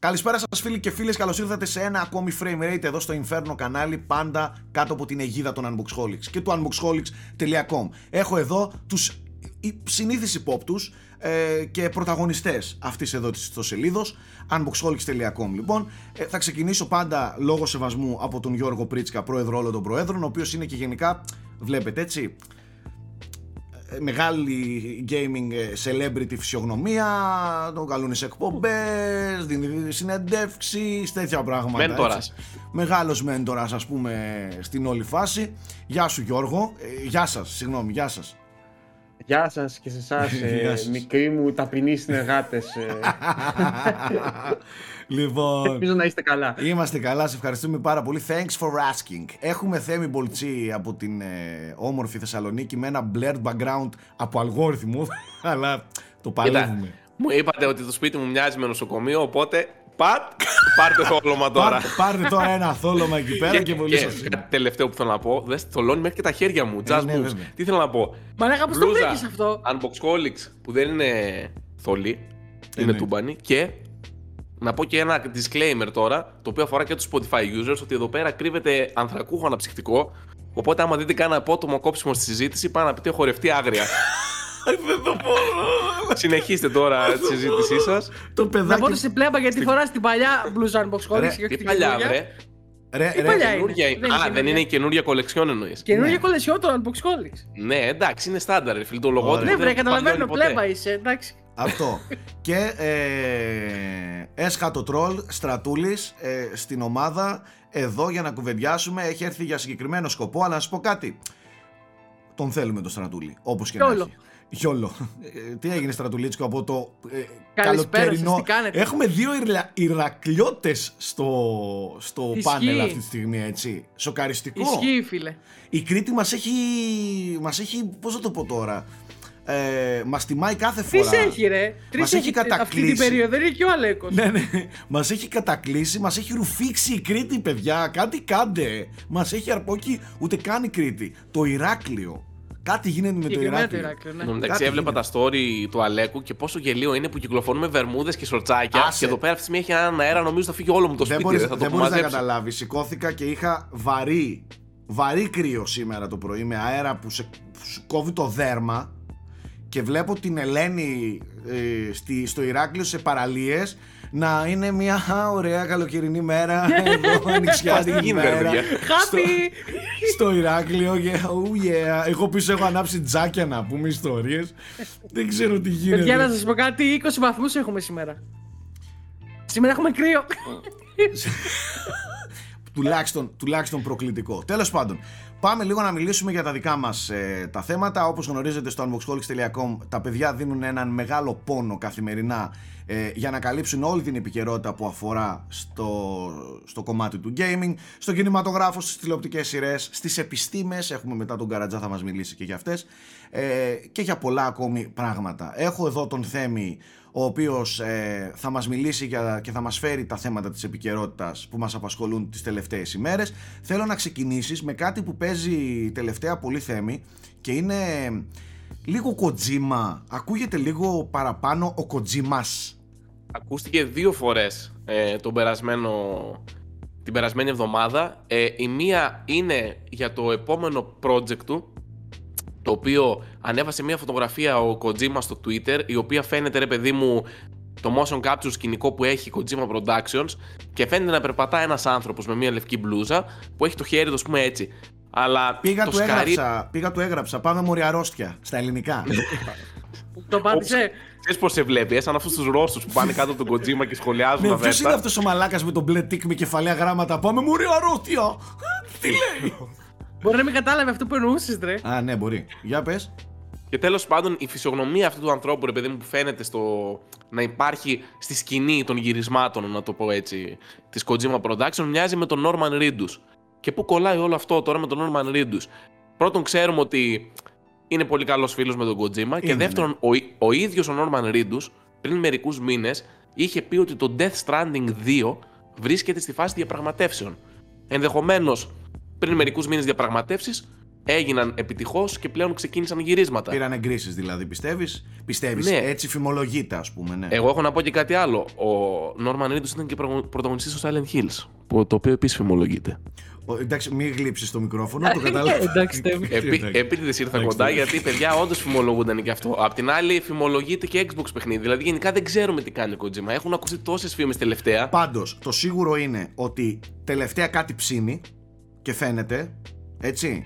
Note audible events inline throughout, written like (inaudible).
Καλησπέρα σας φίλοι και φίλες, καλώς ήρθατε σε ένα ακόμη frame rate εδώ στο Inferno κανάλι, πάντα κάτω από την αιγίδα των Unboxholics και του unboxholics.com. Έχω εδώ τους συνήθεις υπόπτους ε, και πρωταγωνιστές αυτής εδώ της ιστοσελίδος, unboxholics.com λοιπόν. Ε, θα ξεκινήσω πάντα λόγω σεβασμού από τον Γιώργο Πρίτσκα, πρόεδρο όλων των προέδρων, ο οποίος είναι και γενικά, βλέπετε έτσι, μεγάλη gaming ε, celebrity φυσιογνωμία, τον καλούν σε εκπομπές, δίνει συνεντεύξει, τέτοια πράγματα. Μέντορας. Μεγάλος μέντορας, ας πούμε, στην όλη φάση. Γεια σου, Γιώργο. Ε, γεια σας, συγγνώμη, γεια σας. Γεια σας και σε εσάς, (laughs) ε, μικροί μου ταπεινοί συνεργάτες. Ε. (laughs) λοιπόν, Ελπίζω να είστε καλά. Είμαστε καλά, σε ευχαριστούμε πάρα πολύ. Thanks for asking. Έχουμε Θέμη Μπολτσί από την ε, όμορφη Θεσσαλονίκη με ένα blurred background από αλγόριθμο, (laughs) αλλά το παλεύουμε. Μου είπατε ότι το σπίτι μου μοιάζει με νοσοκομείο, οπότε Πατ, πάρτε θόλωμα τώρα. πάρτε τώρα ένα θόλωμα εκεί πέρα και, πολύ σωστά. Κάτι τελευταίο που θέλω να πω. Δεν θολώνει μέχρι και τα χέρια μου. Just ναι, moves. Τι θέλω να πω; Μα λέγα πώς το βρήκε αυτό; Unboxholics που δεν είναι θολή, είναι ναι. τούμπανη και να πω και ένα disclaimer τώρα, το οποίο αφορά και τους Spotify users, ότι εδώ πέρα κρύβεται ανθρακούχο αναψυκτικό. Οπότε, άμα δείτε κανένα απότομο κόψιμο στη συζήτηση, πάνε να πείτε χορευτεί άγρια. (laughs) Δεν το πω. Συνεχίστε τώρα τη συζήτησή σας. Το παιδάκι. Να πω σε πλέμπα γιατί φοράς την παλιά Blue Unbox Holics και την παλιά, βρε. Ρε, ρε, παλιά είναι; Α, δεν είναι η καινούργια κολεξιόν εννοείς. Καινούργια κολεξιόν το Unbox Holics. Ναι, εντάξει, είναι στάνταρ. Φίλοι, το λογό Ναι, βρε, καταλαβαίνω, πλέμπα είσαι, εντάξει. Αυτό. (laughs) και ε, έσχατο τρόλ στρατούλης ε, στην ομάδα εδώ για να κουβεντιάσουμε. Έχει έρθει για συγκεκριμένο σκοπό, αλλά να σου πω κάτι. Τον θέλουμε τον στρατούλη, όπως και να έχει. Γιόλο. Ε, τι έγινε στρατουλίτσικο από το ε, καλοκαιρινό. Έχουμε δύο Ηρακλιώτε στο, στο πάνελ αυτή τη στιγμή, έτσι. Σοκαριστικό. Ισχύει, φίλε. Η Κρήτη μας έχει. Μας έχει. Πώς θα το πω τώρα. Ε, μας τιμάει κάθε φορά. Τι έχει, ρε. Τρεις έχει, έχει κατακλείσει. Αυτή την περίοδο είναι και ο Αλέκος. Ναι, ναι. Μας έχει κατακλείσει, μας έχει ρουφήξει η Κρήτη, παιδιά. Κάτι κάντε. Μας έχει αρπόκει ούτε καν η Κρήτη. Το Ηράκλειο. Κάτι γίνεται με το Ηράκλειο. Ναι. Εντάξει, έβλεπα τα story του Αλέκου και πόσο γελίο είναι που κυκλοφορούμε βερμούδες και σορτσάκια. Άσε. Και εδώ πέρα αυτή τη στιγμή έχει έναν αέρα, νομίζω θα φύγει όλο μου το σπίτι. Μπορείς, δεν θα δεν μπορείς να καταλάβεις. Σηκώθηκα και είχα βαρύ, βαρύ κρύο σήμερα το πρωί με αέρα που, σε, σου κόβει το δέρμα. Και βλέπω την Ελένη ε, στη, στο Ηράκλειο σε παραλίες να είναι μια ωραία καλοκαιρινή μέρα εδώ (laughs) ανοιξιάτικη μέρα. στο, στο Ηράκλειο yeah, oh yeah. εγώ πίσω έχω ανάψει τζάκια να πούμε ιστορίες. Δεν ξέρω τι γίνεται. Παιδιά να σας πω κάτι. 20 βαθμούς έχουμε σήμερα. Σήμερα έχουμε κρύο. (laughs) Τουλάχιστον, τουλάχιστον προκλητικό. Τέλος πάντων Πάμε λίγο να μιλήσουμε για τα δικά μας ε, τα θέματα. Όπως γνωρίζετε στο unboxholics.com τα παιδιά δίνουν έναν μεγάλο πόνο καθημερινά ε, για να καλύψουν όλη την επικαιρότητα που αφορά στο, στο κομμάτι του gaming, στο κινηματογράφο, στις τηλεοπτικές σειρές, στις επιστήμες, έχουμε μετά τον Καρατζά θα μας μιλήσει και για αυτές, ε, και για πολλά ακόμη πράγματα. Έχω εδώ τον Θέμη, ο οποίος ε, θα μας μιλήσει για, και θα μας φέρει τα θέματα της επικαιρότητας που μας απασχολούν τις τελευταίες ημέρες. Θέλω να ξεκινήσεις με κάτι που παίζει τελευταία πολύ Θέμη και είναι λίγο κοτζίμα. Ακούγεται λίγο παραπάνω ο κοτζίμας ακούστηκε δύο φορές ε, τον περασμένο, την περασμένη εβδομάδα. Ε, η μία είναι για το επόμενο project του, το οποίο ανέβασε μια φωτογραφία ο Kojima στο Twitter, η οποία φαίνεται ρε παιδί μου το motion capture σκηνικό που έχει η Kojima Productions και φαίνεται να περπατά ένας άνθρωπος με μια λευκή μπλούζα που έχει το χέρι του, ας πούμε έτσι. Αλλά πήγα, το του έγραψα, πήγα του έγραψα, πάμε μωρή αρρώστια στα ελληνικά. το πάτησε. Ξέρεις πώς σε βλέπει, σαν αυτούς τους Ρώσους που πάνε κάτω από τον Kojima και σχολιάζουν ναι, Ποιος είναι αυτός ο μαλάκας με τον μπλε τικ με κεφαλαία γράμματα; Πάμε μου αρρώστια. Τι λέει; Μπορεί να μην κατάλαβε αυτό που εννοούσες, ρε. Α, ναι, μπορεί. Για πες. Και τέλος πάντων η φυσιογνωμία αυτού του ανθρώπου, ρε παιδί μου, που φαίνεται στο να υπάρχει στη σκηνή των γυρισμάτων, να το πω έτσι, της Kojima Production, μοιάζει με τον Norman Reedus. Και πού κολλάει όλο αυτό τώρα με τον Norman Reedus. Πρώτον, ξέρουμε ότι είναι πολύ καλός φίλος με τον Kojima. και δεύτερον, ο, ο ίδιος ο Norman Reedus πριν μερικούς μήνες είχε πει ότι το Death Stranding 2 βρίσκεται στη φάση διαπραγματεύσεων. Ενδεχομένως πριν μερικούς μήνες διαπραγματεύσεις, έγιναν επιτυχώς και πλέον ξεκίνησαν γυρίσματα. Πήραν εγκρίσεις δηλαδή, πιστεύεις; Πιστεύεις. Ναι. Έτσι φημολογείται, ας πούμε. Ναι. Εγώ έχω να πω και κάτι άλλο. Ο Norman Reedus ήταν και πρωταγωνιστής στο Silent Hills. Που, το οποίο επίσης φημολογείται. Ο, εντάξει, μην γλύψεις το μικρόφωνο, το Ε, καταλαβαίνω. Εντάξει, Στέβη. Επί, Επίτηδες ήρθα Εντάξει, κοντά εντάξει. γιατί παιδιά όντως φημολογούνταν και αυτό. Απ' την άλλη, φημολογείται και Xbox παιχνίδι. Δηλαδή γενικά δεν ξέρουμε τι κάνει ο Kojima. Έχουν ακουστεί τόσες φήμες τελευταία. Πάντως, το σίγουρο είναι ότι τελευταία κάτι ψήνει και φαίνεται. Έτσι.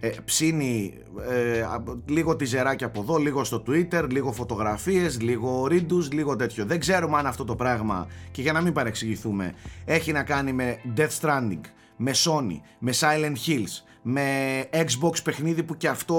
Ε, ψήνει ε, α- λίγο τυζεράκια από εδώ, λίγο στο Twitter, λίγο φωτογραφίες, λίγο ρίντους, λίγο τέτοιο. Δεν ξέρουμε αν αυτό το πράγμα, και για να μην παρεξηγηθούμε, έχει να κάνει με Death Stranding, με Sony, με Silent Hills, με Xbox παιχνίδι που και αυτό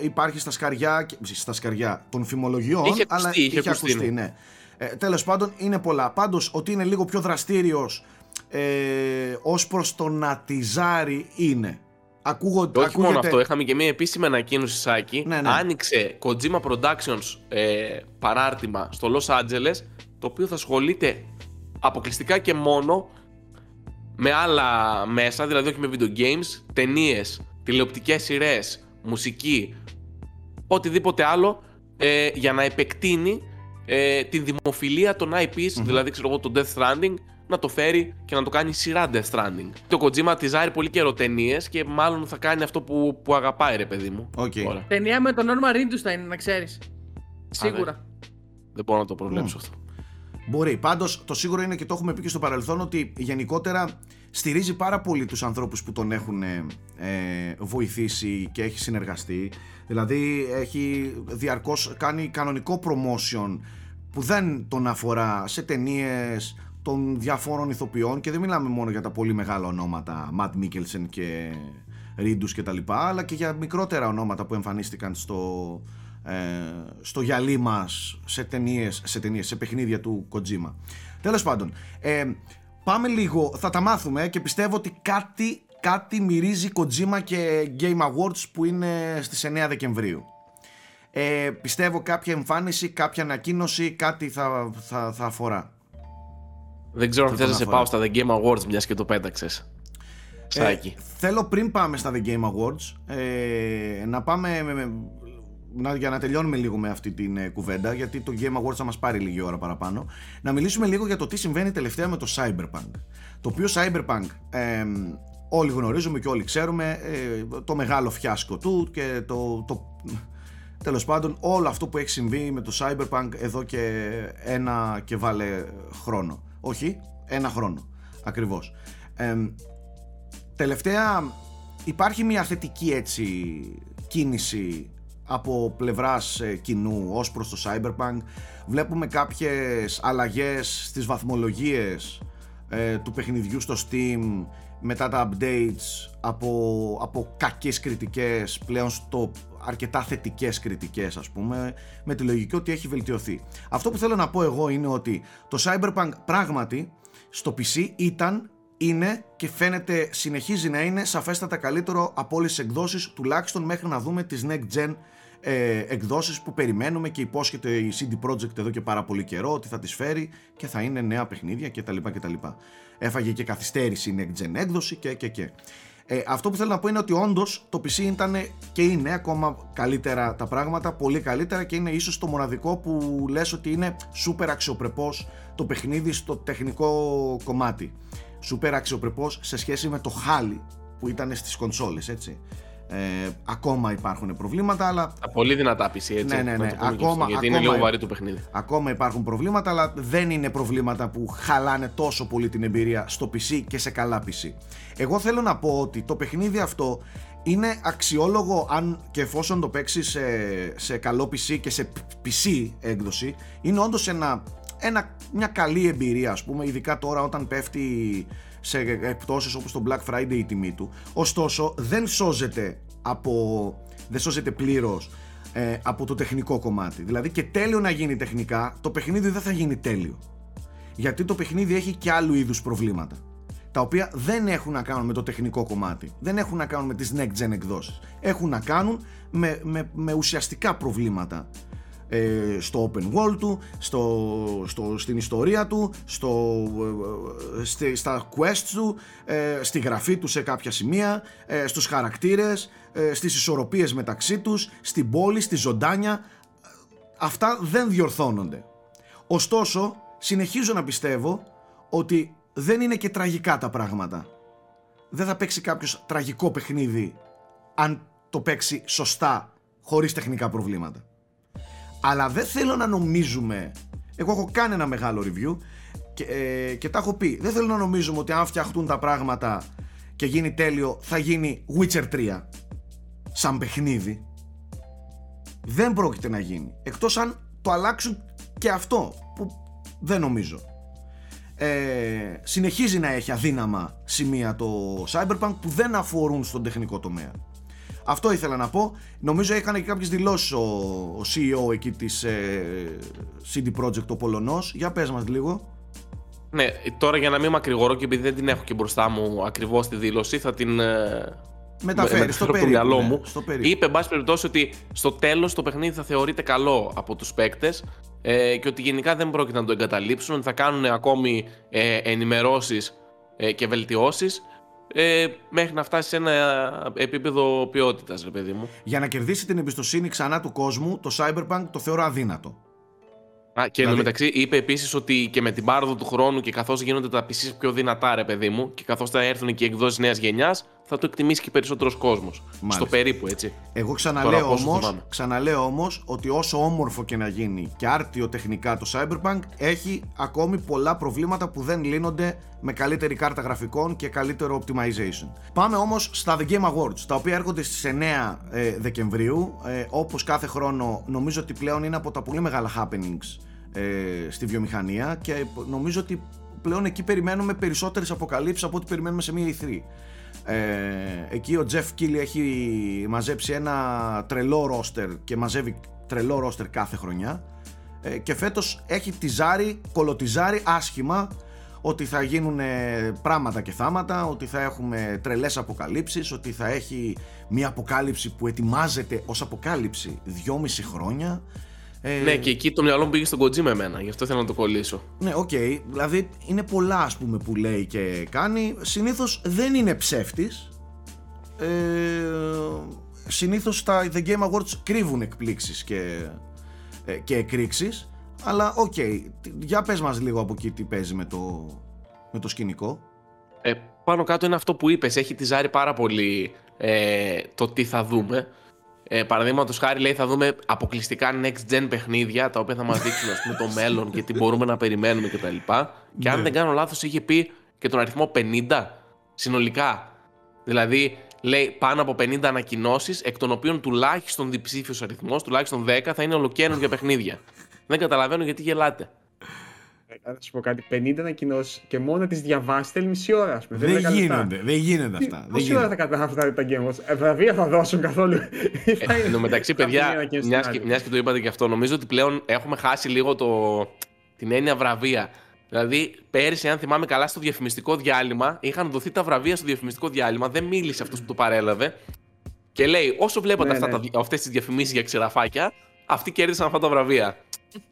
υπάρχει στα σκαριά, και- στα σκαριά των φημολογιών, Είχε αλλά ακουστεί, είχε ακουστεί, ναι. ναι. Ε, τέλος πάντων είναι πολλά. Πάντως ότι είναι λίγο πιο δραστήριος ε, ως προς το να τυζάρει είναι. Ακούγονται, Και όχι μόνο αυτό, είχαμε και μια επίσημη ανακοίνωση Σάκη. Ναι, ναι. Άνοιξε Kojima Productions ε, παράρτημα στο Los Angeles, το οποίο θα ασχολείται αποκλειστικά και μόνο με άλλα μέσα, δηλαδή όχι με video games, ταινίες, τηλεοπτικές σειρές, μουσική, οτιδήποτε άλλο, ε, για να επεκτείνει ε, τη δημοφιλία των IPs, δηλαδή ξέρω εγώ το Death Stranding, να το φέρει και να το κάνει σειρά Death Stranding. Ο Kojima τιζάρει πολύ καιρό ταινίες και μάλλον θα κάνει αυτό που, που αγαπάει, ρε παιδί μου. Οκ. Τώρα. Ταινία με τον Norman Reedus θα είναι, να ξέρεις. Σίγουρα. Δεν μπορώ να το προβλέψω αυτό. Μπορεί. Πάντως το σίγουρο είναι και το έχουμε πει και στο παρελθόν ότι γενικότερα στηρίζει πάρα πολύ τους ανθρώπους που τον έχουν ε, βοηθήσει και έχει συνεργαστεί. Δηλαδή έχει διαρκώς κάνει κανονικό promotion που δεν τον αφορά σε ταινίες των διαφόρων ηθοποιών και δεν μιλάμε μόνο για τα πολύ μεγάλα ονόματα Matt Mikkelsen και Ρίντους και τα λοιπά αλλά και για μικρότερα ονόματα που εμφανίστηκαν στο, ε, στο γυαλί μας σε ταινίες, σε ταινίες, σε παιχνίδια του Kojima. Τέλος πάντων, ε, πάμε λίγο, θα τα μάθουμε και πιστεύω ότι κάτι, κάτι μυρίζει Kojima και Game Awards που είναι στις 9 Δεκεμβρίου. Ε, πιστεύω κάποια εμφάνιση, κάποια ανακοίνωση, κάτι θα, θα, θα αφορά. Δεν ξέρω αν Θα θες να τον σε αφορά. πάω στα The Game Awards, μιας και το πέταξες. Σάκη. Ε, θέλω πριν πάμε στα The Game Awards ε, να πάμε με, με- να, για να τελειώνουμε λίγο με αυτή την ε, κουβέντα γιατί το Game Awards θα μας πάρει λίγη ώρα παραπάνω να μιλήσουμε λίγο για το τι συμβαίνει τελευταία με το Cyberpunk το οποίο Cyberpunk ε, όλοι γνωρίζουμε και όλοι ξέρουμε ε, το μεγάλο φιάσκο του και το, το τέλος πάντων όλο αυτό που έχει συμβεί με το Cyberpunk εδώ και ένα και βάλε χρόνο όχι ένα χρόνο. Ακριβώς. Ε, τελευταία υπάρχει μια θετική έτσι κίνηση από πλευράς ε, κοινού ως προς το Cyberpunk; Βλέπουμε κάποιες αλλαγές στις βαθμολογίες ε, του παιχνιδιού στο Steam; Μετά τα updates από, από κακές κριτικές πλέον στο αρκετά θετικές κριτικές ας πούμε με τη λογική ότι έχει βελτιωθεί αυτό που θέλω να πω εγώ είναι ότι το Cyberpunk πράγματι στο PC ήταν είναι και φαίνεται συνεχίζει να είναι σαφέστατα καλύτερο από όλες τις εκδόσεις τουλάχιστον μέχρι να δούμε τις next gen ε, εκδόσεις που περιμένουμε και υπόσχεται η CD Projekt εδώ και πάρα πολύ καιρό ότι θα τις φέρει και θα είναι νέα παιχνίδια κτλ. κτλ. Έφαγε και καθυστέρηση η next gen έκδοση και και και. Ε, αυτό που θέλω να πω είναι ότι όντως το PC ήταν και είναι ακόμα καλύτερα τα πράγματα, πολύ καλύτερα και είναι ίσως το μοναδικό που λες ότι είναι σούπερ αξιοπρεπός το παιχνίδι στο τεχνικό κομμάτι. Σούπερ αξιοπρεπός σε σχέση με το χάλι που ήταν στις κονσόλες, έτσι. Ε, ακόμα υπάρχουν προβλήματα, αλλά Τα πολύ δυνατά PC, έτσι. Ναι, ναι, να ναι. το πούμε και Ακόμα- αυτό, γιατί είναι ακόμα- λίγο βαρύ το παιχνίδι. Ακόμα υπάρχουν προβλήματα, αλλά δεν είναι προβλήματα που χαλάνε τόσο πολύ την εμπειρία στο PC και σε καλά PC. Εγώ θέλω να πω ότι το παιχνίδι αυτό είναι αξιόλογο αν και εφόσον το παίξεις σε, σε καλό PC και σε PC έκδοση, είναι όντως ένα, ένα, μια καλή εμπειρία ας πούμε, ειδικά τώρα όταν πέφτει σε εκπτώσεις όπως το Black Friday η τιμή του. Ωστόσο δεν σώζεται από, δεν σώζεται πλήρως ε, από το τεχνικό κομμάτι. Δηλαδή και τέλειο να γίνει τεχνικά, το παιχνίδι δεν θα γίνει τέλειο. Γιατί το παιχνίδι έχει και άλλου είδους προβλήματα. Τα οποία δεν έχουν να κάνουν με το τεχνικό κομμάτι. Δεν έχουν να κάνουν με τις next gen εκδόσεις. Έχουν να κάνουν με, με, με ουσιαστικά προβλήματα ε, στο open world του, στο, στο, στην ιστορία του, στο, ε, ε, στα quests του, στη γραφή του σε κάποια σημεία, στους χαρακτήρες, στις ισορροπίες μεταξύ τους, στην πόλη, στη ζωντάνια. Αυτά δεν διορθώνονται. Ωστόσο, συνεχίζω να πιστεύω ότι δεν είναι και τραγικά τα πράγματα. Δεν θα παίξει κάποιος τραγικό παιχνίδι αν το παίξει σωστά, χωρίς τεχνικά προβλήματα. Αλλά δεν θέλω να νομίζουμε. Εγώ έχω κάνει ένα μεγάλο review και, ε, και τα έχω πει. Δεν θέλω να νομίζουμε ότι αν φτιαχτούν τα πράγματα και γίνει τέλειο, θα γίνει Witcher 3 σαν παιχνίδι. Δεν πρόκειται να γίνει. Εκτός αν το αλλάξουν και αυτό που δεν νομίζω. Ε, συνεχίζει να έχει αδύναμα σημεία το Cyberpunk που δεν αφορούν στον τεχνικό τομέα. Αυτό ήθελα να πω. Νομίζω έκανε και κάποιες δηλώσεις ο, ο CEO εκεί της ε, CD Projekt ο Πολωνός. Για πες μας λίγο. Ναι, τώρα για να μην μακρηγορώ και επειδή δεν την έχω και μπροστά μου ακριβώς τη δήλωση, θα την. Ε, μεταφέρει στο, περίπου, μυαλό ναι, μου. στο Είπε, εν πάση περιπτώσει, ότι στο τέλος το παιχνίδι θα θεωρείται καλό από τους παίκτες ε, και ότι γενικά δεν πρόκειται να το εγκαταλείψουν, ότι θα κάνουν ακόμη ε, ενημερώσεις ε, και βελτιώσεις ε, μέχρι να φτάσει σε ένα επίπεδο ποιότητας, ρε παιδί μου. Για να κερδίσει την εμπιστοσύνη ξανά του κόσμου, το Cyberpunk το θεωρώ αδύνατο. Α, και δηλαδή... μεταξύ είπε επίσης ότι και με την πάροδο του χρόνου και καθώς γίνονται τα PC πιο δυνατά, ρε παιδί μου, και καθώς θα έρθουν και εκδόσεις νέας γενιάς, θα το εκτιμήσει και περισσότερος κόσμος. Στο περίπου, έτσι. Εγώ ξαναλέω όμω ξαναλέω όμως ότι όσο όμορφο και να γίνει και άρτιο τεχνικά το Cyberpunk, έχει ακόμη πολλά προβλήματα που δεν λύνονται με καλύτερη κάρτα γραφικών και καλύτερο optimization. Πάμε όμως στα The Game Awards, τα οποία έρχονται στις 9 ε, Δεκεμβρίου. Ε, Όπως κάθε χρόνο, νομίζω ότι πλέον είναι από τα πολύ μεγάλα happenings ε, στη βιομηχανία και νομίζω ότι πλέον εκεί περιμένουμε περισσότερες αποκαλύψεις από ό,τι περιμένουμε σε μια E3. Ε, εκεί ο Jeff Keighley έχει μαζέψει ένα τρελό ρόστερ και μαζεύει τρελό ρόστερ κάθε χρονιά. Ε, και φέτος έχει τιζάρει, κωλοτιζάρει άσχημα ότι θα γίνουν πράγματα και θάματα, ότι θα έχουμε τρελές αποκαλύψεις, ότι θα έχει μια αποκάλυψη που ετοιμάζεται ως αποκάλυψη δυόμιση χρόνια ε... Ναι, και εκεί το μυαλό μου πήγε στον Kojima εμένα, γι' αυτό θέλω να το κολλήσω. Ναι, OK. Okay. Δηλαδή είναι πολλά ας πούμε που λέει και κάνει. Συνήθως δεν είναι ψεύτης. Ε, συνήθως τα The Game Awards κρύβουν εκπλήξεις και, ε, και εκρήξεις. Αλλά OK, okay. για πες μας λίγο από εκεί τι παίζει με το, με το σκηνικό. Ε, πάνω κάτω είναι αυτό που είπες, έχει τιζάρει πάρα πολύ ε, το τι θα δούμε. Ε, Παραδείγματος χάρη, λέει, θα δούμε αποκλειστικά next gen παιχνίδια τα οποία θα μας δείξουν ας πούμε, το (laughs) μέλλον και τι μπορούμε να περιμένουμε κτλ. Και, και αν ναι. δεν κάνω λάθος, είχε πει και τον αριθμό 50 συνολικά. Δηλαδή, λέει πάνω από 50 ανακοινώσεις, εκ των οποίων τουλάχιστον διψήφιος αριθμός, τουλάχιστον 10 θα είναι ολοκένουργια παιχνίδια. (laughs) δεν καταλαβαίνω γιατί γελάτε. Θα σου πω κάτι, 50 ανακοινώσεις και μόνο τις διαβάσεις θέλει μισή ώρα. Ας πούμε. Δεν, δεν γίνονται, δεν γίνονται αυτά. Πόση ώρα θα καταφέρουν αυτά τα games, ε, βραβεία θα δώσουν καθόλου. Ε, (laughs) εν τω μεταξύ, παιδιά, μιας και το είπατε και αυτό, νομίζω ότι πλέον έχουμε χάσει λίγο το, την έννοια βραβεία. Δηλαδή, πέρυσι, αν θυμάμαι καλά, στο διαφημιστικό διάλειμμα είχαν δοθεί τα βραβεία στο διαφημιστικό διάλειμμα. Δεν μίλησε αυτός που το παρέλαβε. Και λέει, όσο βλέπατε ναι, ναι. αυτές τις διαφημίσεις για ξεραφάκια, αυτοί κέρδισαν αυτά τα βραβεία.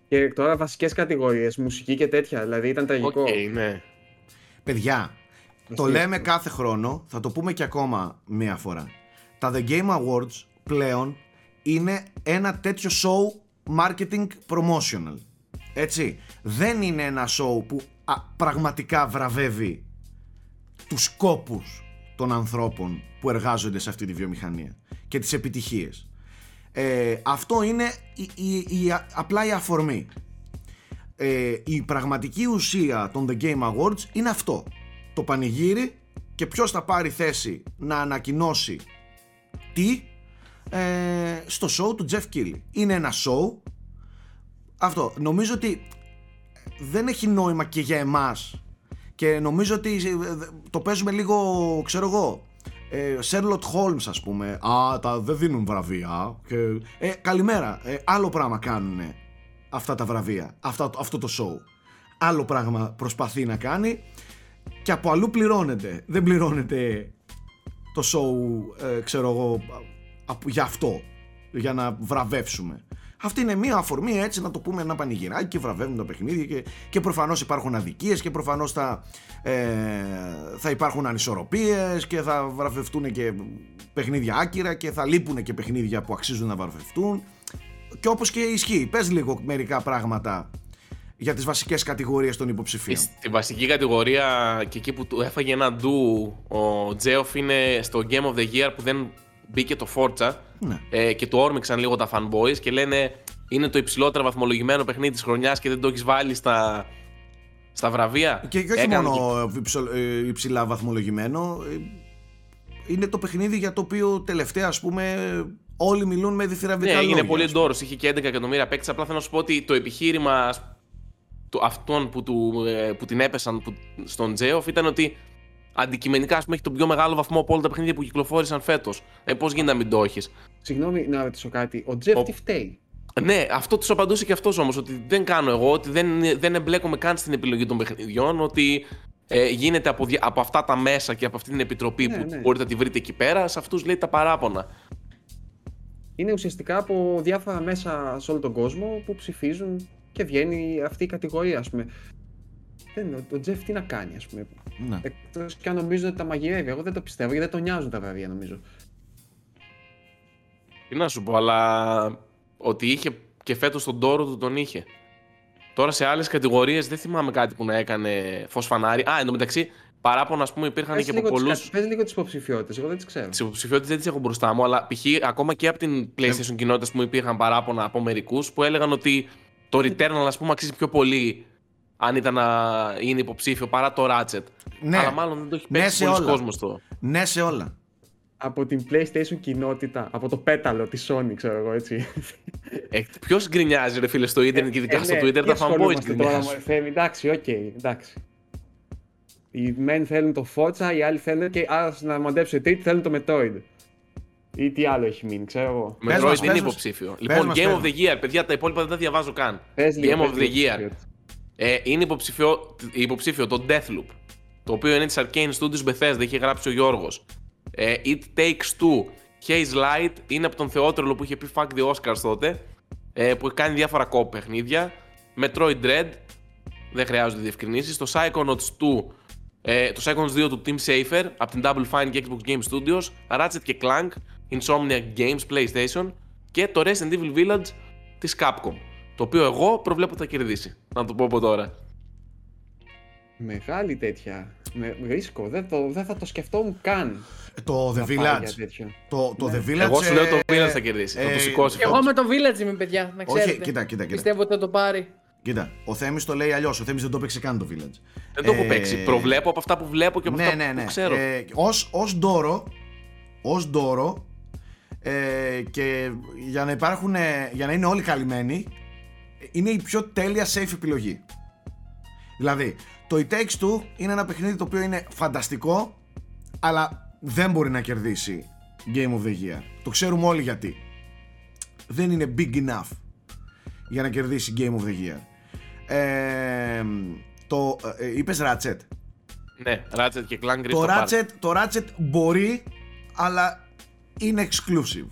Και τώρα βασικές κατηγορίες, μουσική και τέτοια. Δηλαδή ήταν τραγικό. Okay, ναι. Παιδιά, το λέμε κάθε χρόνο, θα το πούμε και ακόμα μία φορά. Τα The Game Awards πλέον είναι ένα τέτοιο show marketing promotional. Έτσι. Δεν είναι ένα show που πραγματικά βραβεύει τους σκόπους των ανθρώπων που εργάζονται σε αυτή τη βιομηχανία και τις επιτυχίες. Ε, αυτό είναι η, η, απλά η αφορμή. Ε, η πραγματική ουσία των The Game Awards είναι αυτό. Το πανηγύρι και ποιος θα πάρει θέση να ανακοινώσει τι ε, στο show του Jeff Keighley. Είναι ένα show. Αυτό. Νομίζω ότι δεν έχει νόημα και για εμάς και νομίζω ότι ε, το παίζουμε λίγο, ξέρω εγώ, ε, Sherlock Holmes ας πούμε. Α, τα δεν δίνουν βραβεία και, ε, Καλημέρα, ε, άλλο πράγμα κάνουν αυτά τα βραβεία αυτά, Αυτό το show. Άλλο πράγμα προσπαθεί να κάνει Και από αλλού πληρώνεται. Δεν πληρώνεται το show ε, Ξέρω εγώ Για αυτό Για να βραβεύσουμε Αυτή είναι μία αφορμή έτσι να το πούμε ένα πανηγυράκι και βραβεύουν τα παιχνίδια και, και προφανώς υπάρχουν αδικίες και προφανώς θα, ε, θα υπάρχουν ανισορροπίες και θα βραβευτούν και παιχνίδια άκυρα και θα λείπουν και παιχνίδια που αξίζουν να βραβευτούν και όπως και ισχύει. Πες λίγο μερικά πράγματα για τις βασικές κατηγορίες των υποψηφίων. Στη βασική κατηγορία και εκεί που του έφαγε ένα ντου ο Τζέοφ είναι στο Game of the Year που δεν μπήκε το Forza ναι. ε, και του όρμηξαν λίγο τα fanboys και λένε είναι το υψηλότερο βαθμολογημένο παιχνίδι της χρονιάς και δεν το έχεις βάλει στα, στα βραβεία. Και, και όχι μόνο ε, υψηλά βαθμολογημένο, ε, είναι το παιχνίδι για το οποίο τελευταία ας πούμε όλοι μιλούν με διθυραβικά ναι, λόγια. είναι πολύ ντόρος, είχε και 11 εκατομμύρια παίκτες, απλά θέλω να σου πω ότι το επιχείρημα του, αυτών που, του, ε, που την έπεσαν που, στον Τζέοφ ήταν ότι αντικειμενικά ας πούμε, έχει τον πιο μεγάλο βαθμό από όλα τα παιχνίδια που κυκλοφόρησαν φέτος. Ε, Πώς γίνεται να μην το έχεις; Συγγνώμη να ρωτήσω κάτι. Ο Τζεφ τι φταίει. Ναι, αυτό τους απαντούσε και αυτός όμως. Ότι δεν κάνω εγώ, ότι δεν, δεν εμπλέκομαι καν στην επιλογή των παιχνιδιών. Ότι ε, γίνεται από, από αυτά τα μέσα και από αυτή την επιτροπή ναι, που ναι. μπορείτε να τη βρείτε εκεί πέρα. Σε αυτούς λέει τα παράπονα. Είναι ουσιαστικά από διάφορα μέσα σε όλο τον κόσμο που ψηφίζουν και βγαίνει αυτή η κατηγορία, ας πούμε. Δεν, ο Τζεφ τι να κάνει, ας πούμε. Ναι. Εκτός και αν νομίζω ότι τα μαγειρεύει. Εγώ δεν το πιστεύω γιατί δεν τον νοιάζουν τα βραβεία, νομίζω. Τι να σου πω, αλλά ότι είχε και φέτος τον τόρο του τον είχε. Τώρα σε άλλες κατηγορίες δεν θυμάμαι κάτι που να έκανε φως φανάρι. Α, εντωμεταξύ παράπονα, ας πούμε, υπήρχαν πες και από πολλού. Πες λίγο τις υποψηφιότητες, εγώ δεν τις ξέρω. Τις υποψηφιότητες δεν τις έχω μπροστά μου, αλλά π.χ. ακόμα και από την PlayStation ε... κοινότητα που υπήρχαν παράπονα από μερικούς που έλεγαν ότι το Returnal, ας πούμε, αξίζει πιο πολύ αν ήταν να είναι υποψήφιο παρά το Ratchet. Ναι. Αλλά μάλλον δεν το έχει παίξει ναι πολλοί κόσμος το. Ναι, σε όλα. Από την PlayStation κοινότητα, από το πέταλο τη Sony, ξέρω εγώ έτσι. Ε, Ποιος γκρινιάζει, ρε φίλε, στο Ιντερνετ και ειδικά ε, στο ναι, Twitter, τα fanboys γκρινιάζουν. εντάξει, OK, okay, εντάξει. Οι μεν θέλουν το Forza, οι άλλοι θέλουν και άρα να μαντέψουν τρίτη θέλουν το Metroid. Ή τι άλλο έχει μείνει, ξέρω εγώ. Metroid είναι υποψήφιο. Λοιπόν, Game of the Year, παιδιά, τα υπόλοιπα δεν τα διαβάζω καν. Game of the Year. Ε, είναι υποψήφιο, υποψήφιο το Deathloop. Το οποίο είναι της Arkane Studios Bethesda, είχε γράψει ο Γιώργος. Ε, It Takes Two. Hazelight είναι από τον θεότρελο που είχε πει Fuck the Oscars τότε. Ε, που κάνει διάφορα κόπ παιχνίδια. Metroid Dread. Δεν χρειάζονται διευκρινήσει. Το Psychonauts 2. Ε, το Psychonauts 2 του Team Safer από την Double Fine και Xbox Game Studios. Ratchet και Clank Insomniac Games PlayStation και το Resident Evil Village της Capcom. Το οποίο εγώ προβλέπω θα κερδίσει. Να το πω από τώρα. Μεγάλη τέτοια. Με ρίσκο. Δεν, το, δεν θα το σκεφτόμουν καν. Το The Village. Το, το ναι. The Village. Εγώ σου λέω το ε, Village θα κερδίσει. Ε, θα το σηκώσει. Εγώ με το Village είμαι, παιδιά. Να ξέρετε. Όχι, κοίτα, κοίτα, κοίτα. Πιστεύω ότι θα το πάρει. Κοίτα, ο Θέμης το λέει αλλιώς. Ο Θέμης δεν το παίξει καν το Village. Δεν το έχω ε, παίξει. Προβλέπω από αυτά που βλέπω και από ναι, αυτά ναι, ναι. που ξέρω. Ε, ως, ντόρο, ως ντόρο ε, και για να υπάρχουν, για να είναι όλοι καλυμμένοι είναι η πιο τέλεια safe επιλογή. Δηλαδή το It Takes Two είναι ένα παιχνίδι το οποίο είναι φανταστικό αλλά δεν μπορεί να κερδίσει Game of the Year. Το ξέρουμε όλοι γιατί. Δεν είναι big enough για να κερδίσει Game of the Year. Ε, το, ε, είπες Ratchet. Ναι, Ratchet και Clank το Ratchet, το Ratchet μπορεί αλλά είναι exclusive.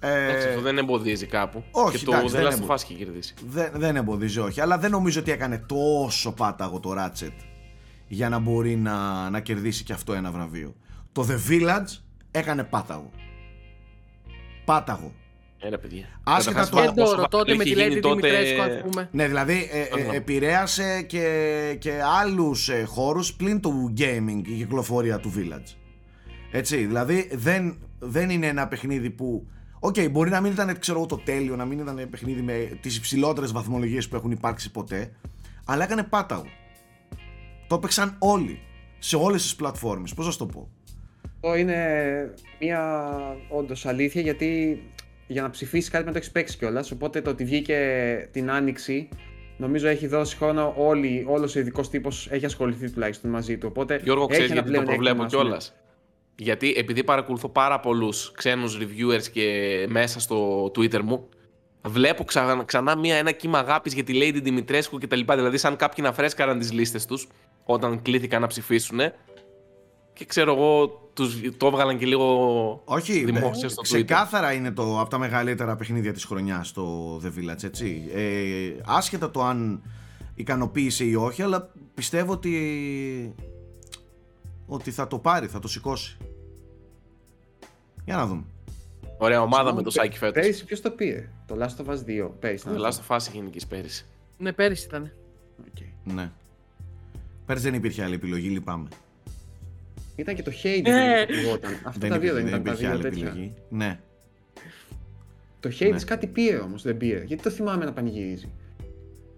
Εντάξει, αυτό δεν εμποδίζει κάπου. Όχι, και το εντάξει, δεν Last of Us έχει κερδίσει. Δεν, δεν εμποδίζει, όχι. Αλλά δεν νομίζω ότι έκανε τόσο πάταγο το Ratchet για να μπορεί να, να κερδίσει και αυτό ένα βραβείο. Το The Village έκανε πάταγο. Πάταγο. Ένα παιδιά. Άσχετα το. το τότε με τη Lady τότε... Dimitrescu, πούμε. Ναι, δηλαδή ε, ε, επηρέασε και, και άλλους ε, χώρους πλην του gaming η κυκλοφορία του Village. Έτσι, δηλαδή δεν, δεν είναι ένα παιχνίδι που. OK, okay, μπορεί να μην ήταν ξέρω, το τέλειο, να μην ήταν παιχνίδι με τις υψηλότερες βαθμολογίες που έχουν υπάρξει ποτέ, αλλά έκανε πάταγο. Το έπαιξαν όλοι. Σε όλες τις πλατφόρμες. Πώς να το πω; Αυτό είναι μια όντως αλήθεια γιατί για να ψηφίσεις κάτι με το έχεις παίξει κιόλας. Οπότε το ότι βγήκε την άνοιξη νομίζω έχει δώσει χρόνο όλοι, όλος ο ειδικός τύπος έχει ασχοληθεί τουλάχιστον μαζί του. Οπότε Γιώργο, ξέρεις γιατί το προβλέπω κιόλας; Γιατί επειδή παρακολουθώ πάρα πολλούς ξένους reviewers και μέσα στο Twitter μου, βλέπω ξανά, ξανά μια, ένα κύμα αγάπης για τη Lady Dimitrescu κτλ. Δηλαδή, σαν κάποιοι να φρέσκαραν τις λίστες τους όταν κλήθηκαν να ψηφίσουν. και ξέρω εγώ τους, το έβγαλαν και λίγο Όχι, δημόσια ε, στο Twitter. ξεκάθαρα είναι το από τα μεγαλύτερα παιχνίδια της χρονιάς το The Village, έτσι. Ε, άσχετα το αν ικανοποίησε ή όχι, αλλά πιστεύω ότι, ότι θα το πάρει, θα το σηκώσει. Για να δούμε. Ωραία ομάδα με το Σάκη φέτος. Πέρυσι ποιος το πήρε, το Last of Us 2. Πέρυσι. Το Last of Us είχε νικήσει πέρυσι. Ναι, πέρυσι ήταν. Okay. Ναι. Πέρυσι δεν υπήρχε άλλη επιλογή, λυπάμαι. Ήταν και το Hades Ναι. που λεγόταν. Αυτά τα δύο δεν ήταν τα υπήρχε δύο άλλη τέτοια. επιλογή. Ναι. Το Hades Ναι. κάτι πήρε όμως, δεν πήρε. Γιατί το θυμάμαι να πανηγυρίζει.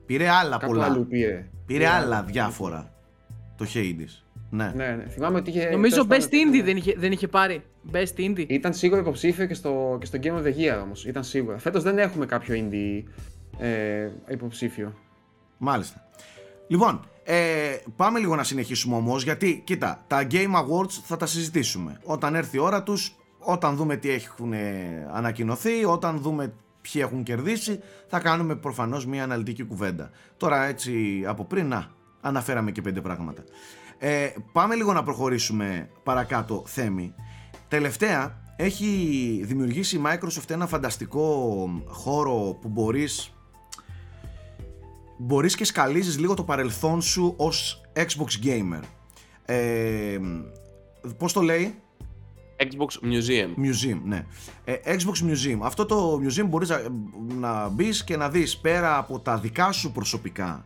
Πήρε άλλα Κάπου πολλά. αλλού πήρε. Πήρε άλλα διάφορα. Το Hades. Ναι. Ναι, ναι. Θυμάμαι ότι είχε. Νομίζω τέλος Best πάντων, Indie δεν είχε, δεν είχε πάρει. Best Indie. Ήταν σίγουρα υποψήφιο και στο, και στο Game of the Year όμως. Ήταν σίγουρα. Φέτος δεν έχουμε κάποιο indie ε, υποψήφιο. Μάλιστα. Λοιπόν, ε, πάμε λίγο να συνεχίσουμε όμως γιατί, κοίτα, τα Game Awards θα τα συζητήσουμε. Όταν έρθει η ώρα τους, όταν δούμε τι έχουν ε, ανακοινωθεί, όταν δούμε ποιοι έχουν κερδίσει, θα κάνουμε προφανώς μια αναλυτική κουβέντα. Τώρα έτσι από πριν, να, αναφέραμε και πέντε πράγματα. Ε, πάμε λίγο να προχωρήσουμε παρακάτω θέμη. Τελευταία έχει δημιουργήσει η Microsoft ένα φανταστικό χώρο που μπορείς μπορείς και σκαλίζεις λίγο το παρελθόν σου ως Xbox Gamer. Ε, πώς το λέει; Xbox Museum. Museum, ναι. Ε, Xbox Museum. Αυτό το Museum μπορείς να, να μπεις και να δεις πέρα από τα δικά σου προσωπικά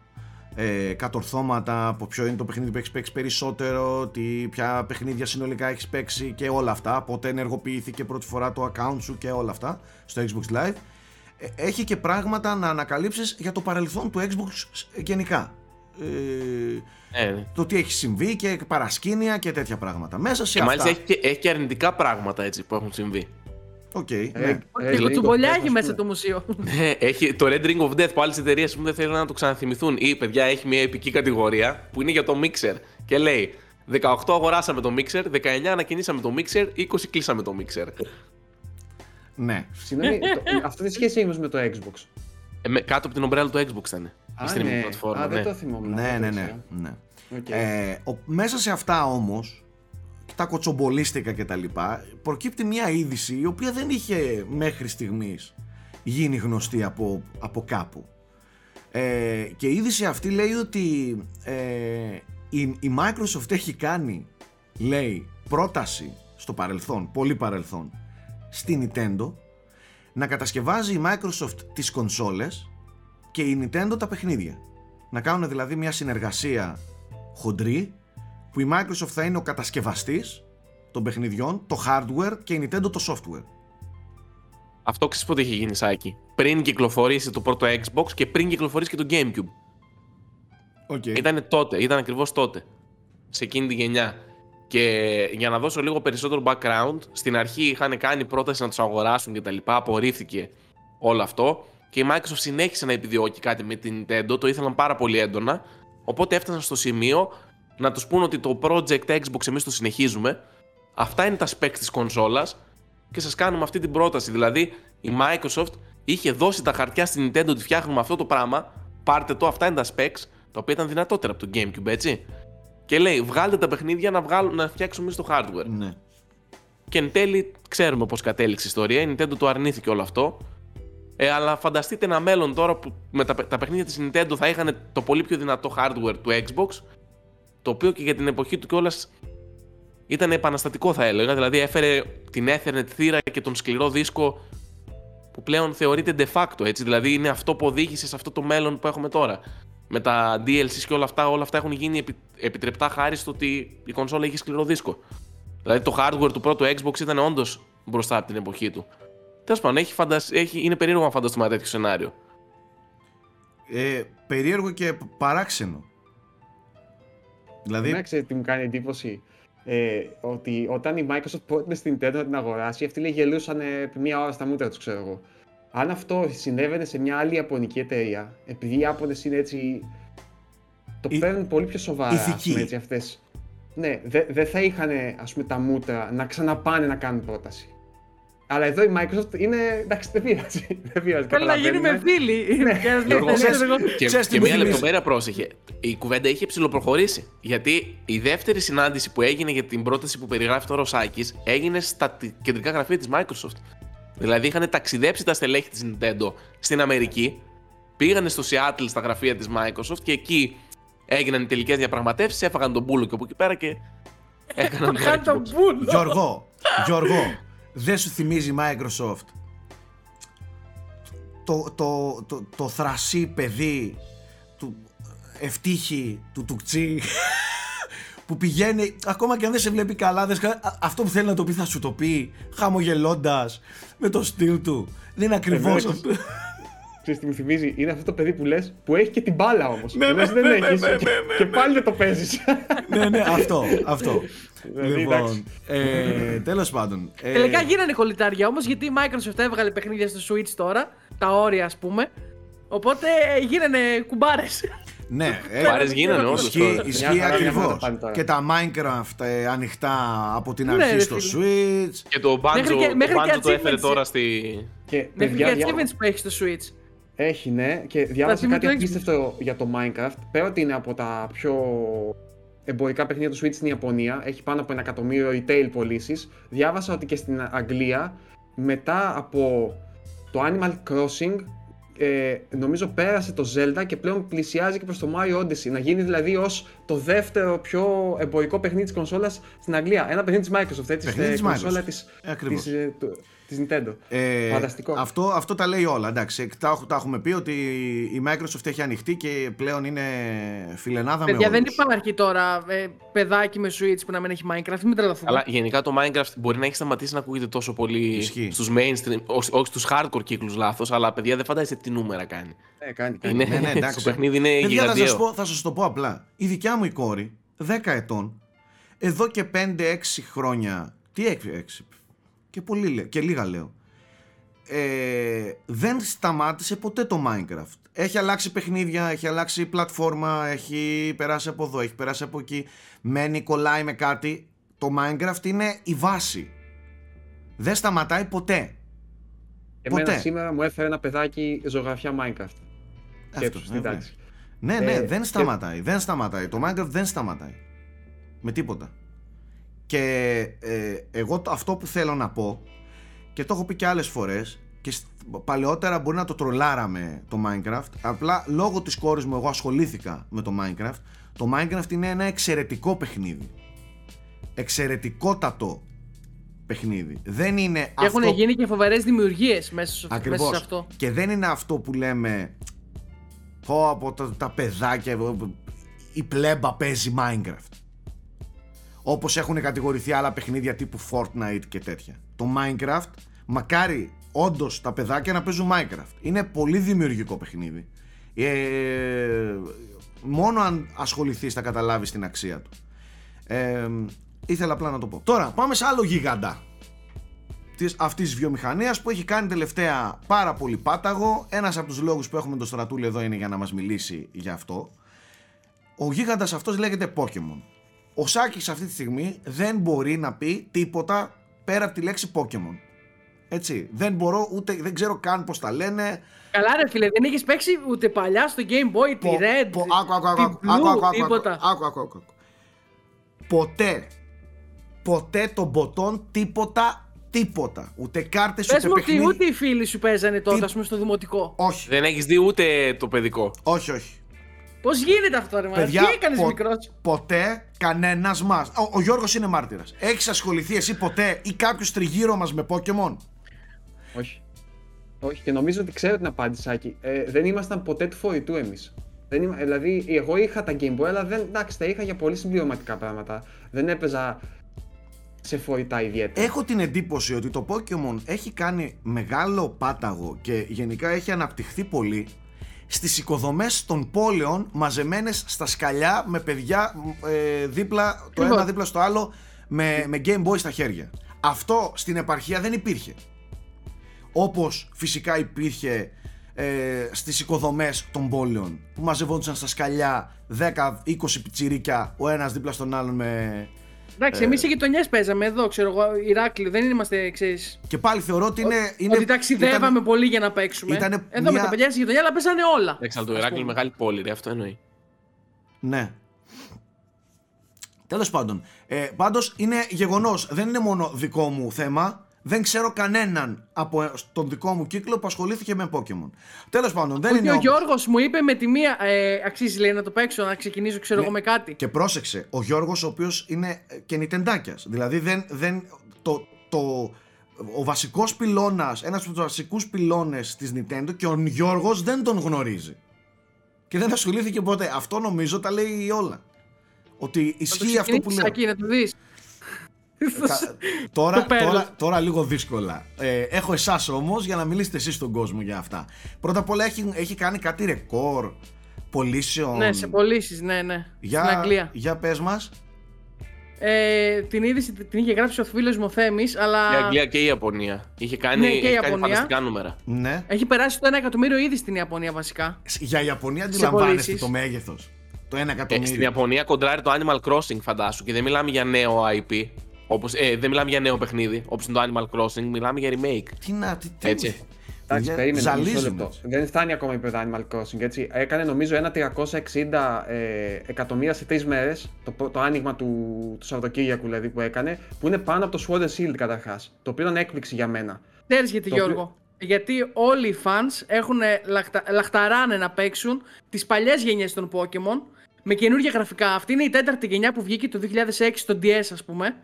ε, κατορθώματα, από ποιο είναι το παιχνίδι που έχεις παίξει περισσότερο, τι, ποια παιχνίδια συνολικά έχεις παίξει και όλα αυτά, πότε ενεργοποιήθηκε πρώτη φορά το account σου και όλα αυτά στο Xbox Live. Ε, έχει και πράγματα να ανακαλύψεις για το παρελθόν του Xbox γενικά. Ε, Ναι. το τι έχει συμβεί και παρασκήνια και τέτοια πράγματα. Μέσα σε Και αυτά... μάλιστα έχει και, έχει και αρνητικά πράγματα έτσι που έχουν συμβεί. Οκ, Ε, ναι. ε, Και το Ring of τσουμπολιά Death, έχει ας μέσα πούμε. το μουσείο. (laughs) Ναι, έχει το Red Ring of Death που άλλε εταιρείε που δεν θέλουν να το ξαναθυμηθούν. Ή παιδιά έχει μια επική κατηγορία που είναι για το Mixer. Και λέει 18 αγοράσαμε το Mixer, 19 ανακοινήσαμε το Mixer, 20 κλείσαμε το Mixer. ναι. Συγγνώμη, το- αυτό τι σχέση έχει όμως με το Xbox. Ε, με- κάτω από την ομπρέλα του Xbox ήταν. Η Α, streaming ναι. πλατφόρμα. Α, ναι. δεν το θυμόμουν. Ναι, αυτό ναι, το ναι. ήξερα. ναι. Οκ. Ε, ο- μέσα σε αυτά όμως, τα κοτσομπολίστικα και τα λοιπά, προκύπτει μια είδηση η οποία δεν είχε μέχρι στιγμής γίνει γνωστή από, από κάπου. Ε, και η είδηση αυτή λέει ότι ε, η, η Microsoft έχει κάνει, λέει, πρόταση στο παρελθόν, πολύ παρελθόν, στη Nintendo να κατασκευάζει η Microsoft τις κονσόλες και η Nintendo τα παιχνίδια. Να κάνουν δηλαδή μια συνεργασία χοντρή που η Microsoft θα είναι ο κατασκευαστής των παιχνιδιών, το hardware και η Nintendo το software. Αυτό ξέρεις πότε είχε γίνει Σάκη. Πριν κυκλοφορήσει το πρώτο Xbox και πριν κυκλοφορήσει και το Gamecube. Okay. Ήταν τότε, ήταν ακριβώς τότε. Σε εκείνη τη γενιά. Και για να δώσω λίγο περισσότερο background, στην αρχή είχαν κάνει πρόταση να τους αγοράσουν και τα λοιπά, απορρίφθηκε όλο αυτό. Και η Microsoft συνέχισε να επιδιώκει κάτι με την Nintendo, το ήθελαν πάρα πολύ έντονα. Οπότε έφτασαν στο σημείο να τους πούν ότι το project Xbox εμείς το συνεχίζουμε. Αυτά είναι τα specs της κονσόλας και σας κάνουμε αυτή την πρόταση. Δηλαδή, η Microsoft είχε δώσει τα χαρτιά στην Nintendo ότι φτιάχνουμε αυτό το πράγμα. Πάρτε το, αυτά είναι τα specs, τα οποία ήταν δυνατότερα από το GameCube, έτσι. Και λέει, βγάλτε τα παιχνίδια να, βγάλουν, να φτιάξουμε εμείς το hardware. Ναι. Και εν τέλει, ξέρουμε πώς κατέληξε η ιστορία. Η Nintendo το αρνήθηκε όλο αυτό. Ε, αλλά φανταστείτε ένα μέλλον τώρα που με τα, τα παιχνίδια της Nintendo θα είχαν το πολύ πιο δυνατό hardware του Xbox, το οποίο και για την εποχή του κιόλας ήταν επαναστατικό θα έλεγα. Δηλαδή έφερε την Ethernet θύρα και τον σκληρό δίσκο που πλέον θεωρείται de facto, έτσι. Δηλαδή είναι αυτό που οδήγησε σε αυτό το μέλλον που έχουμε τώρα. Με τα DLCs και όλα αυτά, όλα αυτά έχουν γίνει επι- επιτρεπτά χάρη στο ότι η κονσόλα έχει σκληρό δίσκο. Δηλαδή το hardware του πρώτου Xbox ήταν όντως μπροστά από την εποχή του. Τέλος πάντων, έχει φαντασ... έχει... είναι περίεργο να φανταστούμε ένα τέτοιο σενάριο. Ε, περίεργο και παράξενο. Δηλαδή, Ναι, ξέρετε τι μου κάνει εντύπωση; Ε, ότι όταν η Microsoft πρότεινε στην Nintendo να την αγοράσει, αυτοί λέει γελούσαν ε, επί μία ώρα στα μούτρα τους, ξέρω εγώ. Αν αυτό συνέβαινε σε μια άλλη Ιαπωνική εταιρεία, επειδή οι Ιάπωνες είναι έτσι. το Η- παίρνουν πολύ πιο σοβαρά, ας ηθικοί. πούμε, έτσι, αυτές. Ναι, δεν δε θα είχαν ας πούμε, τα μούτρα να ξαναπάνε να κάνουν πρόταση. Αλλά εδώ η Microsoft είναι. εντάξει, δεν πειράζει. Δεν πειράζει Θέλει να γίνουμε καταλαβαίνουμε. φίλοι. Και ένας λέει, Γιώργο, «Δεν ξέρεις- ξέρω εγώ». Και, Ξέρεις τι και μου μία θυμίζει; λεπτομέρεια πρόσεχε. η κουβέντα είχε ψηλοπροχωρήσει. Γιατί η δεύτερη συνάντηση που έγινε για την πρόταση που περιγράφει τώρα ο Σάκης έγινε στα κεντρικά γραφεία της Microsoft. Δηλαδή είχαν ταξιδέψει τα στελέχη της Nintendo στην Αμερική, πήγανε στο Seattle στα γραφεία της Microsoft και εκεί έγιναν οι τελικές διαπραγματεύσεις, έφαγαν τον μπούλο και από εκεί πέρα και (laughs) έκαναν τον μπούλο. Γιώργο, Γιώργο, δεν σου θυμίζει Microsoft το, το, το, το θρασί παιδί του ευτύχη του Τουκτσί (laughs) που πηγαίνει, ακόμα και αν δεν σε βλέπει καλά, αυτό που θέλει να το πει θα σου το πει, χαμογελώντας με το στυλ του. Δεν είναι ακριβώς αυτό. Ξέρεις τι μου θυμίζει, είναι αυτό το παιδί που λες που έχει και την μπάλα όμως. Ναι, ναι, δεν ναι, έχεις ναι, ναι, και, ναι, και ναι. πάλι δεν το παίζεις. ναι, ναι, αυτό, αυτό. Δηλαδή, λοιπόν, εντάξει. ε, τέλος πάντων. ε, Τελικά γίνανε κολλητάρια όμως γιατί η Microsoft έβγαλε παιχνίδια στο Switch τώρα, τα όρια ας πούμε. Οπότε ε, γίνανε κουμπάρες. Ναι, (laughs) ε, Κουμπάρες γίνανε, όντως, Ισχύει, τώρα. ισχύει Μια χαρά, μια χαρά ακριβώς. πάνε τώρα. Και τα Minecraft ε, ανοιχτά από την Ναι, αρχή ρε στο φίλε. Switch. Και το Banjo, Μέχρι και- το, μέχρι και Banjo το έφερε achievements. τώρα στη. και Μέχρι παιδιά, και διά- achievements που έχει στο Switch. Έχει, ναι. Και διάβασα Πράσινο κάτι το έχεις. απίστευτο για το Minecraft. Πέρα ότι είναι από τα πιο εμπορικά παιχνίδια του Switch στην Ιαπωνία, έχει πάνω από ένα εκατομμύριο retail πωλήσεις. Διάβασα ότι και στην Αγγλία, μετά από το Animal Crossing, ε, νομίζω πέρασε το Zelda και πλέον πλησιάζει και προς το Mario Odyssey. Να γίνει δηλαδή ως το δεύτερο πιο εμπορικό παιχνίδι της κονσόλας στην Αγγλία. Ένα παιχνίδι της Microsoft, έτσι, Παιχνίδι της στην κονσόλα Microsoft. της, Ε, ακριβώς. της, ε, του- της Nintendo. Ε, Φανταστικό. Αυτό, αυτό τα λέει όλα. Εντάξει, τα, έχ- τα έχουμε πει ότι η Microsoft έχει ανοιχτεί και πλέον είναι φιλενάδα Παιδιά, με δεν όλους. υπάρχει τώρα ε, παιδάκι με Switch που να μην έχει Minecraft. Μην τρελαθούμε. Αλλά γενικά το Minecraft μπορεί να έχει σταματήσει να ακούγεται τόσο πολύ Ισχύει. στους mainstream, όχι, όχι στους hardcore κύκλους λάθος, αλλά παιδιά δεν φαντάζεστε τι νούμερα κάνει. Ναι, κάνει, κάνει. Είναι, Ναι, ναι, εντάξει. (laughs) το παιχνίδι είναι Παιδιά, θα σας, γιγαντιαίο. πω, θα σας το πω απλά. Η δικιά μου η κόρη, 10 ετών, εδώ και 5-6 χρόνια, τι 6, και, πολύ, λέ- και λίγα λέω, ε, δεν σταμάτησε ποτέ το Minecraft. Έχει αλλάξει παιχνίδια, έχει αλλάξει πλατφόρμα, έχει περάσει από εδώ, έχει περάσει από εκεί. Μένει, κολλάει με κάτι. Το Minecraft είναι η βάση. Δεν σταματάει ποτέ. Εμένα Ποτέ. σήμερα μου έφερε ένα παιδάκι ζωγραφιά Minecraft. Σκέψου ε, στην βέβαια. τάξη. Ναι, ναι, Ε, δεν και- σταματάει. Δεν σταματάει. Το Minecraft δεν σταματάει. Με τίποτα. Και ε, εγώ το- αυτό που θέλω να πω και το έχω πει και άλλες φορές και σ- παλαιότερα μπορεί να το τρολάραμε το Minecraft απλά λόγω της κόρης μου εγώ ασχολήθηκα με το Minecraft το Minecraft είναι ένα εξαιρετικό παιχνίδι εξαιρετικότατο παιχνίδι δεν είναι Και αυτό έχουν γίνει και φοβερές δημιουργίες μέσα, στο- μέσα Ακριβώς. σε αυτό. Και δεν είναι αυτό που λέμε πω από τα, τα παιδάκια η πλέμπα παίζει Minecraft. Όπως έχουν κατηγορηθεί άλλα παιχνίδια τύπου Fortnite και τέτοια. Το Minecraft μακάρι όντως τα παιδάκια να παίζουν Minecraft. Είναι πολύ δημιουργικό παιχνίδι. Ε, μόνο αν ασχοληθείς θα καταλάβεις την αξία του. Ε, ήθελα απλά να το πω. Τώρα πάμε σε άλλο γίγαντα της, αυτής της βιομηχανίας που έχει κάνει τελευταία πάρα πολύ πάταγο. Ένας από τους λόγους που έχουμε τον Στρατούλη εδώ είναι για να μας μιλήσει για αυτό. Ο γίγαντας αυτός λέγεται Pokemon. Ο Σάκης αυτή τη στιγμή δεν μπορεί να πει τίποτα πέρα από τη λέξη Pokemon. Έτσι, δεν μπορώ ούτε, δεν ξέρω καν πώς τα λένε. Καλά, ρε φίλε, δεν έχεις παίξει ούτε παλιά στο Game Boy, τη Πο- Red, πο- άκου, άκου, άκου, τη άκου, Blue, άκου, άκου, άκου, τίποτα. άκου, άκου, άκου, άκου. Ποτέ, ποτέ τον ποτόν τίποτα, τίποτα. Ούτε κάρτες, Πες ούτε μου ότι παιχνίδι. ούτε οι φίλοι σου παίζανε τότε, Τι- ας πούμε, στο δημοτικό. Όχι, Δεν έχεις δει ούτε το παιδικό. όχι, όχι. Πώς γίνεται αυτό, ρε Μάρα, τι έκανες πο- μικρός; ποτέ κανένας μα. Ο, ο Γιώργος είναι μάρτυρας. Έχεις ασχοληθεί εσύ ποτέ ή κάποιος τριγύρω μας με Pokémon; Όχι. Όχι, και νομίζω ότι ξέρω την απάντηση, Άκη. Ε, δεν ήμασταν ποτέ του φορητού εμείς. Δηλαδή, εγώ είχα τα Game Boy, αλλά δεν, εντάξει, τα είχα για πολύ συμπληρωματικά πράγματα. Δεν έπαιζα σε φορητά ιδιαίτερα. Έχω την εντύπωση ότι το Pokémon έχει κάνει μεγάλο πάταγο και γενικά έχει αναπτυχθεί πολύ στις οικοδομές των πόλεων μαζεμένες στα σκαλιά με παιδιά ε, δίπλα, το Ακριβώς. ένα δίπλα στο άλλο με, με Game Boy στα χέρια. Αυτό στην επαρχία δεν υπήρχε. Όπως φυσικά υπήρχε ε, στις οικοδομές των πόλεων που μαζευόντουσαν στα σκαλιά 10-20 πιτσιρίκια ο ένας δίπλα στον άλλον με... Εντάξει, Ε. εμείς σε γειτονιές παίζαμε εδώ, ξέρω εγώ, Ηράκλειο. Δεν είμαστε, ξέρεις. Και πάλι θεωρώ ότι είναι... είναι Ότι ταξιδεύαμε ήταν- πολύ για να παίξουμε. ήτανε εδώ με μια- τα παιδιά στη γειτονιάς, αλλά παίζανε όλα. Εντάξει, αλλά το ας Ηράκλειο πούμε. μεγάλη πόλη, ρε, αυτό εννοεί. Ναι. Τέλος πάντων. Ε, Πάντως είναι γεγονός. Δεν είναι μόνο δικό μου θέμα. Δεν ξέρω κανέναν από τον δικό μου κύκλο που ασχολήθηκε με Pokémon. Τέλος πάντων, δεν είναι. ο Γιώργος μου είπε με τη μία. Ε, αξίζει λέει να το παίξω, να ξεκινήσω, ξέρω ναι. εγώ με κάτι. Και πρόσεξε, ο Γιώργος, ο οποίος είναι και νιτεντάκιας. Δηλαδή δεν, δεν, το, το, ο βασικός πυλώνας, ένας από τους βασικούς πυλώνες της Nintendo και ο Γιώργος δεν τον γνωρίζει. Και δεν ασχολήθηκε ποτέ. Αυτό νομίζω τα λέει όλα. Ότι ισχύει αυτό που λέω. Εκεί, να το δεις. Τώρα, τώρα, τώρα λίγο δύσκολα. Ε, έχω εσάς όμως για να μιλήσετε εσείς στον κόσμο για αυτά. Πρώτα απ' όλα έχει, έχει κάνει κάτι ρεκόρ πωλήσεων. Ναι, σε πωλήσεις, ναι, ναι. Για, στην Αγγλία. Για πες μας. Ε, την είδηση την είχε γράψει ο φίλος μου Θέμης, αλλά. Η Αγγλία και η Ιαπωνία. Είχε κάνει, ναι, και η Ιαπωνία. φανταστικά νούμερα. Ναι. Έχει περάσει το 1 εκατομμύριο ήδη στην Ιαπωνία βασικά. Για Ιαπωνία αντιλαμβάνεστε το μέγεθος. Το 1 εκατομμύριο. Ε, στην Ιαπωνία κοντράρει το Animal Crossing, φαντάσου. Και δεν μιλάμε για νέο IP. Όπως, ε, δεν μιλάμε για νέο παιχνίδι, όπως είναι το Animal Crossing, μιλάμε για remake. Τι να, τι, τι. Έτσι. Εντάξει, περίμενε μισό λεπτό. Δεν φτάνει ακόμα το Animal Crossing. Έτσι. Έκανε νομίζω ένα 360 ε, εκατομμύρια σε τρεις μέρες το, το άνοιγμα του, του Σαββατοκύριακου δηλαδή, που έκανε, που είναι πάνω από το Sword and Shield καταρχάς. Το οποίο ήταν έκπληξη για μένα. Ξέρει γιατί, το Γιώργο. Οποίο... Γιατί όλοι οι fans έχουν λαχτα... λαχταράνε να παίξουν τις παλιές γενιές των Pokémon με καινούργια γραφικά. Αυτή είναι η τέταρτη γενιά που βγήκε το 2006 στο DS, ας πούμε.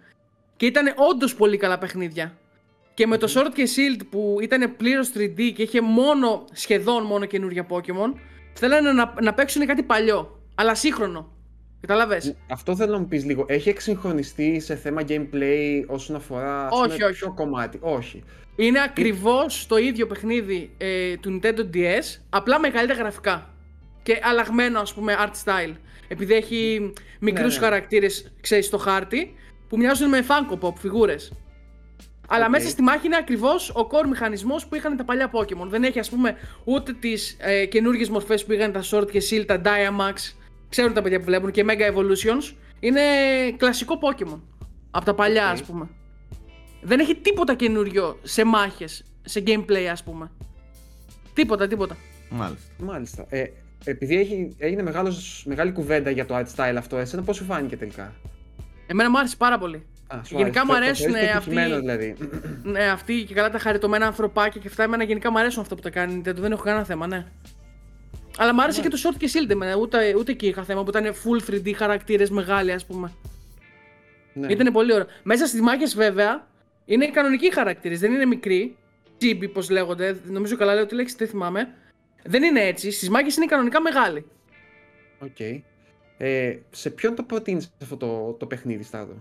Και ήταν όντως πολύ καλά παιχνίδια. Και με το Sword και Shield που ήταν πλήρως 3D και είχε μόνο, σχεδόν μόνο καινούργια Pokémon, θέλανε να, να παίξουν κάτι παλιό, αλλά σύγχρονο. Καταλαβες; Αυτό θέλω να μου πεις λίγο. Έχει εξυγχρονιστεί σε θέμα gameplay όσον αφορά όχι, όχι. ποιο κομμάτι; Όχι. Είναι ακριβώς το ίδιο παιχνίδι ε, του Nintendo DS, απλά με καλύτερα γραφικά. Και αλλαγμένο, ας πούμε, art style. Επειδή έχει μικρούς ναι, ναι. χαρακτήρες, ξέρεις, στο χάρτη, που μοιάζουν με Funko Pop φιγούρες. Αλλά μέσα στη μάχη είναι ακριβώς ο core μηχανισμός που είχαν τα παλιά Pokémon. Δεν έχει, ας πούμε, ούτε τις ε, καινούργιες μορφές που είχαν τα Sword και Shield, τα Diamax. Ξέρουν τα παιδιά που βλέπουν και Mega Evolutions. Είναι κλασικό Pokémon. Από τα παλιά, ας πούμε. Δεν έχει τίποτα καινούριο σε μάχες, σε gameplay, ας πούμε. Τίποτα, τίποτα. Μάλιστα. Μάλιστα. Ε, επειδή έχει, έγινε μεγάλος, μεγάλη κουβέντα για το art style αυτό, εσένα πώς σου φάνηκε τελικά; Εμένα μου άρεσε πάρα πολύ. Α, γενικά μου αρέσουν αυτοί. Δηλαδή. (clears throat) Ναι, αυτοί και καλά τα χαριτωμένα ανθρωπάκια και αυτά. Εμένα γενικά μου αρέσουν αυτό που τα κάνει. Δεν έχω κανένα θέμα, ναι. Αλλά μου άρεσε ναι. και το short και shield εμένα. Ούτε, ούτε εκεί είχα θέμα που ήταν full 3D χαρακτήρες μεγάλοι, ας πούμε. Ναι. Ήταν πολύ ωραίο. Μέσα στις μάχες, βέβαια, είναι κανονικοί χαρακτήρες. Δεν είναι μικροί. Chibi, πώς λέγονται. Νομίζω καλά λέω τη λέξη, δεν θυμάμαι. Δεν είναι έτσι. Στις μάχες είναι κανονικά μεγάλοι. Οκ. Okay. Ε, σε ποιον το προτείνεις αυτό το, το παιχνίδι, Στάδο.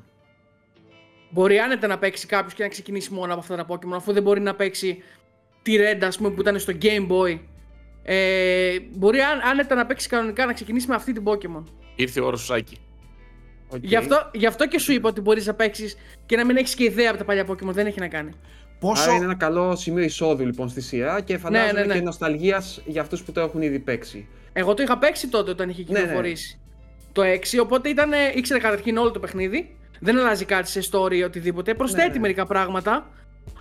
Μπορεί άνετα να παίξει κάποιος και να ξεκινήσει μόνο από αυτά τα Pokémon, αφού δεν μπορεί να παίξει τη Red, ας πούμε, που ήταν στο Game Boy. Ε, μπορεί άνετα να παίξει κανονικά να ξεκινήσει με αυτή την Pokémon. Ήρθε ο όρο Σάκη. Okay. Γι, αυτό, γι' αυτό και σου είπα ότι μπορείς να παίξεις και να μην έχεις και ιδέα από τα παλιά Pokémon. Δεν έχει να κάνει. Πόσο... Άρα είναι ένα καλό σημείο εισόδου λοιπόν στη σειρά και φαντάζομαι ναι, ναι, ναι. και νοσταλγίας για αυτούς που το έχουν ήδη παίξει. Εγώ το είχα παίξει τότε όταν είχε ναι, ναι. κυκλοφορήσει. Το 6, οπότε ήταν, ήξερε καταρχήν όλο το παιχνίδι. Δεν αλλάζει κάτι σε story ή οτιδήποτε. Προσθέτει ναι. μερικά πράγματα.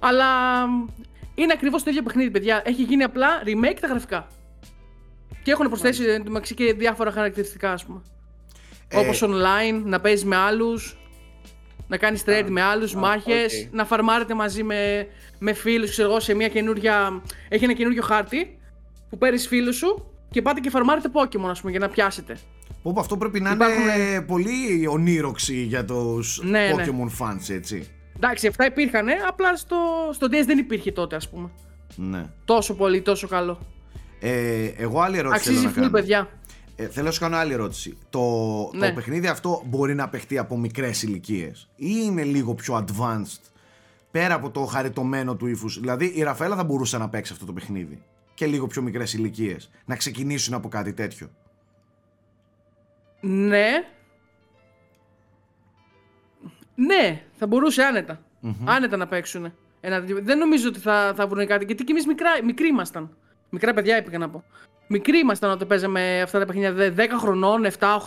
Αλλά είναι ακριβώς το ίδιο παιχνίδι, παιδιά. Έχει γίνει απλά remake τα γραφικά. Και έχουν προσθέσει εντωμεταξύ και διάφορα χαρακτηριστικά, ας πούμε. Ε... Όπως online, να παίζεις με άλλους, να κάνεις trade με άλλους, μάχες, να φαρμάρετε μαζί με, με φίλους. Ξέρω εγώ, σε μια καινούργια. Έχει ένα καινούριο χάρτη που παίρνεις φίλους σου και πάτε και φαρμάρετε Pokémon, ας πούμε, για να πιάσετε. Όπου αυτό πρέπει να είναι πολύ ονείροξη για τους ναι, ναι, Pokemon fans, έτσι. Εντάξει, αυτά υπήρχαν, απλά στο, στο DS δεν υπήρχε τότε, ας πούμε. Ναι. Τόσο πολύ, τόσο καλό. Ε, εγώ άλλη ερώτηση. Αξίζει full, παιδιά. Ε, θέλω να σου κάνω άλλη ερώτηση. Το, το ναι. παιχνίδι αυτό μπορεί να παιχτεί από μικρές ηλικίες ή είναι λίγο πιο advanced πέρα από το χαριτωμένο του ύφους; Δηλαδή η Ραφαέλα θα μπορούσε να παίξει αυτό το παιχνίδι και λίγο πιο μικρές ηλικίες. Να ξεκινήσουν από κάτι τέτοιο. Ναι. Ναι, θα μπορούσε άνετα. Άνετα να παίξουν. Ένα, δεν νομίζω ότι θα, θα βρουν κάτι. Γιατί και εμείς μικροί ήμασταν. Μικρά παιδιά έπηγα να πω. Μικροί ήμασταν όταν παίζαμε αυτά τα παιχνίδια. 10 χρονών, 7, 8.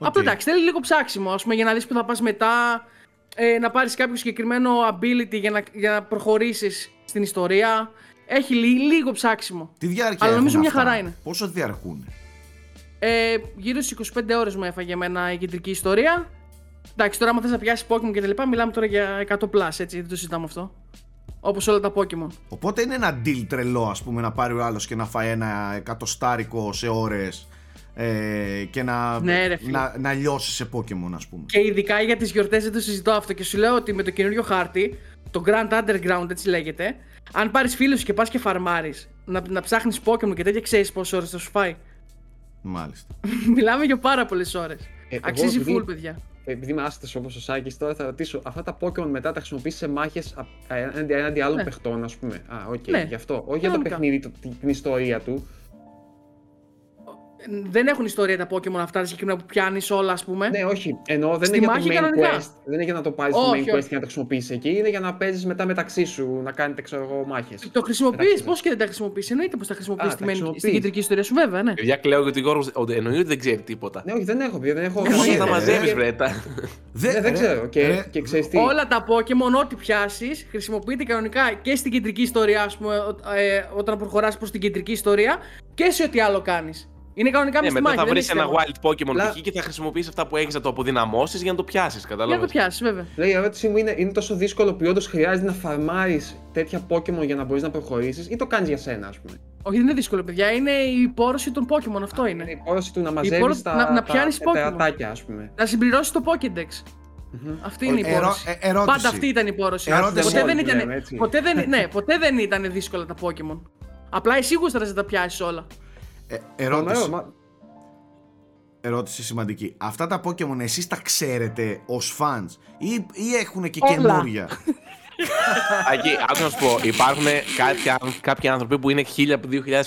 Okay. Απλά εντάξει, θέλει λίγο ψάξιμο ας πούμε, για να δεις που θα πας μετά. Ε, να πάρεις κάποιο συγκεκριμένο ability για να, για να προχωρήσεις στην ιστορία. Έχει λίγο ψάξιμο. Τι διάρκεια Αλλά νομίζω μια χαρά είναι. Πόσο διαρκούν. Ε, γύρω στις 25 ώρες μου έφαγε εμένα η κεντρική ιστορία. Εντάξει, τώρα άμα θες να πιάσεις Pokémon και τα λοιπά, μιλάμε τώρα για 100 plus, έτσι, δεν το συζητάμε αυτό. Όπως όλα τα Pokémon. Οπότε είναι ένα deal τρελό, ας πούμε, να πάρει ο άλλος και να φάει ένα εκατοστάρικο σε ώρες ε, και να, ναι, να, να λιώσει σε Pokémon, ας πούμε. Και ειδικά για τις γιορτές δεν το συζητώ αυτό. Και σου λέω ότι με το καινούριο χάρτη, το Grand Underground έτσι λέγεται, αν πάρεις φίλους και πας και φαρμάρεις, να, να ψάχνεις Pokémon και τέτοια, ξέρεις πόσες ώρες θα σου φάει. Μάλιστα. (laughs) Μιλάμε για πάρα πολλές ώρες. Ε, Αξίζει full, παιδιά. Επειδή είμαι άστατο όπως ο Σάκης, τώρα θα ρωτήσω, αυτά τα Pokémon μετά τα χρησιμοποιείς σε μάχες έναντι άλλων ναι. παιχτών, ας πούμε. Α, οκ, okay, ναι. γι' αυτό. Όχι για το παιχνίδι, την ιστορία του δεν έχουν ιστορία τα Pokémon αυτά συγκεκριμένα που πιάνεις όλα, ας πούμε. Ναι, όχι. Ενώ δεν είναι για το main κανονικά. quest. Δεν είναι για να το πάρεις στο main quest και να τα χρησιμοποιήσεις εκεί. Είναι για να παίζεις μετά μεταξύ σου, να κάνετε ξέρω εγώ μάχες. Το χρησιμοποιείς, πώς και δεν τα χρησιμοποιείς; Εννοείται πως τα χρησιμοποιείς στη main, στην κεντρική ιστορία σου, βέβαια, ναι. Για κλαίω γιατί ο Γιώργο εννοεί ότι δεν ξέρει τίποτα. Ναι, όχι, δεν έχω πει. Δεν έχω πει. θα μαζεύει, βρέτα. Δεν ξέρω. Και ξέρεις τι. Όλα τα Pokémon, ό,τι πιάσεις, χρησιμοποιείται κανονικά και στην κεντρική ιστορία, ας πούμε, ε, όταν προχωράς προς την κεντρική ιστορία και σε ό,τι άλλο κάνεις. Είναι κανονικά ναι, μετά θα βρεις ένα wild Pokémon Λα... και θα χρησιμοποιήσεις αυτά που έχεις να το αποδυναμώσεις για να το πιάσεις. Για να το πιάσεις, βέβαια. Λέει, η ερώτησή μου είναι, είναι τόσο δύσκολο που όντως χρειάζεται να φαρμάρεις τέτοια Pokémon για να μπορείς να προχωρήσεις ή το κάνεις για σένα, ας πούμε; Όχι, δεν είναι δύσκολο, παιδιά. Είναι η υπόρωση των Pokémon, αυτό είναι. Είναι η υπόρωση του να μαζεύεις πόρο... τα, να, να πιάνεις τα, τα, ας πούμε. Να συμπληρώσεις το Pokédex. Mm-hmm. Αυτή είναι η υπόρωση. Ε, Πάντα αυτή ήταν η υπόρωση. Ποτέ, δεν ήταν, ποτέ, δεν, ναι, ποτέ δεν ήταν δύσκολα τα Pokémon. Απλά εσύ γούσταρες να τα πιάσεις όλα. Ε, ερώτηση ερώτηση σημαντική. Αυτά τα Pokemon εσείς τα ξέρετε ως fans ή, ή έχουν και καινούρια; (laughs) Αγί, άκου να σου πω, υπάρχουν κάποιοι, κάποιοι άνθρωποι που είναι 1000-2000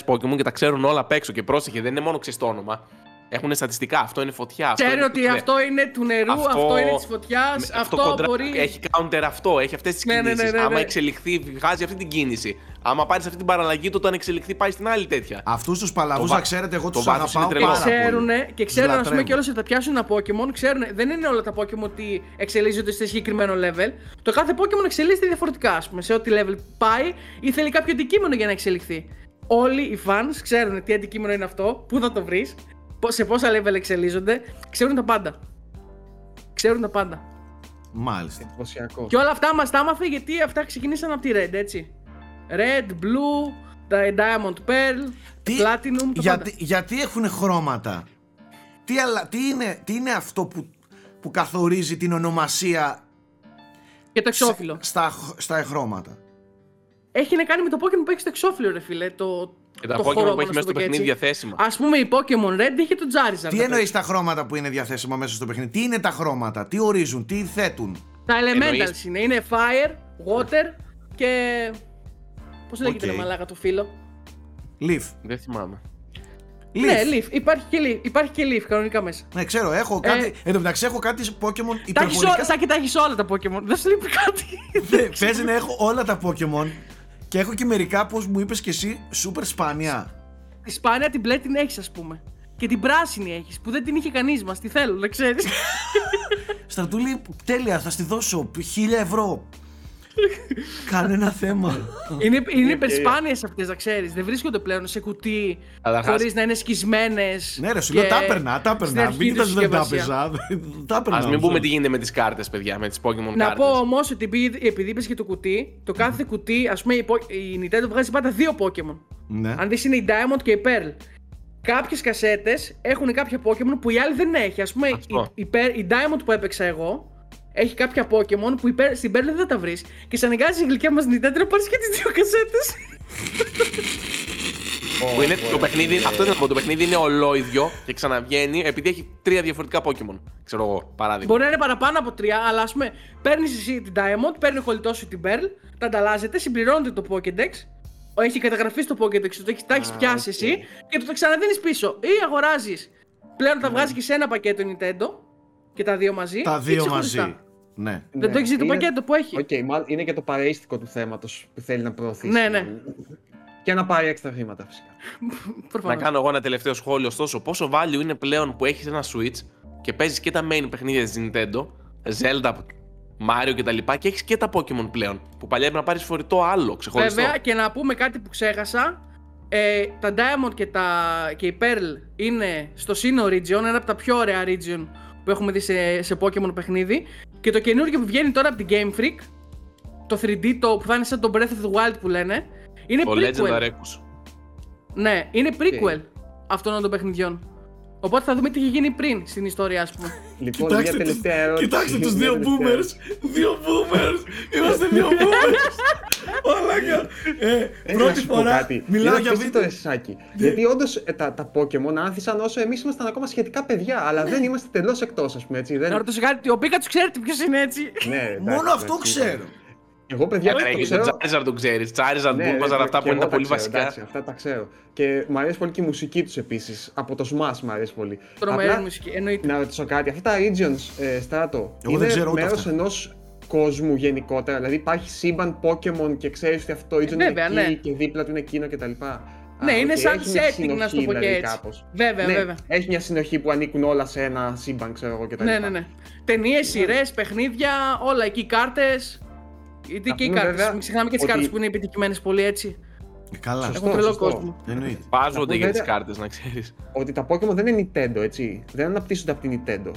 Pokemon και τα ξέρουν όλα απ' έξω και πρόσεχε, δεν είναι μόνο ξεστό όνομα. Έχουν στατιστικά. Αυτό είναι φωτιά. Ξέρει ότι αυτό είναι του νερού, αυτό, αυτό είναι της φωτιάς. Αυτό, αυτό μπορεί. Έχει counter αυτό, έχει αυτές τις ναι, κινήσει. Ναι, ναι, ναι, Άμα ναι. εξελιχθεί, βγάζει αυτή την κίνηση. Άμα πάρεις αυτή την παραλλαγή του, όταν εξελιχθεί, πάει στην άλλη τέτοια. Αυτούς τους παλαβούς, να ξέρετε, εγώ τους αγαπάω πάρα πολύ. Ξέρουν και ξέρουν, α πούμε, και όλε θα πιάσουν ένα Pokémon. Ξέρουν, δεν είναι όλα τα Pokémon ότι εξελίσσονται σε συγκεκριμένο level. Το κάθε Pokémon εξελίσσεται διαφορετικά, ας πούμε, σε ό,τι level πάει ή θέλει κάποιο αντικείμενο για να εξελιχθεί. Όλοι οι fans ξέρουν τι αντικείμενο είναι αυτό, πού θα το βρεις, σε πόσα level εξελίσσονται, ξέρουν τα πάντα. Ξέρουν τα πάντα. Μάλιστα. Εντυπωσιακό. Και όλα αυτά μας τα άμαθε γιατί αυτά ξεκινήσαν από τη Red, έτσι. Red, Blue, Diamond Pearl, τι, Platinum. γιατί, γιατί έχουν χρώματα; Τι, τι, είναι, τι είναι αυτό που, που καθορίζει την ονομασία και το εξώφυλλο. Στα, στα χρώματα; Έχει να κάνει με το Pokémon που έχει στο εξώφυλλο, ρε φίλε. Το, και τα Pokémon που έχει μέσα στο παιχνίδι διαθέσιμα. Α πούμε η Pokemon Red είχε το Charizard. Τι εννοείς τα χρώματα που είναι διαθέσιμα μέσα στο παιχνίδι, Τι είναι τα χρώματα, τι ορίζουν, τι θέτουν; Τα elementals είναι. Είναι fire, water και. Πώς λέγεται okay. μαλάκα το φίλο; Leaf. Δεν θυμάμαι. Leaf. Ναι, Leaf. Υπάρχει και Leaf. Υπάρχει και Leaf κανονικά μέσα. Ναι, ξέρω, έχω ε, κάτι. Εν τω μεταξύ έχω κάτι Pokémon υπερβολικά. Σάκη τα έχεις όλα τα Pokémon. Δεν σου λείπει κάτι. Παίζει να έχω όλα τα Pokémon και έχω και μερικά, πώς μου είπες και εσύ, super σπάνια. Τη σπάνια την μπλε την έχεις, ας πούμε. Και την πράσινη έχεις, που δεν την είχε κανείς μας. Τι θέλω, να ξέρεις. (laughs) Στρατούλη, τέλεια, θα στη δώσω. Χίλια ευρώ. Κανένα θέμα. Είναι, είναι υπερσπάνιε αυτές, να ξέρεις. Δεν βρίσκονται πλέον σε κουτί χωρίς να είναι σκισμένες. Ναι, ρε, σου λέω τα έπαιρνα, τα έπαιρνα. Μην κοιτά δεν τα έπαιζα. Α μην πούμε τι γίνεται με τις κάρτες, παιδιά, με τις Pokémon Να πω όμως ότι επειδή είπες και το κουτί, το κάθε κουτί, ας πούμε, η Nintendo βγάζει πάντα δύο Pokémon. Ναι. Αν δεις είναι η Diamond και η Pearl. Κάποιες κασέτες έχουν κάποια Pokémon που η άλλη δεν έχει. Α πούμε, η, η, η Diamond που έπαιξα εγώ έχει κάποια Pokémon που υπέρ, στην Πέρλε δεν θα τα βρεις. Και σε αναγκάζει η γλυκιά μας Nintendo να πάρεις και τις δύο κασέτες. Που είναι το παιχνίδι, αυτό είναι το παιχνίδι είναι ολόιδιο και ξαναβγαίνει επειδή έχει τρία διαφορετικά Pokémon. Ξέρω εγώ, παράδειγμα. Μπορεί να είναι παραπάνω από τρία, αλλά ας πούμε παίρνεις εσύ την Diamond, παίρνει ο κολλητός σου την Pearl, τα ανταλλάζετε, συμπληρώνετε το Pokédex, έχει καταγραφεί στο Pokédex, το τα έχεις πιάσει εσύ και το, το ξαναδίνεις πίσω. Ή αγοράζεις. Πλέον τα ναι. βγάζεις και σε ένα πακέτο Nintendo και τα δύο μαζί. Τα δύο μαζί. Ναι. Δεν ναι. το έχεις το πακέτο που έχει; Οκ, okay, είναι και το παρέστικο του θέματος που θέλει να προωθήσει. Ναι, ναι. Και να πάρει έξτρα χρήματα φυσικά. (laughs) να κάνω εγώ ένα τελευταίο σχόλιο. Ωστόσο, πόσο value είναι πλέον που έχεις ένα Switch και παίζεις και τα main παιχνίδια της Nintendo, Zelda, Mario κτλ. Και, και έχεις και τα Pokémon πλέον. Που παλιά έπρεπε να πάρεις φορητό άλλο ξεχωριστό. Βέβαια, και να πούμε κάτι που ξέχασα. Ε, τα Diamond και, τα, και η Pearl είναι στο Sinnoh Region, ένα από τα πιο ωραία region που έχουμε δει σε, σε Pokemon παιχνίδι. Και το καινούργιο που βγαίνει τώρα από την Game Freak, το 3D το που θα είναι σαν το Breath of the Wild που λένε, είναι Το prequel. Legend Arceus. Ναι, είναι prequel αυτών των παιχνιδιών. Οπότε θα δούμε τι είχε γίνει πριν στην ιστορία, ας πούμε. Λοιπόν, μια Κοιτάξτε, τους, τελευταία ερώτηση. κοιτάξτε τους Μια δύο τελευταία. boomers. Δύο boomers. Είμαστε δύο (laughs) boomers. Μαλάκα. Ε, Ε, να πρώτη σου πω φορά κάτι. μιλάω Είναι για απίστευτο, βίντεο. ρε Σάκη. Γιατί όντως τα, τα Pokémon άνθησαν όσο εμείς ήμασταν ακόμα σχετικά παιδιά, αλλά δεν είμαστε τελώς εκτός, ας πούμε έτσι. Να Δεν... ρωτήσω κάτι, ο Πίκατσου ξέρετε ποιος είναι έτσι; Ναι, εντάξει, Μόνο εντάξει, αυτό ναι. ξέρω. Εγώ παιδιά Ρε, το και ξέρω. το Charizard το ξέρεις. Charizard, Ναι, Bulbasaur, ρε, αυτά και που είναι εγώ τα τα πολύ ξέρω, βασικά. εντάξει, αυτά τα ξέρω. Και μου αρέσει πολύ και η μουσική τους επίσης. Από το Smash μου αρέσει πολύ. Τρομερή Απλά, μουσική, εννοείται. Να ρωτήσω κάτι. Αυτά τα regions, ε, στράτο, Εγώ δεν ξέρω είναι ούτε μέρος αυτά. ενός κόσμου γενικότερα. Δηλαδή υπάρχει σύμπαν Pokémon και ξέρεις ότι αυτό το region είναι βέβαια, εκεί ναι. και δίπλα του είναι εκείνο κτλ. Ναι, Α, είναι οκ, σαν έχει μια setting, να σου το συνοχή, πω και δηλαδή, έτσι. κάπως. Βέβαια, ναι, βέβαια. Έχει μια συνοχή που ανήκουν όλα σε ένα σύμπαν, ξέρω εγώ κτλ. Ναι, ναι, ναι. Ταινίες, σειρές, παιχνίδια, όλα εκεί, κάρτες. Γιατί Να και οι πούμε κάρτες. βέβαια Μην ξεχνάμε και τις ότι- κάρτες που είναι επιτυχημένες πολύ έτσι. Ε, Καλά. Σωστό. Έχουν τρελό σωστό. κόσμο. Εννοείται. Πάζονται Να για πω τις βέβαια- κάρτες, να ξέρεις. Ότι τα Pokémon δεν είναι Nintendo, έτσι. Δεν αναπτύσσονται από την Nintendo.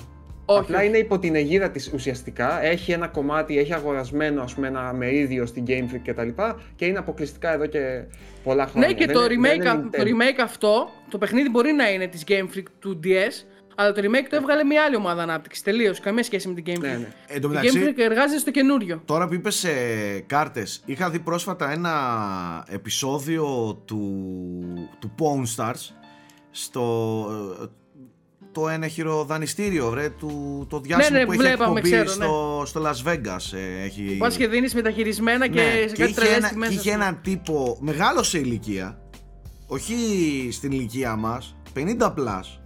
Όχι. Απλά είναι υπό την αιγίδα της ουσιαστικά. Έχει ένα κομμάτι, έχει αγορασμένο ας πούμε, ένα μερίδιο στην Game Freak κτλ. Και, και είναι αποκλειστικά εδώ και πολλά χρόνια. Ναι, και Δεν το είναι- δεν remake, είναι α- το Nintendo. remake αυτό, το παιχνίδι μπορεί να είναι της Game Freak του DS, αλλά το remake το έβγαλε μια άλλη ομάδα ανάπτυξης. Τελείως. Καμία σχέση με την Game Freak. Ναι, ναι. Εν τω Η μεταξύ, Game Freak εργάζεται στο καινούριο. Τώρα που είπες ε, κάρτες, είχα δει πρόσφατα ένα επεισόδιο του, του Pawn Stars στο ε, το ένεχειρο δανειστήριο βρε, του, το διάσημο ναι, που έχει βλέπαμε, εκπομπή ξέρω, στο, στο Las Vegas ε, έχει... Πας και δίνεις μεταχειρισμένα και Ναι, σε κάτι είχε, τρελές ένα, τιμέ. και είχε έναν τύπο μεγάλο σε ηλικία όχι στην ηλικία μας 50 plus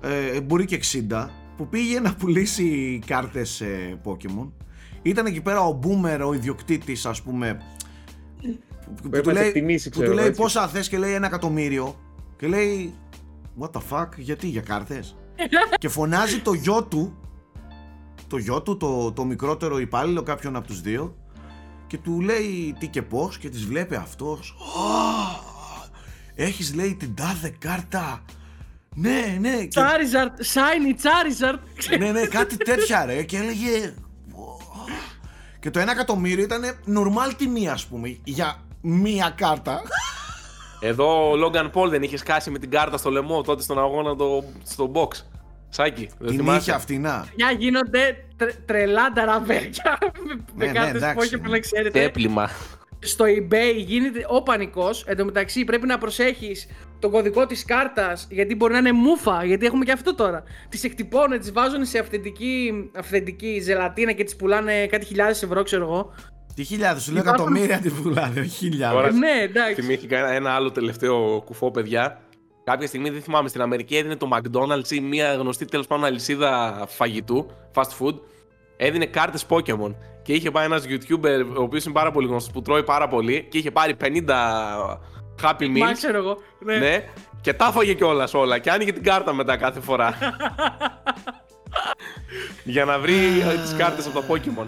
ε, μπορεί και 60 που πήγε να πουλήσει κάρτες ε, Pokemon ήταν εκεί πέρα ο Boomer ο ιδιοκτήτης ας πούμε που, του έπρεπε να λέει, εκτιμήσει, που ξέρω, του λέει έτσι. πόσα θες και λέει ένα εκατομμύριο. Και λέει what the fuck γιατί για κάρτες; (laughs) Και φωνάζει το γιο του το γιο του, το, το μικρότερο υπάλληλο κάποιον από τους δύο και του λέει τι και πώς και τις βλέπει αυτός. «Α, έχεις λέει την τάδε κάρτα ναι ναι και, Charizard, shiny Charizard. ναι ναι κάτι τέτοια ρε και έλεγε «Ω». και το ένα εκατομμύριο ήταν normal τιμή ας πούμε για μία κάρτα Εδώ ο Logan Paul δεν είχε σκάσει με την κάρτα στο λαιμό τότε στον αγώνα το, στο box. Σάκη, δεν την θυμάσαι; είχε αυτή να Για γίνονται τρε, τρελά ταραβέρια (laughs) με, Ναι, ναι, με κάρτες εντάξει. Pokemon, να ξέρετε. Τέπλημα. Στο eBay γίνεται ο πανικός. Εν τω μεταξύ πρέπει να προσέχεις τον κωδικό της κάρτας γιατί μπορεί να είναι μούφα, γιατί έχουμε και αυτό τώρα. Τις εκτυπώνουν, τις βάζουν σε αυθεντική, αυθεντική ζελατίνα και τις πουλάνε κάτι χιλιάδες ευρώ ξέρω εγώ. τι χιλιάδες σου λέω Υπάρχουν- εκατομμύρια την πουλάνε όχι χιλιάδες Τώρα- ναι, εντάξει. Θυμήθηκα ένα, ένα άλλο τελευταίο κουφό, παιδιά. Κάποια στιγμή δεν θυμάμαι, στην Αμερική έδινε το McDonald's ή μια γνωστή τέλος πάντων αλυσίδα φαγητού, fast food. Έδινε κάρτες Pokémon. Και είχε πάει ένας YouTuber, ο οποίος είναι πάρα πολύ γνωστός, που τρώει πάρα πολύ και είχε πάρει 50 Happy Μα Meals. ξέρω εγώ. Ναι. Ναι, και τα έφαγε κιόλας όλα. Και άνοιγε την κάρτα μετά κάθε φορά. (laughs) Για να βρει τις κάρτες από το Pokémon.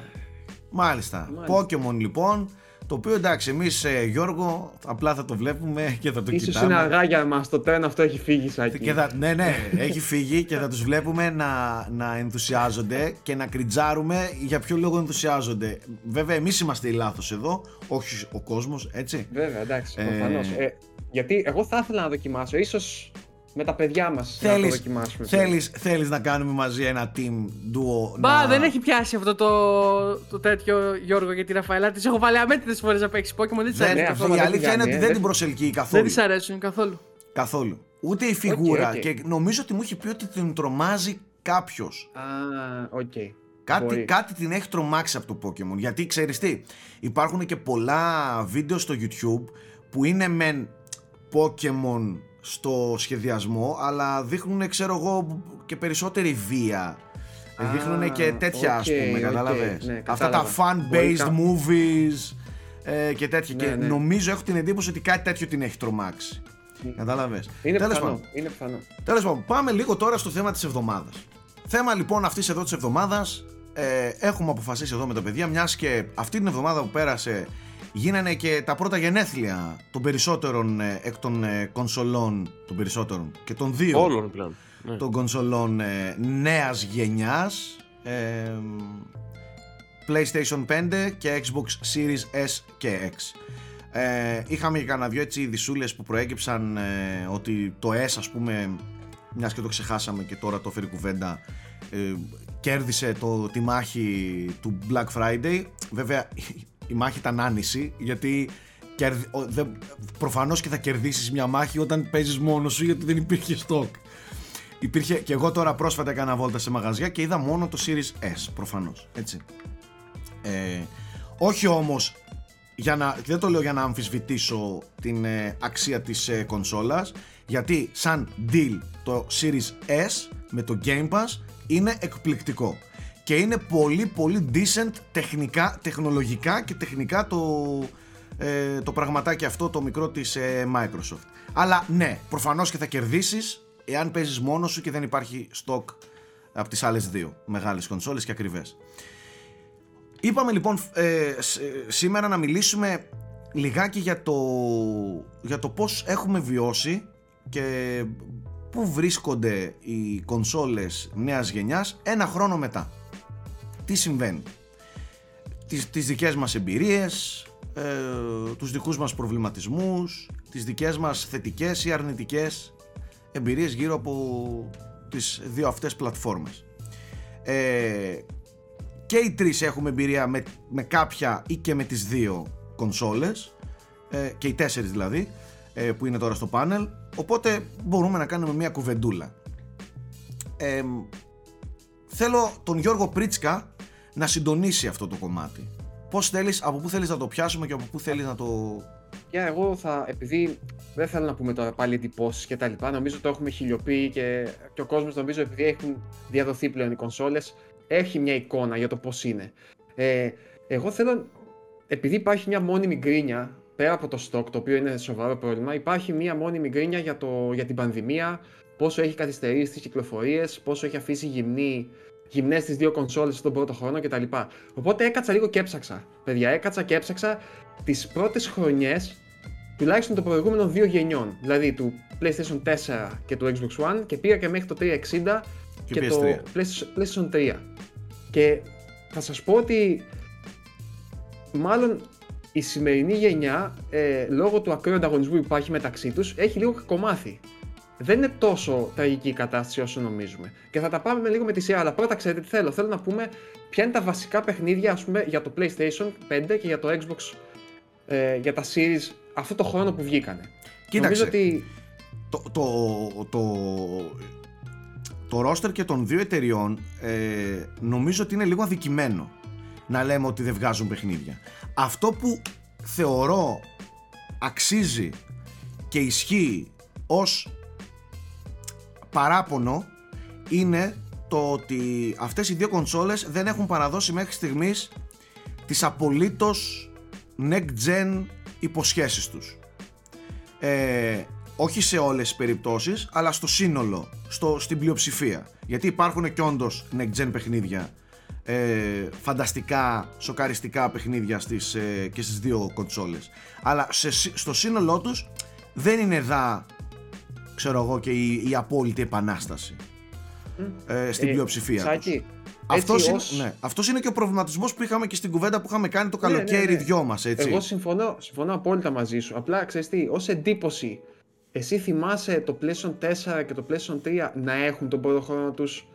Μάλιστα. Pokemon λοιπόν. Το οποίο εντάξει, εμείς Γιώργο, απλά θα το βλέπουμε και θα το Ίσως κοιτάμε. είναι αργά για μας, το τρένο αυτό έχει φύγει Σάκη. Και θα, ναι, ναι, έχει φύγει και θα τους βλέπουμε να, να ενθουσιάζονται και να κριτζάρουμε για ποιο λόγο ενθουσιάζονται. Βέβαια, εμείς είμαστε οι λάθος εδώ, όχι ο κόσμος, έτσι. Βέβαια, εντάξει, Ε, προφανώς. Ε, γιατί εγώ θα ήθελα να δοκιμάσω, ίσως με τα παιδιά μας να το Θέλεις, δοκιμάσουμε. θέλεις, θέλεις να κάνουμε μαζί ένα team duo. Μπα, να... δεν έχει πιάσει αυτό το, το τέτοιο Γιώργο για τη Ραφαέλα. Της έχω βάλει αμέτρητες φορές να παίξει Pokémon. Δεν της Δεν, αρέσει Ναι, καθόλου. αυτό η δεν αλήθεια την είναι κάνει, ότι ε, δεν δεν- την προσελκύει Δεν καθόλου. της αρέσουν καθόλου. Καθόλου. Ούτε η φιγούρα. οκ. Και νομίζω ότι μου έχει πει ότι την τρομάζει κάποιος. Α, οκ. Κάτι, Μπορεί. κάτι την έχει τρομάξει από το Pokemon. Γιατί ξέρεις τι, υπάρχουν και πολλά βίντεο στο YouTube που είναι μεν Pokemon στο σχεδιασμό, αλλά δείχνουν, ξέρω εγώ, και περισσότερη βία. Α, δείχνουν και τέτοια, ας οκ, πούμε, οκ, κατάλαβες; ναι, Αυτά τα κατάλαβα. fan-based Μπορεί κα- movies ε, και τέτοια. Ναι, και ναι. νομίζω, έχω την εντύπωση ότι κάτι τέτοιο την έχει τρομάξει. Κατάλαβες; Είναι Τέλος πιθανό, πάντων. είναι πιθανό. Τέλος πάντων, πάμε λίγο τώρα στο θέμα της εβδομάδας. Θέμα λοιπόν αυτής εδώ της εβδομάδας, ε, έχουμε αποφασίσει εδώ με τα παιδιά, μιας και αυτή την εβδομάδα που πέρασε γίνανε και τα πρώτα γενέθλια των περισσότερων ε, εκ των ε, κονσολών των περισσότερων και των δύο Όλων πλέον. Ναι. των κονσολών ε, νέας γενιάς ε, PlayStation 5 και Xbox Series S και X ε, είχαμε και κανένα δυο έτσι δισούλες που προέκυψαν ε, ότι το S ας πούμε μιας και το ξεχάσαμε και τώρα το φέρει κουβέντα ε, κέρδισε το, τη μάχη του Black Friday βέβαια η μάχη ήταν άνηση γιατί κερδι, ο, δε, προφανώς και θα κερδίσεις μια μάχη όταν παίζεις μόνος σου γιατί δεν υπήρχε stock υπήρχε και εγώ τώρα πρόσφατα έκανα βόλτα σε μαγαζιά και είδα μόνο το Series S προφανώς έτσι. Ε, όχι όμως για να, δεν το λέω για να αμφισβητήσω την ε, αξία της ε, κονσόλας γιατί σαν deal το Series S με το Game Pass είναι εκπληκτικό και είναι πολύ πολύ decent τεχνικά, τεχνολογικά και τεχνικά το, ε, το πραγματάκι αυτό το μικρό της ε, Microsoft αλλά ναι προφανώς και θα κερδίσεις εάν παίζεις μόνος σου και δεν υπάρχει stock από τις άλλες δύο μεγάλες κονσόλες και ακριβές Είπαμε λοιπόν ε, σήμερα να μιλήσουμε λιγάκι για το, για το πώς έχουμε βιώσει και πού βρίσκονται οι κονσόλες νέας γενιάς ένα χρόνο μετά. Τι συμβαίνει. Τις, τις δικές μας εμπειρίες, ε, τους δικούς μας προβληματισμούς, τις δικές μας θετικές ή αρνητικές εμπειρίες γύρω από τις δύο αυτές πλατφόρμες. Ε, και οι τρεις έχουμε εμπειρία με, με κάποια ή και με τις δύο κονσόλες ε, και οι τέσσερις δηλαδή ε, που είναι τώρα στο πάνελ οπότε μπορούμε να κάνουμε μια κουβεντούλα ε, θέλω τον Γιώργο Πρίτσκα να συντονίσει αυτό το κομμάτι πώς θέλεις, από πού θέλεις να το πιάσουμε και από πού θέλεις να το... Για εγώ θα, επειδή δεν θέλω να πούμε τώρα πάλι εντυπώσεις και τα λοιπά, νομίζω το έχουμε χιλιοποιεί και, και ο κόσμος νομίζω επειδή έχουν διαδοθεί πλέον οι κονσόλες, έχει μια εικόνα για το πώς είναι. Ε, εγώ θέλω, επειδή υπάρχει μια μόνιμη γκρίνια, πέρα από το stock, το οποίο είναι σοβαρό πρόβλημα, υπάρχει μια μόνιμη γκρίνια για, το, για την πανδημία, πόσο έχει καθυστερήσει τις κυκλοφορίες, πόσο έχει αφήσει γυμνή, γυμνές τις δύο κονσόλες στον πρώτο χρόνο κτλ. Οπότε έκατσα λίγο και έψαξα. Παιδιά, έκατσα και έψαξα τις πρώτες χρονιές τουλάχιστον των προηγούμενων δύο γενιών. Δηλαδή του PlayStation 4 και του Xbox One και πήγα και μέχρι το 360 και, το PlayStation 3. Και θα σας πω ότι μάλλον η σημερινή γενιά, ε, λόγω του ακραίου ανταγωνισμού που υπάρχει μεταξύ τους, έχει λίγο κακομάθει. Δεν είναι τόσο τραγική η κατάσταση όσο νομίζουμε. Και θα τα πάμε λίγο με τη σειρά. Αλλά πρώτα ξέρετε τι θέλω. Θέλω να πούμε ποια είναι τα βασικά παιχνίδια ας πούμε, για το PlayStation 5 και για το Xbox, ε, για τα series αυτό το χρόνο που βγήκανε. Κοίταξε, Νομίζω ότι... το, το, το, το roster και των δύο εταιριών ε, νομίζω ότι είναι λίγο αδικημένο να λέμε ότι δεν βγάζουν παιχνίδια. Αυτό που θεωρώ αξίζει και ισχύει ως παράπονο είναι το ότι αυτές οι δύο κονσόλες δεν έχουν παραδώσει μέχρι στιγμής τις απολύτως next gen υποσχέσεις τους. Ε, όχι σε όλες τις περιπτώσεις αλλά στο σύνολο, στο, στην πλειοψηφία γιατί υπάρχουν και όντως next gen παιχνίδια ε, φανταστικά, σοκαριστικά παιχνίδια στις, ε, και στις δύο κονσόλες αλλά σε, στο σύνολό τους δεν είναι δά ξέρω εγώ και η, η απόλυτη επανάσταση ε, στην ε, πλειοψηφία Σάκη, αυτός, είναι, ναι, αυτός είναι και ο προβληματισμός που είχαμε και στην κουβέντα που είχαμε κάνει το ναι, καλοκαίρι ναι, ναι, δυο μας έτσι. Εγώ συμφωνώ, συμφωνώ απόλυτα μαζί σου απλά ξέρεις τι, ως εντύπωση εσύ θυμάσαι το PlayStation 4 και το PlayStation 3 να έχουν τον πρώτο χρόνο τους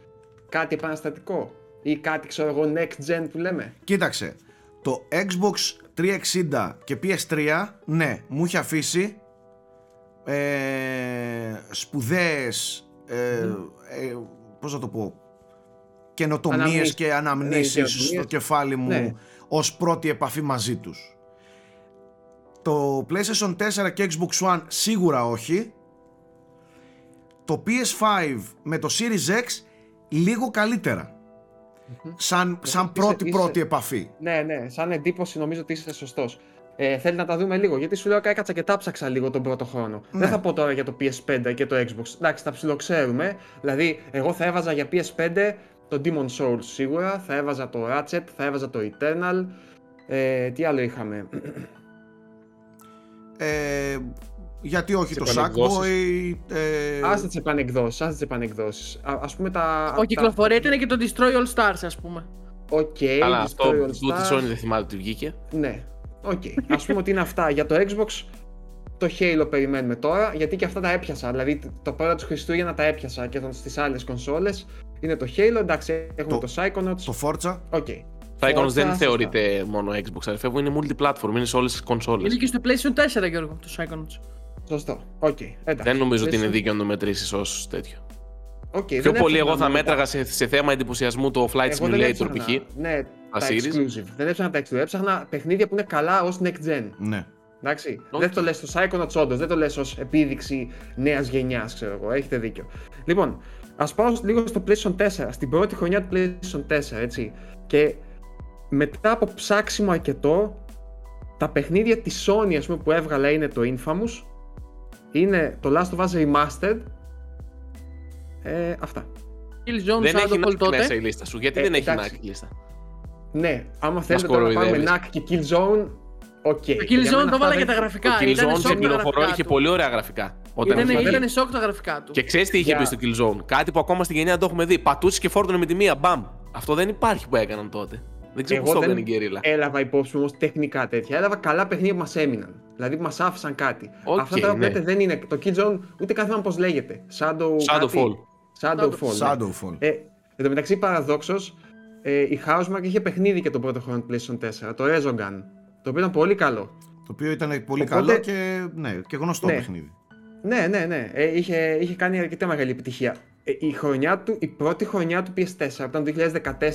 κάτι επαναστατικό; Ή κάτι ξέρω εγώ next gen που λέμε; Κοίταξε, το Xbox 360 και PS3 ναι, μου είχε αφήσει ε, σπουδαίες ε, ε, πώς να το πω καινοτομίες και αναμνήσεις ναι, στο κεφάλι μου ναι. ως πρώτη επαφή μαζί τους το PlayStation 4 και Xbox One σίγουρα όχι. Το PS5 με το Series X λίγο Σαν, σαν πρώτη πρώτη επαφή. Ναι, ναι, σαν εντύπωση νομίζω ότι είσαι σωστός. Ε, θέλει να τα δούμε λίγο. Γιατί σου λέω έκατσα και τάψαξα λίγο τον πρώτο χρόνο. Ναι. Δεν θα πω τώρα για το PS5 και το Xbox. Εντάξει, τα ψιλοξέρουμε. Δηλαδή, εγώ θα έβαζα για PS5 το Demon Souls σίγουρα. Θα έβαζα το Ratchet, θα έβαζα το Eternal. Ε, τι άλλο είχαμε; Ε, γιατί όχι το Sackboy. Ε... Άστε τις επανεκδόσει. Άστε τις επανεκδόσει. Α πούμε τα. Ο κυκλοφορία ήταν και το Destroy All Stars, ας πούμε. Οκ. Okay, Αλλά αυτό του της Sony δεν θυμάται ότι βγήκε. Ναι. Οκ. Okay. ας πούμε ότι είναι αυτά. Για το Xbox το Halo περιμένουμε τώρα, γιατί και αυτά τα έπιασα. Δηλαδή το πρώτο του Χριστούγεννα τα έπιασα και στις άλλες κονσόλες. Είναι το Halo, εντάξει, έχουμε το, το Psychonauts. Το Forza. Okay. Psychonauts δεν θεωρείται μόνο Xbox, αρφεύγω, είναι multiplatform, είναι σε όλες τις κονσόλες. Είναι και στο PlayStation 4, Γιώργο, το Psychonauts. Σωστό. Okay. Εντάξει. Δεν νομίζω ότι είναι δίκαιο να το μετρήσεις ως τέτοιο. Okay, Πιο πολύ εγώ θα μέτραγα σε, σε θέμα εντυπωσιασμού το Flight Simulator π.χ. Ναι, τα, τα exclusive. Δεν έψαχνα τα exclusive. Έψαχνα παιχνίδια που είναι καλά ως next gen. Ναι. Εντάξει. Okay. Δεν το λες στο Psychonauts όντω, δεν το λες ως επίδειξη νέας γενιάς, ξέρω εγώ. Έχετε δίκιο. Λοιπόν, ας πάω λίγο στο PlayStation 4, στην πρώτη χρονιά του PlayStation 4, έτσι. Και μετά από ψάξιμο αρκετό, τα παιχνίδια της Sony ας πούμε, που έβγαλα είναι το Infamous, είναι το Last of Us Remastered. Ε, αυτά. Killzone δεν έχει Knack μέσα η λίστα σου. Γιατί ε, δεν έχει Knack η λίστα; Ναι, άμα θέλετε τώρα να πάμε NAC και Killzone, οκ. Okay. Το Killzone το βάλα για τα γραφικά. Το Killzone σε πληροφορώ είχε πολύ ωραία γραφικά. Όταν ήταν, ήταν σοκ τα γραφικά του. Και ξέρεις τι είχε yeah. πει στο Killzone. Κάτι που ακόμα στην γενιά το έχουμε δει. Πατούσες και φόρτωνε με τη μία. Μπαμ. Αυτό δεν υπάρχει που έκαναν τότε. Δεν ξέρω πώς το έκανε η Guerrilla. Έλαβα υπόψη μου όμω τεχνικά τέτοια. Έλαβα καλά παιχνίδια που μας έμειναν. Δηλαδή που μας άφησαν κάτι. Okay, Αυτά τα ναι. δεν είναι. Το Killzone ούτε καθένα πώς λέγεται. Shadow, Shadowfall. Shadowfall. Shadowfall. Ναι. Ε, εν τω μεταξύ, παραδόξως, ε, η Housemark είχε παιχνίδι και τον πρώτο χρόνο του PlayStation 4. Το Rezogun. Το οποίο ήταν πολύ καλό. Το οποίο ήταν πολύ Οπότε... καλό και, ναι, και γνωστό ναι. παιχνίδι. Ναι, ναι, ναι. Ε, είχε, είχε κάνει αρκετά μεγάλη επιτυχία. Ε, η, χρονιά του, η πρώτη χρονιά του PS4 ήταν το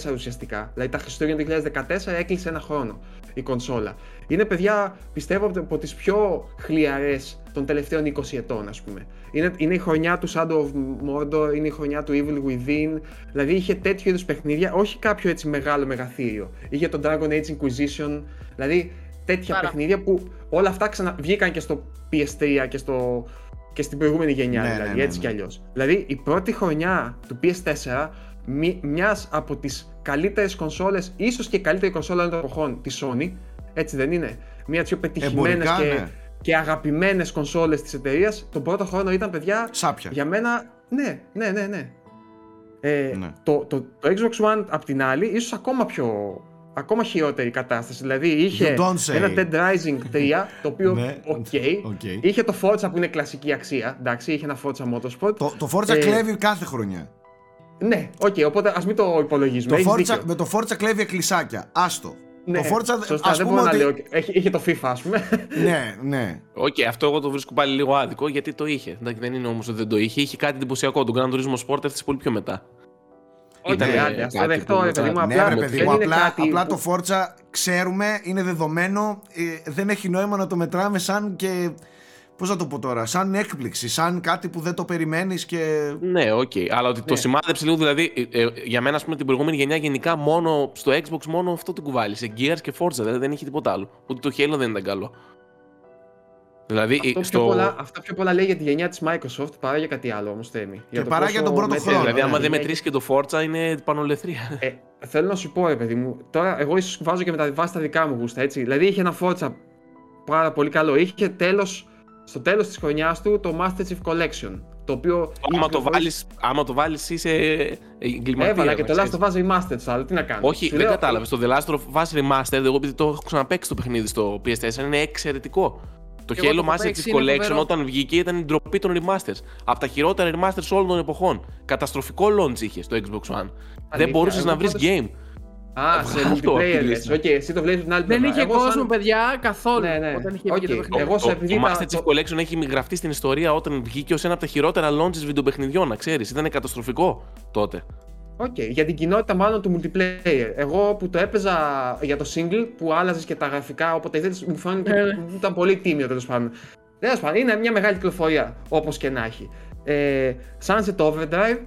2014 ουσιαστικά. Δηλαδή τα Χριστούγεννα 2014 έκλεισε ένα χρόνο η κονσόλα. Είναι παιδιά, πιστεύω από τις πιο χλιαρές των τελευταίων 20 ετών, ας πούμε. Είναι, είναι η χρονιά του Shadow of Mordor, είναι η χρονιά του Evil Within. Δηλαδή είχε τέτοιου είδους παιχνίδια, όχι κάποιο έτσι μεγάλο μεγαθύριο. Είχε το Dragon Age Inquisition. Δηλαδή τέτοια παιχνίδια που όλα αυτά ξαναβγήκαν και στο PS3 και στο και στην προηγούμενη γενιά, ναι, δηλαδή, ναι, ναι, έτσι κι αλλιώς. Δηλαδή, η πρώτη χρονιά του PS4, μιας από τις καλύτερες κονσόλες, ίσως και η καλύτερη κονσόλα των εποχών της Sony, έτσι δεν είναι; Μια από τι πιο πετυχημένες και, ναι. Και αγαπημένες κονσόλες της εταιρείας, τον πρώτο χρόνο ήταν παιδιά. Σάπια. Για μένα, ναι, ναι, ναι. ναι. Ε, ναι. Το, το, το Xbox One απ' την άλλη, ίσως ακόμα πιο ακόμα χειρότερη κατάσταση. Δηλαδή είχε ένα Dead Rising 3, (laughs) το οποίο ναι, okay. Είχε το Forza που είναι κλασική αξία. Εντάξει, είχε ένα Forza Motorsport. Το, το Forza ε, κλέβει κάθε χρονιά. Ναι, οκ, okay, οπότε ας μην το υπολογίζουμε. Το Forza, με το Forza κλέβει εκκλησάκια. Άστο. Ναι, το Forza, σωστά, δεν μπορώ ότι... να λέω. Είχε, το FIFA, ας πούμε. (laughs) ναι, ναι. Οκ, okay, αυτό εγώ το βρίσκω πάλι λίγο άδικο γιατί το είχε. Δεν είναι όμως ότι δεν το είχε. Είχε κάτι εντυπωσιακό. Το Gran Turismo Sport έφτασε πολύ πιο μετά. Ήταν άντε, ας το δεχτώ, ρε παιδί μου. Ναι, απλά, παιδί μου, απλά, απλά το Forza ξέρουμε, είναι δεδομένο, ε, δεν έχει νόημα να το μετράμε σαν και Πώς να το πω τώρα, σαν έκπληξη, σαν κάτι που δεν το περιμένεις και. Ναι, οκ. Okay. Αλλά ότι ναι. το σημάδεψε λίγο, δηλαδή ε, ε, για μένα, ας πούμε, την προηγούμενη γενιά γενικά μόνο στο Xbox μόνο αυτό το κουβάλισε. Gears και Forza, δηλαδή δεν είχε τίποτα άλλο. Ούτε το Halo δεν ήταν καλό. Δηλαδή, αυτό, στο... πιο πολλά, αυτά πιο πολλά λέει για τη γενιά της Microsoft παρά για κάτι άλλο όμως θέμη. Και παρά για τον πρώτο χρόνο. Δηλαδή, άμα δεν μετρήσει και το Forza, είναι πανολεθρία. Ε, θέλω να σου πω, ρε παιδί μου, τώρα εγώ ίσως βάζω και μεταβιβάσει τα δικά μου γούστα, έτσι. Δηλαδή, είχε ένα Forza πάρα πολύ καλό. Είχε τέλος, στο τέλος της χρονιάς του το Master Chief Collection. Το οποίο. Άμα το, βάλεις, άμα το βάλεις είσαι εγκληματία. Έβαλα και το Last of Us Remastered, άλλο τι να κάνω. Όχι, δεν κατάλαβες. Το The Last of Us Remastered, εγώ επειδή το έχω ξαναπέξει το παιχνίδι στο PS4, είναι εξαιρετικό. Το Halo Master Chief Collection όταν βγήκε ήταν η ντροπή των remasters. Από τα χειρότερα remasters όλων των εποχών. Καταστροφικό launch είχες στο Xbox One. Δεν μπορούσες να βρεις game. Α, σε multiplayer. Οκ, εσύ το βλέπεις την άλλη Δεν είχε κόσμο, παιδιά, καθόλου. Ναι, ναι. Όταν είχε βγει το παιχνίδι. Εγώ το, το Master Chief Collection έχει γραφτεί στην ιστορία όταν βγήκε ως ένα από τα χειρότερα launches βιντεοπαιχνιδιών, να ξέρεις. Ήταν καταστροφικό τότε. Οκ, okay, για την κοινότητα μάλλον του multiplayer. Εγώ που το έπαιζα για το single που άλλαζες και τα γραφικά όποτε ήθελες, μου φάνηκε yeah. Ναι. ήταν πολύ τίμιο τέλος πάντων. Τέλος πάντων, είναι μια μεγάλη κυκλοφορία όπως και να έχει. Ε, Sunset Overdrive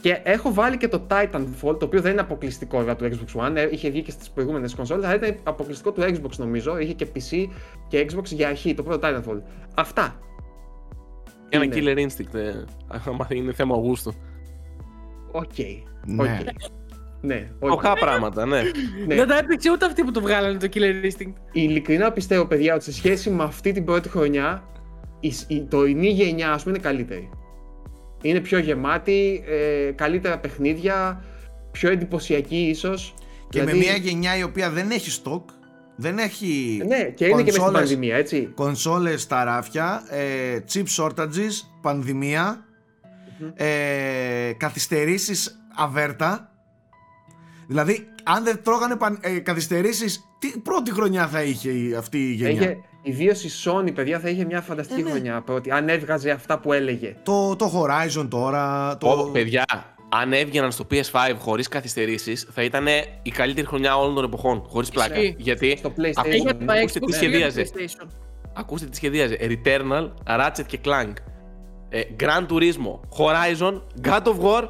και έχω βάλει και το Titanfall, το οποίο δεν είναι αποκλειστικό για το Xbox One. Ε, είχε βγει και στις προηγούμενες κονσόλες, αλλά ήταν αποκλειστικό του Xbox νομίζω. Είχε και PC και Xbox για αρχή, το πρώτο Titanfall. Αυτά. Ένα Killer Instinct, ε, είναι θέμα γούστου. Οκ. Okay. Ναι. Okay. Ναι, όχι. πράγματα, ναι. ναι. Δεν τα έπαιξε ούτε αυτοί που το βγάλανε το Killer Instinct. Ειλικρινά πιστεύω, παιδιά, ότι σε σχέση με αυτή την πρώτη χρονιά, η, η τωρινή γενιά, ας πούμε, είναι καλύτερη. Είναι πιο γεμάτη, ε, καλύτερα παιχνίδια, πιο εντυπωσιακή ίσως. Και δηλαδή... με μια γενιά η οποία δεν έχει stock, δεν έχει. Ναι, και είναι και μες την πανδημία, έτσι. Κονσόλες στα ράφια, ε, chip shortages, πανδημία, mm-hmm. ε, καθυστερήσεις αβέρτα. Δηλαδή, αν δεν τρώγανε ε, καθυστερήσεις, τι πρώτη χρονιά θα είχε αυτή η γενιά; Είχε, Ιδίω η Sony, παιδιά, θα είχε μια φανταστική ε, ναι. χρονιά πρώτη. Αν έβγαζε αυτά που έλεγε. Το, το Horizon τώρα. Το... παιδιά, αν έβγαιναν στο PS5 χωρίς καθυστερήσεις, θα ήταν η καλύτερη χρονιά όλων των εποχών. Χωρίς πλάκα. Γιατί στο PlayStation. Ακούστε τι σχεδίαζε. Ακούστε τι σχεδίαζε. Returnal, Ratchet και Clank. Ε, Gran Turismo, Horizon, God of War,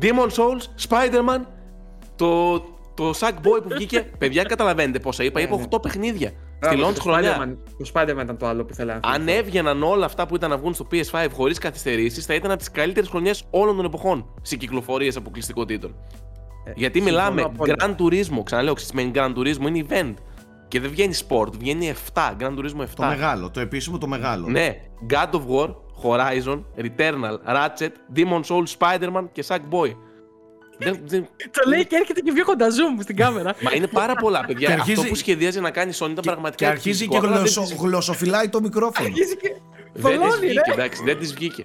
Demon Souls, Spider-Man, το, το Sackboy που βγήκε. (laughs) Παιδιά, καταλαβαίνετε πόσα είπα. Είπα 8 ναι, ναι. παιχνίδια. Στη launch χρονιά. Το Spider-Man ήταν το άλλο που ήθελα να Αν έβγαιναν όλα αυτά που ήταν να βγουν στο PS5 χωρίς καθυστερήσεις, θα ήταν από τις καλύτερες χρονιές όλων των εποχών σε κυκλοφορίε αποκλειστικότητων. Ε, Γιατί μιλάμε Grand Turismo, ξαναλέω, σημαίνει Grand Turismo είναι event. Και δεν βγαίνει sport, βγαίνει 7, Grand Turismo 7. Το μεγάλο, το επίσημο το μεγάλο. Ναι, God of War, Horizon, Returnal, Ratchet, Demon Souls, Spider-Man και Sackboy. Το λέει και έρχεται και πιο κοντά zoom στην κάμερα. Μα είναι πάρα πολλά παιδιά. Αυτό που σχεδίαζε να κάνει Sony ήταν πραγματικά. Και αρχίζει και γλωσσοφυλάει το μικρόφωνο. Δεν της βγήκε, εντάξει, δεν της βγήκε.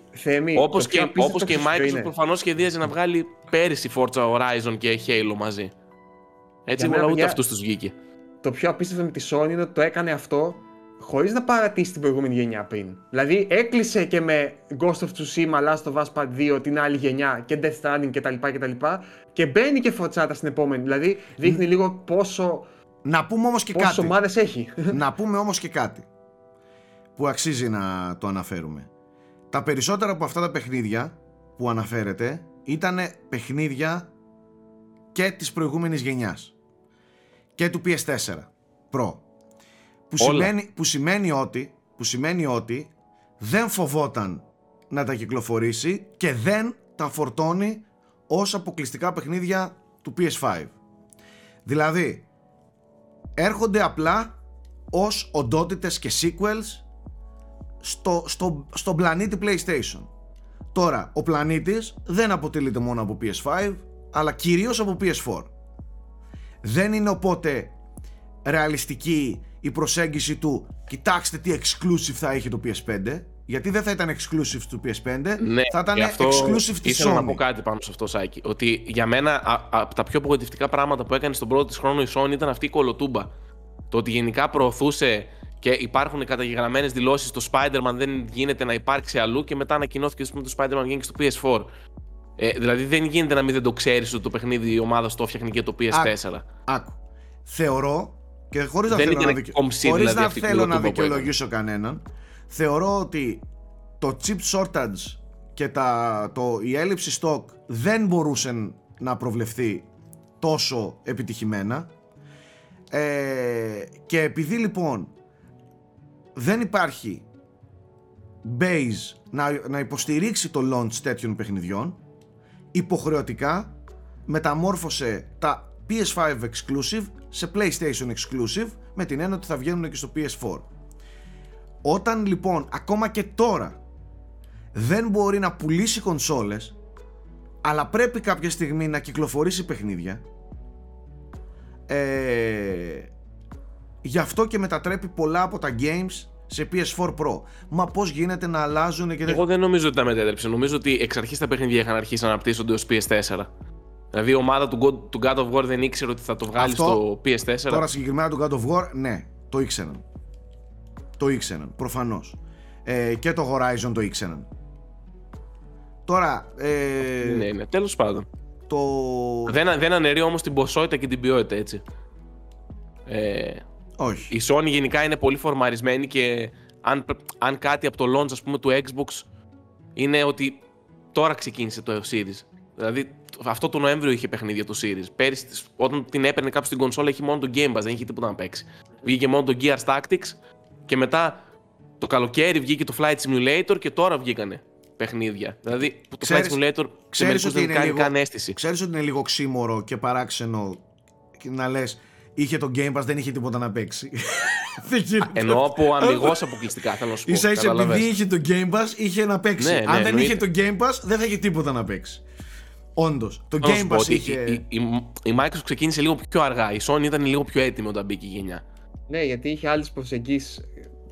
Όπως και, όπως και η Microsoft προφανώς σχεδίαζε να βγάλει πέρυσι Forza Horizon και Halo μαζί. Έτσι, μόνο ούτε αυτούς τους βγήκε. Το πιο απίστευτο με τη Sony είναι ότι το έκανε αυτό χωρίς να παρατήσει την προηγούμενη γενιά πριν. Δηλαδή έκλεισε και με Ghost of Tsushima, Last of Us Part 2 την άλλη γενιά και Death Stranding κτλ. Και, και μπαίνει και φωτσάτα στην επόμενη. Δηλαδή δείχνει λίγο πόσο. Να πούμε όμως και κάτι. ομάδες έχει. (laughs) Να πούμε όμως και κάτι που αξίζει να το αναφέρουμε. Τα περισσότερα από αυτά τα παιχνίδια που αναφέρετε ήταν παιχνίδια και της προηγούμενης γενιάς και του PS4 Pro που σημαίνει, που, σημαίνει ότι, που σημαίνει ότι δεν φοβόταν να τα κυκλοφορήσει και δεν τα φορτώνει ως αποκλειστικά παιχνίδια του PS5. Δηλαδή, έρχονται απλά ως οντότητες και sequels στο, στο, στον πλανήτη PlayStation. Τώρα, ο πλανήτης δεν αποτελείται μόνο από PS5, αλλά κυρίως από PS4. Δεν είναι οπότε ρεαλιστική η προσέγγιση του κοιτάξτε τι exclusive θα έχει το PS5 γιατί δεν θα ήταν exclusive του PS5 ναι, θα ήταν αυτό exclusive της Sony να πω κάτι πάνω σε αυτό Σάκη ότι για μένα από τα πιο απογοητευτικά πράγματα που έκανε στον πρώτο της χρόνο η Sony ήταν αυτή η κολοτούμπα το ότι γενικά προωθούσε και υπάρχουν καταγεγραμμένες δηλώσεις στο Spider-Man δεν γίνεται να υπάρξει αλλού και μετά ανακοινώθηκε ότι το Spider-Man γίνει στο PS4. Ε, δηλαδή δεν γίνεται να μην δεν το ξέρεις ότι το παιχνίδι η ομάδα το φτιάχνει και το PS4. άκου. Θεωρώ και χωρίς να, θέλω, να, δικαι... χωρίς δηλαδή, να, θέλω να δικαιολογήσω κανέναν, θεωρώ ότι το chip shortage και τα, το, η έλλειψη stock δεν μπορούσε να προβλεφθεί τόσο επιτυχημένα. Ε, και επειδή λοιπόν δεν υπάρχει base να, να υποστηρίξει το launch τέτοιων παιχνιδιών υποχρεωτικά μεταμόρφωσε τα PS5 exclusive σε PlayStation exclusive με την έννοια ότι θα βγαίνουν και στο PS4. Όταν λοιπόν ακόμα και τώρα δεν μπορεί να πουλήσει κονσόλες αλλά πρέπει κάποια στιγμή να κυκλοφορήσει παιχνίδια ε, γι' αυτό και μετατρέπει πολλά από τα games σε PS4 Pro. Μα πώς γίνεται να αλλάζουν και. Εγώ δεν νομίζω ότι τα μετέτρεψε. Νομίζω ότι εξ αρχής τα παιχνίδια είχαν αρχίσει να αναπτύσσονται ως PS4. Δηλαδή η ομάδα του God, του God of War δεν ήξερε ότι θα το βγάλει στο PS4. Τώρα συγκεκριμένα του God of War, ναι, το ήξεραν. Το ήξεραν, προφανώς. Ε, και το Horizon το ήξεραν. Τώρα. Ε, ναι, ναι, τέλος πάντων. Το... Δεν, δεν αναιρεί όμως την ποσότητα και την ποιότητα, έτσι. Ε, Όχι. Η Sony γενικά είναι πολύ φορμαρισμένη και αν, αν κάτι από το launch ας πούμε του Xbox είναι ότι τώρα ξεκίνησε το Series. Δηλαδή αυτό το Νοέμβριο είχε παιχνίδια του Series. Πέρυσι, όταν την έπαιρνε κάποιος στην κονσόλα, είχε μόνο τον Game Pass, δεν είχε τίποτα να παίξει. Βγήκε μόνο το Gears Tactics και μετά το καλοκαίρι βγήκε το Flight Simulator και τώρα βγήκανε παιχνίδια. Δηλαδή που το Flight Simulator σε μερικούς δεν κάνει καν αίσθηση. Ξέρεις ότι είναι λίγο ξύμορο και παράξενο να λες είχε το Game Pass, δεν είχε τίποτα να παίξει. (laughs) Εννοώ από αμυγός αποκλειστικά, θέλω να σου πω. σα ίσα επειδή είχε το Game Pass, είχε να παίξει. Ναι, ναι, Αν δεν είχε το Game Pass, δεν θα είχε τίποτα να παίξει. Όντως. Το Game Pass είχε. Η, η, η, Microsoft ξεκίνησε λίγο πιο αργά. Η Sony ήταν λίγο πιο έτοιμη όταν μπήκε η γενιά. Ναι, γιατί είχε άλλες προσεγγίσεις.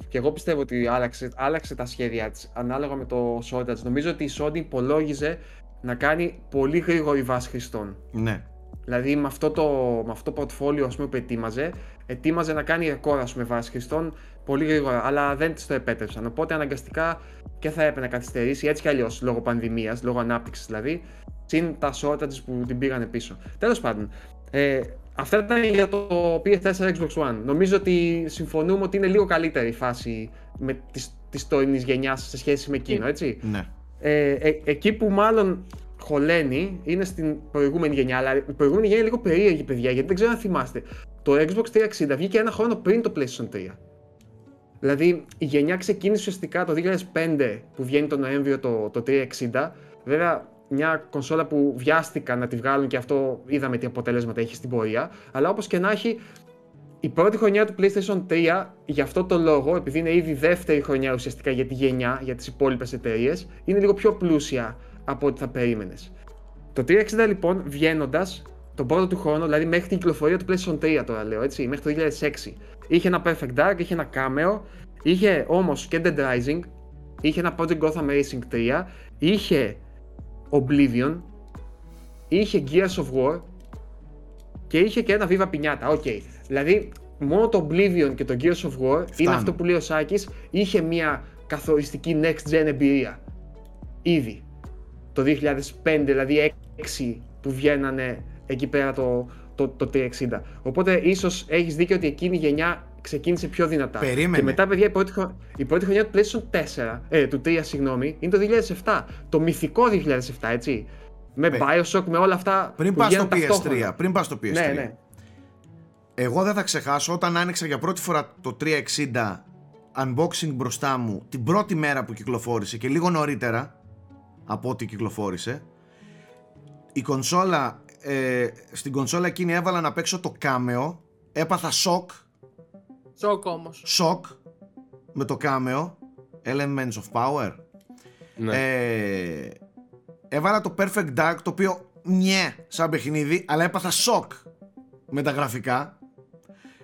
Και εγώ πιστεύω ότι άλλαξε, άλλαξε τα σχέδια της ανάλογα με το shortage. Νομίζω ότι η Sony υπολόγιζε να κάνει πολύ γρήγορη βάση χρηστών. Ναι. Δηλαδή με αυτό το, με αυτό το portfolio ας πούμε, που ετοίμαζε, ετοίμαζε να κάνει ρεκόρ με βάση χρηστών πολύ γρήγορα, αλλά δεν της το επέτρεψαν. Οπότε αναγκαστικά και θα έπρεπε να καθυστερήσει έτσι κι αλλιώς λόγω πανδημίας, λόγω ανάπτυξης δηλαδή, συν τα shortages που την πήγαν πίσω. Τέλος πάντων, ε, αυτά ήταν για το PS4 Xbox One. Νομίζω ότι συμφωνούμε ότι είναι λίγο καλύτερη η φάση με της τωρινής γενιάς σε σχέση με εκείνο, έτσι. Ναι. Ε, ε, εκεί που μάλλον χωλαίνει είναι στην προηγούμενη γενιά. Αλλά η προηγούμενη γενιά είναι λίγο περίεργη, παιδιά, γιατί δεν ξέρω αν θυμάστε. Το Xbox 360 βγήκε ένα χρόνο πριν το PlayStation 3. Δηλαδή η γενιά ξεκίνησε ουσιαστικά το 2005 που βγαίνει το Νοέμβριο το, το 360. Βέβαια, μια κονσόλα που βιάστηκαν να τη βγάλουν και αυτό είδαμε τι αποτέλεσματα έχει στην πορεία. Αλλά όπως και να έχει, η πρώτη χρονιά του PlayStation 3, για αυτό το λόγο, επειδή είναι ήδη δεύτερη χρονιά ουσιαστικά για τη γενιά, για τις υπόλοιπες εταιρείες, είναι λίγο πιο πλούσια από ό,τι θα περίμενες. Το 360 λοιπόν βγαίνοντας τον πρώτο του χρόνο, δηλαδή μέχρι την κυκλοφορία του PlayStation 3 τώρα λέω έτσι, μέχρι το 2006, είχε ένα Perfect Dark, είχε ένα Cameo, είχε όμως και Dead Rising, είχε ένα Project Gotham Racing 3, είχε Oblivion, είχε Gears of War και είχε και ένα Viva Pinata. OK. Okay. Δηλαδή, μόνο το Oblivion και το Gears of War είναι αυτό που λέει ο Σάκης, είχε μια καθοριστική next gen εμπειρία. Ήδη το 2005, δηλαδή 6 που βγαίνανε εκεί πέρα το, το, το 360. Οπότε ίσως έχεις δίκιο ότι εκείνη η γενιά ξεκίνησε πιο δυνατά. Περίμενε. Και μετά, παιδιά, η πρώτη, η πρώτη χρονιά του PlayStation 4, ε, του 3, συγγνώμη, είναι το 2007. Το μυθικό 2007, έτσι. Με Παι... Bioshock, με όλα αυτά. Πριν πας στο PS3. Πριν πας στο PS3. Ναι, ναι. Εγώ δεν θα ξεχάσω όταν άνοιξα για πρώτη φορά το 360 unboxing μπροστά μου την πρώτη μέρα που κυκλοφόρησε και λίγο νωρίτερα από ό,τι κυκλοφόρησε. Η κονσόλα, ε, στην κονσόλα εκείνη έβαλα να παίξω το κάμεο. Έπαθα σοκ. Σοκ όμως. Σοκ με το κάμεο. Elements of Power. Ναι. Ε, έβαλα το Perfect Dark το οποίο νιέ σαν παιχνίδι αλλά έπαθα σοκ με τα γραφικά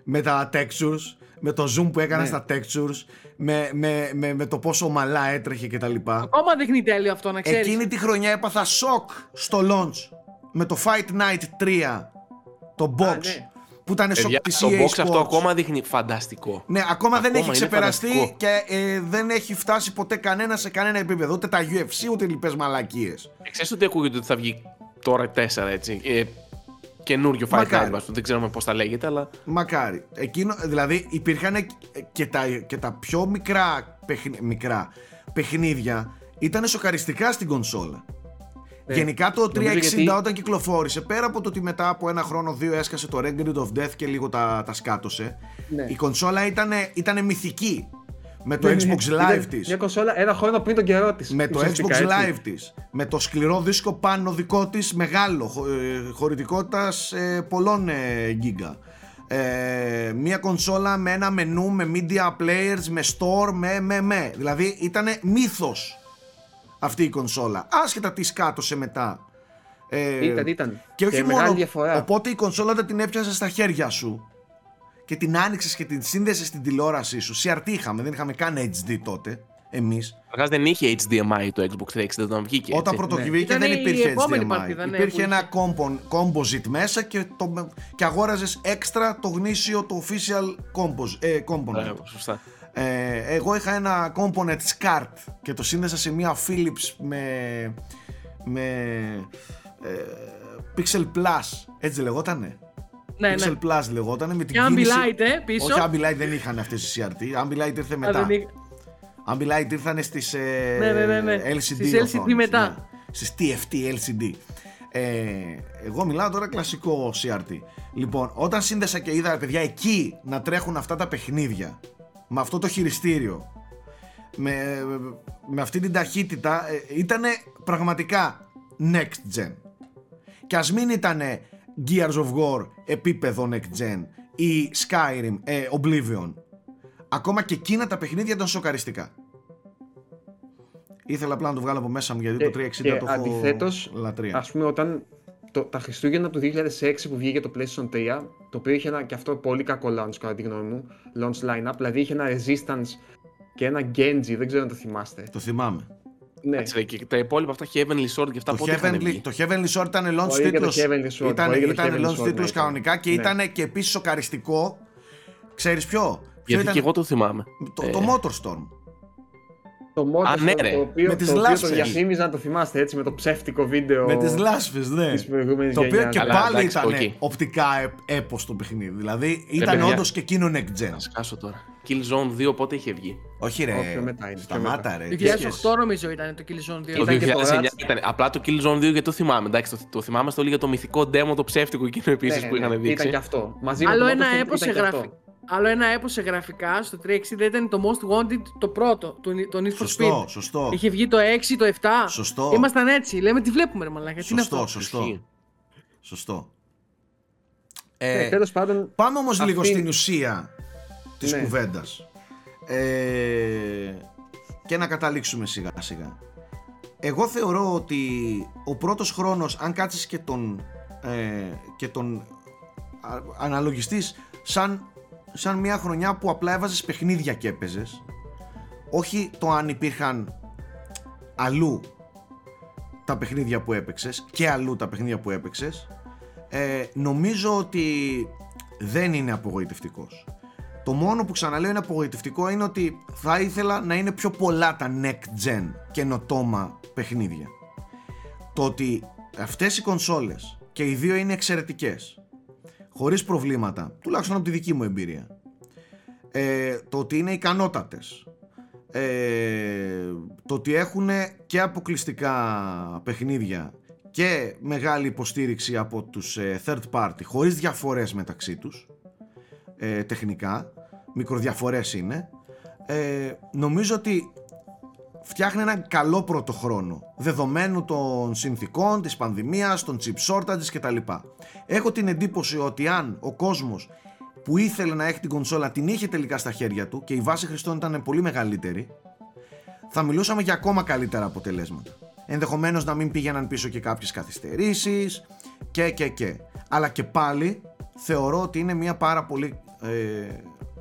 με τα textures με το zoom που έκανα ναι. στα textures, με, με, με, με το πόσο μαλά έτρεχε κτλ. Ακόμα δείχνει τέλειο αυτό, να ξέρεις. Εκείνη τη χρονιά έπαθα σοκ στο launch με το Fight Night 3, το box. ναι. Που ήταν σοκ της Το box αυτό ακόμα δείχνει φανταστικό. Ναι, ακόμα, δεν έχει ξεπεραστεί και ε, δεν έχει φτάσει ποτέ κανένα σε κανένα επίπεδο. Ούτε τα UFC ούτε λοιπές μαλακίες. Ξέρεις ότι ακούγεται ότι θα βγει τώρα 4 έτσι. Ε, καινούριο Fight Night, δεν ξέρουμε πώς τα λέγεται, αλλά. Μακάρι. Εκείνο, δηλαδή υπήρχαν και τα, και τα πιο μικρά, μικρά παιχνίδια ήταν σοκαριστικά στην κονσόλα. Ναι. Γενικά το 360 όταν κυκλοφόρησε, πέρα από το ότι μετά από ένα χρόνο δύο έσκασε το Red of Death και λίγο τα, τα σκάτωσε, ναι. η κονσόλα ήταν, ήταν μυθική με το ναι, ναι, Xbox Live της. Μια κονσόλα ένα χρόνο πριν τον καιρό της. Με το Xbox Live της. Με το σκληρό δίσκο πάνω δικό της μεγάλο. Ε, Χωρητικότητας ε, πολλών ε, γίγκα. Ε, μια κονσόλα με ένα μενού, με media players, με store, με με με. Δηλαδή ήταν μύθος αυτή η κονσόλα. Άσχετα τι σκάτωσε μετά. Ε, ήταν, ήταν. Και όχι μόνο. Διαφορά. Οπότε η κονσόλα δεν την έπιασε στα χέρια σου και την άνοιξες και την σύνδεσες στην τηλεόρασή σου. CRT είχαμε, δεν είχαμε καν HD τότε. Εμείς. Καταρχάς δεν είχε HDMI το Xbox 360 όταν βγήκε. Όταν πρωτοβγήκε ναι. δεν υπήρχε HDMI. υπήρχε ένα composite μέσα και, το, και αγόραζες έξτρα το γνήσιο, το official ε, component. σωστά. Ε, εγώ είχα ένα component SCART και το σύνδεσα σε μια Philips με, με ε, Pixel Plus. Έτσι λεγότανε. Ναι, Pixel ναι. Plus λεγόταν με την και Ambilight, ε, πίσω. Όχι, Ambilight δεν είχαν αυτές οι CRT. Ambilight ήρθε μετά. Ambilight ήρθαν στις ε, ναι, ναι, ναι, ναι. LCD, στις LCD μετά. Ναι. Στις TFT LCD. Ε, εγώ μιλάω τώρα κλασικό CRT. Λοιπόν, όταν σύνδεσα και είδα παιδιά εκεί να τρέχουν αυτά τα παιχνίδια με αυτό το χειριστήριο με, με αυτή την ταχύτητα ε, ήταν πραγματικά next gen. Και ας μην ήταν Gears of War επίπεδο next gen ή Skyrim, ε, Oblivion. Ακόμα και εκείνα τα παιχνίδια ήταν σοκαριστικά. Ήθελα απλά να το βγάλω από μέσα μου γιατί το 360 και το αντιθέτως, έχω λατρεία. Ας πούμε όταν το, τα Χριστούγεννα του 2006 που βγήκε το PlayStation 3, το οποίο είχε ένα και αυτό πολύ κακό launch κατά τη γνώμη μου, launch lineup, δηλαδή είχε ένα Resistance και ένα Genji, δεν ξέρω αν το θυμάστε. Το θυμάμαι. Ναι. και τα υπόλοιπα αυτά Heavenly Sword και αυτά το πότε Heavenly, Το Heavenly Sword ήταν launch τίτλος, ήταν, ήταν launch τίτλος ναι, κανονικά και ναι. ήταν και επίσης σοκαριστικό. Ξέρεις ποιο; Γιατί ήταν... και εγώ το θυμάμαι. Το, ε... το Motorstorm. Το Motorstorm ναι, το οποίο, με τις το, οποίο το διαφήμιζαν, το θυμάστε έτσι, με το ψεύτικο βίντεο Με τις λάσπες, ναι. Της προηγούμενης το οποίο και Αλλά, πάλι εντάξει, ήταν okay. οπτικά έπος το παιχνίδι. Δηλαδή ήταν όντως και εκείνο next gen. Να σκάσω τώρα. Killzone 2 πότε είχε βγει; Όχι ρε, Όχι, μετά είναι, σταμάτα ρε. Το 2008 νομίζω ήταν το Killzone 2. Το 2009 ήταν. Απλά το Killzone 2 γιατί το θυμάμαι. Εντάξει, το, το θυμάμαι στο για το μυθικό demo το ψεύτικο εκείνο επίσης ναι, που είχαν ναι, δείξει. Ήταν και αυτό. Μαζί Άλλο με ένα Motorstorm έπος σε ήταν και αυτό. γραφικά. Άλλο ένα έπος σε γραφικά στο 360 ήταν το Most Wanted το πρώτο, το, το Need for Σωστό, Speed. σωστό. Είχε βγει το 6, το 7. Σωστό. Ήμασταν έτσι. Λέμε τι βλέπουμε ρε μαλάκα. Τι είναι Σωστό, αυτό; σωστό. Ισχύει. Σωστό. Ναι, Ε, τέλος πάντων, Πάμε όμως λίγο αυτή- στην ουσία της Ναι. κουβέντας ε, και να καταλήξουμε σιγά σιγά. Εγώ θεωρώ ότι ο πρώτος χρόνος, αν κάτσεις και τον, ε, και τον α- αναλογιστείς σαν, σαν μια χρονιά που απλά έβαζες παιχνίδια και έπαιζες, όχι το αν υπήρχαν αλλού τα παιχνίδια που έπαιξες και αλλού τα παιχνίδια που έπαιξες, ε, νομίζω ότι δεν είναι απογοητευτικός. Το μόνο που ξαναλέω είναι απογοητευτικό είναι ότι θα ήθελα να είναι πιο πολλά τα next gen καινοτόμα παιχνίδια. Το ότι αυτές οι κονσόλες και οι δύο είναι εξαιρετικές, χωρίς προβλήματα, τουλάχιστον από τη δική μου εμπειρία, ε, το ότι είναι ικανότατες, ε, το ότι έχουν και αποκλειστικά παιχνίδια και μεγάλη υποστήριξη από τους ε, third party χωρίς διαφορές μεταξύ τους ε, τεχνικά. Μικροδιαφορές είναι. Ε, νομίζω ότι φτιάχνει έναν καλό πρώτο χρόνο δεδομένου των συνθήκων, της πανδημίας, των chip shortages κτλ. Έχω την εντύπωση ότι αν ο κόσμος που ήθελε να έχει την κονσόλα την είχε τελικά στα χέρια του και η βάση χρηστών ήταν πολύ μεγαλύτερη θα μιλούσαμε για ακόμα καλύτερα αποτελέσματα. Ενδεχομένως να μην πήγαιναν πίσω και κάποιες καθυστερήσεις και και και. Αλλά και πάλι θεωρώ ότι είναι μια πάρα πολύ ε,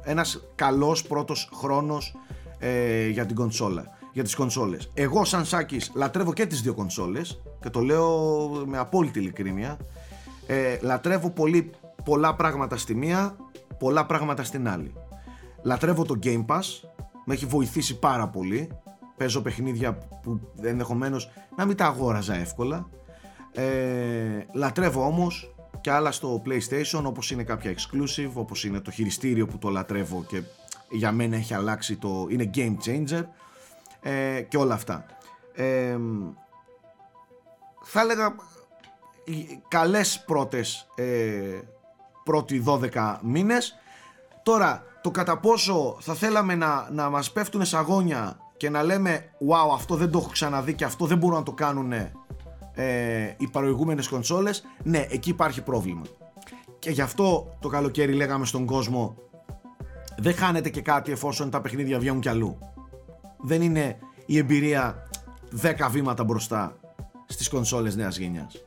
ένας καλός πρώτος χρόνος ε, για την κονσόλα για τις κονσόλες. Εγώ σαν Σάκης λατρεύω και τις δύο κονσόλες και το λέω με απόλυτη ειλικρίνεια. Ε, λατρεύω πολύ, πολλά πράγματα στη μία, πολλά πράγματα στην άλλη. Λατρεύω το Game Pass, με έχει βοηθήσει πάρα πολύ. Παίζω παιχνίδια που ενδεχομένως να μην τα αγόραζα εύκολα. Ε, λατρεύω όμως και άλλα στο PlayStation όπως είναι κάποια exclusive, όπως είναι το χειριστήριο που το λατρεύω και για μένα έχει αλλάξει το... είναι game changer ε, και όλα αυτά. Ε, θα έλεγα οι καλές πρώτες ε, πρώτοι 12 μήνες. Τώρα το κατά πόσο θα θέλαμε να, να μας πέφτουν σαγόνια και να λέμε wow αυτό δεν το έχω ξαναδεί και αυτό δεν μπορούν να το κάνουν ε, οι προηγούμενες κονσόλες ναι εκεί υπάρχει πρόβλημα. Και γι' αυτό το καλοκαίρι λέγαμε στον κόσμο δεν χάνεται και κάτι εφόσον τα παιχνίδια βγαίνουν κι αλλού δεν είναι η εμπειρία 10 βήματα μπροστά στις κονσόλες νέας γενιάς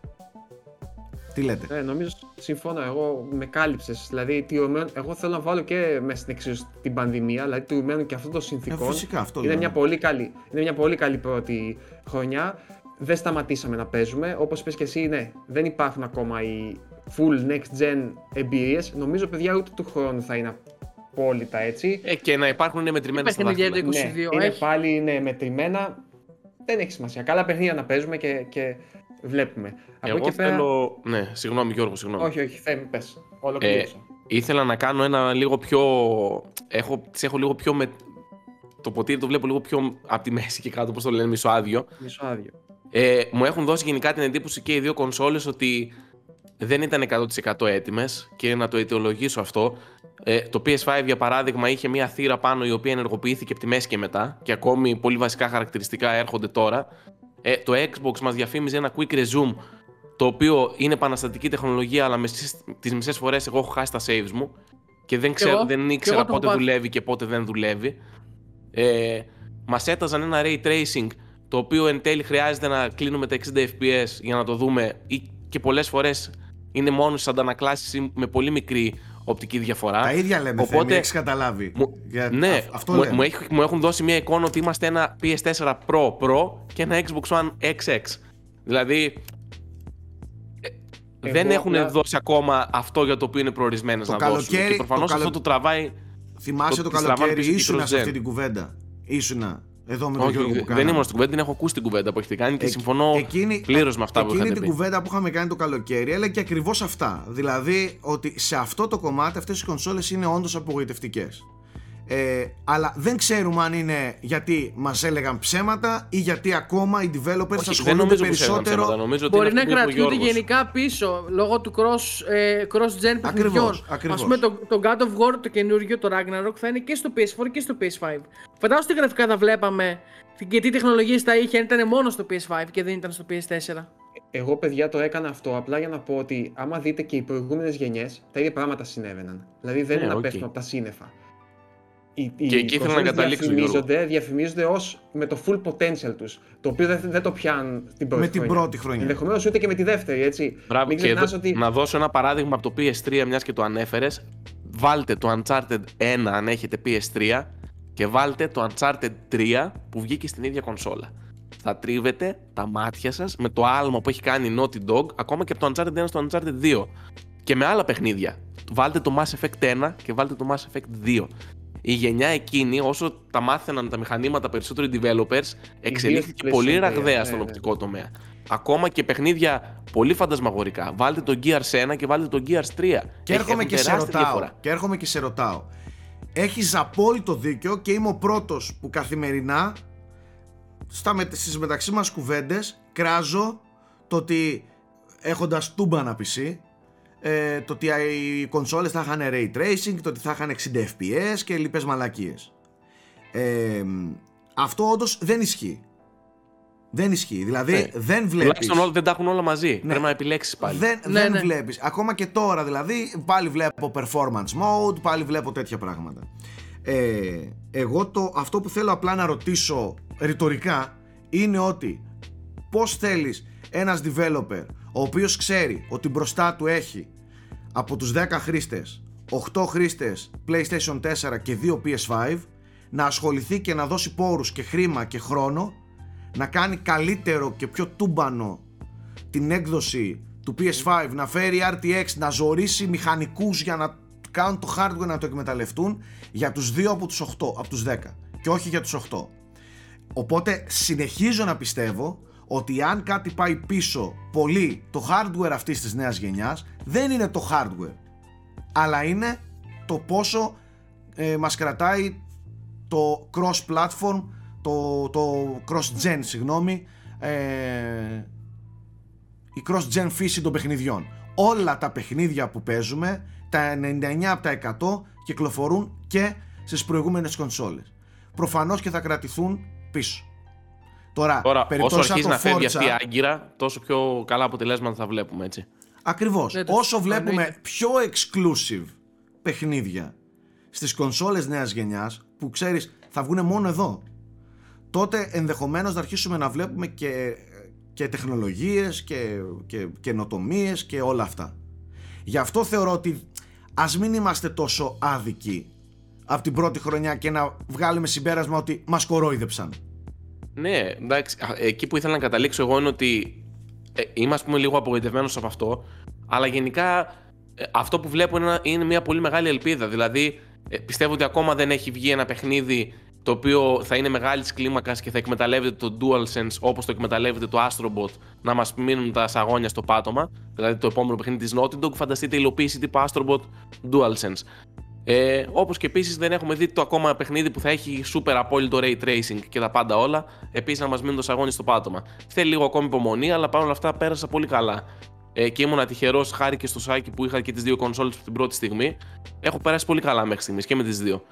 τι λέτε; Ναι, νομίζω συμφωνώ. Εγώ με κάλυψες. Δηλαδή, τηρουμένο, εγώ θέλω να βάλω και μέσα στην εξίσωση την πανδημία, δηλαδή τηρουμένο και αυτό το συνθηκών. Ε, φυσικά, αυτό είναι λέω. μια, πολύ καλή, είναι μια πολύ καλή πρώτη χρονιά. Δεν σταματήσαμε να παίζουμε. Όπως πες και εσύ, ναι, δεν υπάρχουν ακόμα οι full next gen εμπειρίες. Νομίζω, παιδιά, ούτε του χρόνου θα είναι απόλυτα έτσι. Ε, και να υπάρχουν είναι μετρημένα στα παιχνίδια δάχτυλα. του 22 ναι, είναι έχει. πάλι είναι μετρημένα. Δεν έχει σημασία. Καλά παιχνίδια να παίζουμε και, και βλέπουμε. Από Εγώ εκεί και πέρα. θέλω... Ναι, συγγνώμη Γιώργο, συγγνώμη. Όχι, όχι, θέμη, πες. Ολοκλήρωσα. Ήθελα να κάνω ένα λίγο πιο... Έχω, τις έχω λίγο πιο με... Το ποτήρι το βλέπω λίγο πιο από τη μέση και κάτω, όπως το λένε, μισοάδιο. Μισό άδειο. Ε, μου έχουν δώσει γενικά την εντύπωση και οι δύο κονσόλες ότι δεν ήταν 100% έτοιμες και να το αιτιολογήσω αυτό. Ε, το PS5 για παράδειγμα είχε μια θύρα πάνω η οποία ενεργοποιήθηκε από τη μέση και μετά και ακόμη πολύ βασικά χαρακτηριστικά έρχονται τώρα. Ε, το Xbox μας διαφήμιζε ένα quick resume το οποίο είναι επαναστατική τεχνολογία αλλά μες τις μισές φορές εγώ έχω χάσει τα saves μου και δεν, ξέρω, δεν ήξερα πότε δουλεύει και πότε δεν δουλεύει. Ε, μας έταζαν ένα ray tracing το οποίο εν τέλει χρειάζεται να κλείνουμε τα 60 fps για να το δούμε ή και πολλές φορές είναι μόνος στις αντανακλάσεις με πολύ μικρή οπτική διαφορά. Τα ίδια λέμε, Οπότε, θέμη, έχεις καταλάβει. Για... Ναι, αυτό μου, μου, έχει, μου έχουν δώσει μια εικόνα ότι είμαστε ένα PS4 Pro Pro και ένα Xbox One XX. Δηλαδή, ε, δεν έχουν δώσει ακόμα αυτό για το οποίο είναι προορισμένες να δώσουν. Και προφανώς αυτό το τραβάει. Θυμάσαι το, το καλοκαίρι, ήσουν σε αυτή την κουβέντα. Ήσουνα εδώ με τον Γιώργο που Δεν ήμουν στην κουβέντα, την έχω ακούσει την κουβέντα που έχετε κάνει και ε, συμφωνώ πλήρως με αυτά που έχετε πει. Εκείνη την κουβέντα που είχαμε κάνει το καλοκαίρι έλεγε και ακριβώς αυτά. Δηλαδή ότι σε αυτό το κομμάτι αυτές οι κονσόλες είναι όντως απογοητευτικές. Ε, αλλά δεν ξέρουμε αν είναι γιατί μας έλεγαν ψέματα ή γιατί ακόμα οι developers Όχι, ασχολούνται περισσότερο. Ψέματα, νομίζω Μπορεί να κρατιούνται γενικά πίσω λόγω του cross, ε, cross-gen παιχνιδιών. Α πούμε το, το God of War το καινούργιο, το Ragnarok, θα είναι και στο PS4 και στο PS5. Φαντάζομαι ότι γραφικά θα βλέπαμε και τι τεχνολογίες θα είχε αν ήταν μόνο στο PS5 και δεν ήταν στο PS4. Εγώ, παιδιά, το έκανα αυτό απλά για να πω ότι άμα δείτε και οι προηγούμενες γενιές, τα ίδια πράγματα συνέβαιναν. Δηλαδή δεν yeah, είναι να okay. πέφτουν από τα σύννεφα οι, και εκεί ήθελα να καταλήξω διαφημίζονται, διαφημίζονται ως με το full potential τους, το οποίο δεν, δεν το πιάνουν την πρώτη με την πρώτη χρονιά. Ενδεχομένως ούτε και με τη δεύτερη, έτσι. Μπράβο, Μην και ότι... να δώσω ένα παράδειγμα από το PS3, μιας και το ανέφερες. Βάλτε το Uncharted 1 αν έχετε PS3 και βάλτε το Uncharted 3 που βγήκε στην ίδια κονσόλα. Θα τρίβετε τα μάτια σας με το άλμα που έχει κάνει η Naughty Dog, ακόμα και από το Uncharted 1 στο Uncharted 2. Και με άλλα παιχνίδια. Βάλτε το Mass Effect 1 και βάλτε το Mass Effect 2 η γενιά εκείνη, όσο τα μάθαιναν τα μηχανήματα περισσότερο οι developers, εξελίχθηκε πολύ ραγδαία στον ναι, ναι. οπτικό τομέα. Ακόμα και παιχνίδια πολύ φαντασμαγορικά. Βάλτε το Gears 1 και βάλτε το Gears 3. Και έρχομαι και σε ρωτάω. Και έρχομαι και σε ρωτάω. Έχεις απόλυτο δίκιο και είμαι ο πρώτος που καθημερινά στις μεταξύ μας κουβέντες κράζω το ότι έχοντας τούμπα να PC ε, το ότι οι κονσόλες θα είχαν ray tracing, το ότι θα είχαν 60 fps και λοιπές μαλακίες. Ε, αυτό όντως δεν ισχύει. Δεν ισχύει. Δηλαδή ναι. δεν βλέπεις. Τουλάχιστον δεν τα έχουν όλα μαζί. Ναι. Πρέπει να επιλέξεις πάλι. Δεν, ναι, δεν ναι. βλέπεις. Ακόμα και τώρα δηλαδή πάλι βλέπω performance mode, πάλι βλέπω τέτοια πράγματα. Ε, εγώ το, αυτό που θέλω απλά να ρωτήσω ρητορικά είναι ότι πώς θέλεις ένας developer ο οποίος ξέρει ότι μπροστά του έχει από τους 10 χρήστες 8 χρήστες PlayStation 4 και 2 PS5 να ασχοληθεί και να δώσει πόρους και χρήμα και χρόνο να κάνει καλύτερο και πιο τούμπανο την έκδοση του PS5 να φέρει RTX να ζωρίσει μηχανικούς για να κάνουν το hardware να το εκμεταλλευτούν για τους 2 από τους 8 από τους 10 και όχι για τους 8 οπότε συνεχίζω να πιστεύω ότι αν κάτι πάει πίσω πολύ το hardware αυτής της νέας γενιάς δεν είναι το hardware αλλά είναι το πόσο ε, μας κρατάει το cross platform το, το cross gen συγγνώμη ε, η cross gen φύση των παιχνιδιών. Όλα τα παιχνίδια που παίζουμε τα 99 από τα 100 κυκλοφορούν και στις προηγούμενες κονσόλες. Προφανώς και θα κρατηθούν πίσω Τώρα, Τώρα όσο αρχίζεις να φεύγει αυτή η άγκυρα, τόσο πιο καλά αποτελέσματα θα βλέπουμε, έτσι. Ακριβώς. Όσο βλέπουμε πιο exclusive παιχνίδια στις κονσόλες νέας γενιάς που ξέρεις θα βγουν μόνο εδώ τότε ενδεχομένως να αρχίσουμε να βλέπουμε και, και τεχνολογίες και, και καινοτομίες και όλα αυτά γι' αυτό θεωρώ ότι ας μην είμαστε τόσο άδικοι από την πρώτη χρονιά και να βγάλουμε συμπέρασμα ότι μας κορόιδεψαν ναι, εντάξει. Εκεί που ήθελα να καταλήξω εγώ είναι ότι ε, είμαι ας πούμε λίγο απογοητευμένος από αυτό, αλλά γενικά ε, αυτό που βλέπω είναι, είναι μια πολύ μεγάλη ελπίδα. Δηλαδή, ε, πιστεύω ότι ακόμα δεν έχει βγει ένα παιχνίδι το οποίο θα είναι μεγάλης κλίμακας και θα εκμεταλλεύεται το DualSense όπως το εκμεταλλεύεται το Astrobot να μας μείνουν τα σαγόνια στο πάτωμα. Δηλαδή, το επόμενο παιχνίδι της Naughty Dog, φανταστείτε υλοποίηση τύπου Astrobot DualSense. Ε, Όπως και επίσης δεν έχουμε δει το ακόμα παιχνίδι που θα έχει super απόλυτο ray tracing και τα πάντα όλα. Επίσης να μας μείνουν το σαγόνι στο πάτωμα. Θέλει λίγο ακόμη υπομονή, αλλά παρόλα αυτά πέρασα πολύ καλά. ε, και ήμουν τυχερό χάρη και στο σάκι που είχα και τις δύο κονσόλε την πρώτη στιγμή. Έχω περάσει πολύ καλά μέχρι στιγμής και με τις δύο.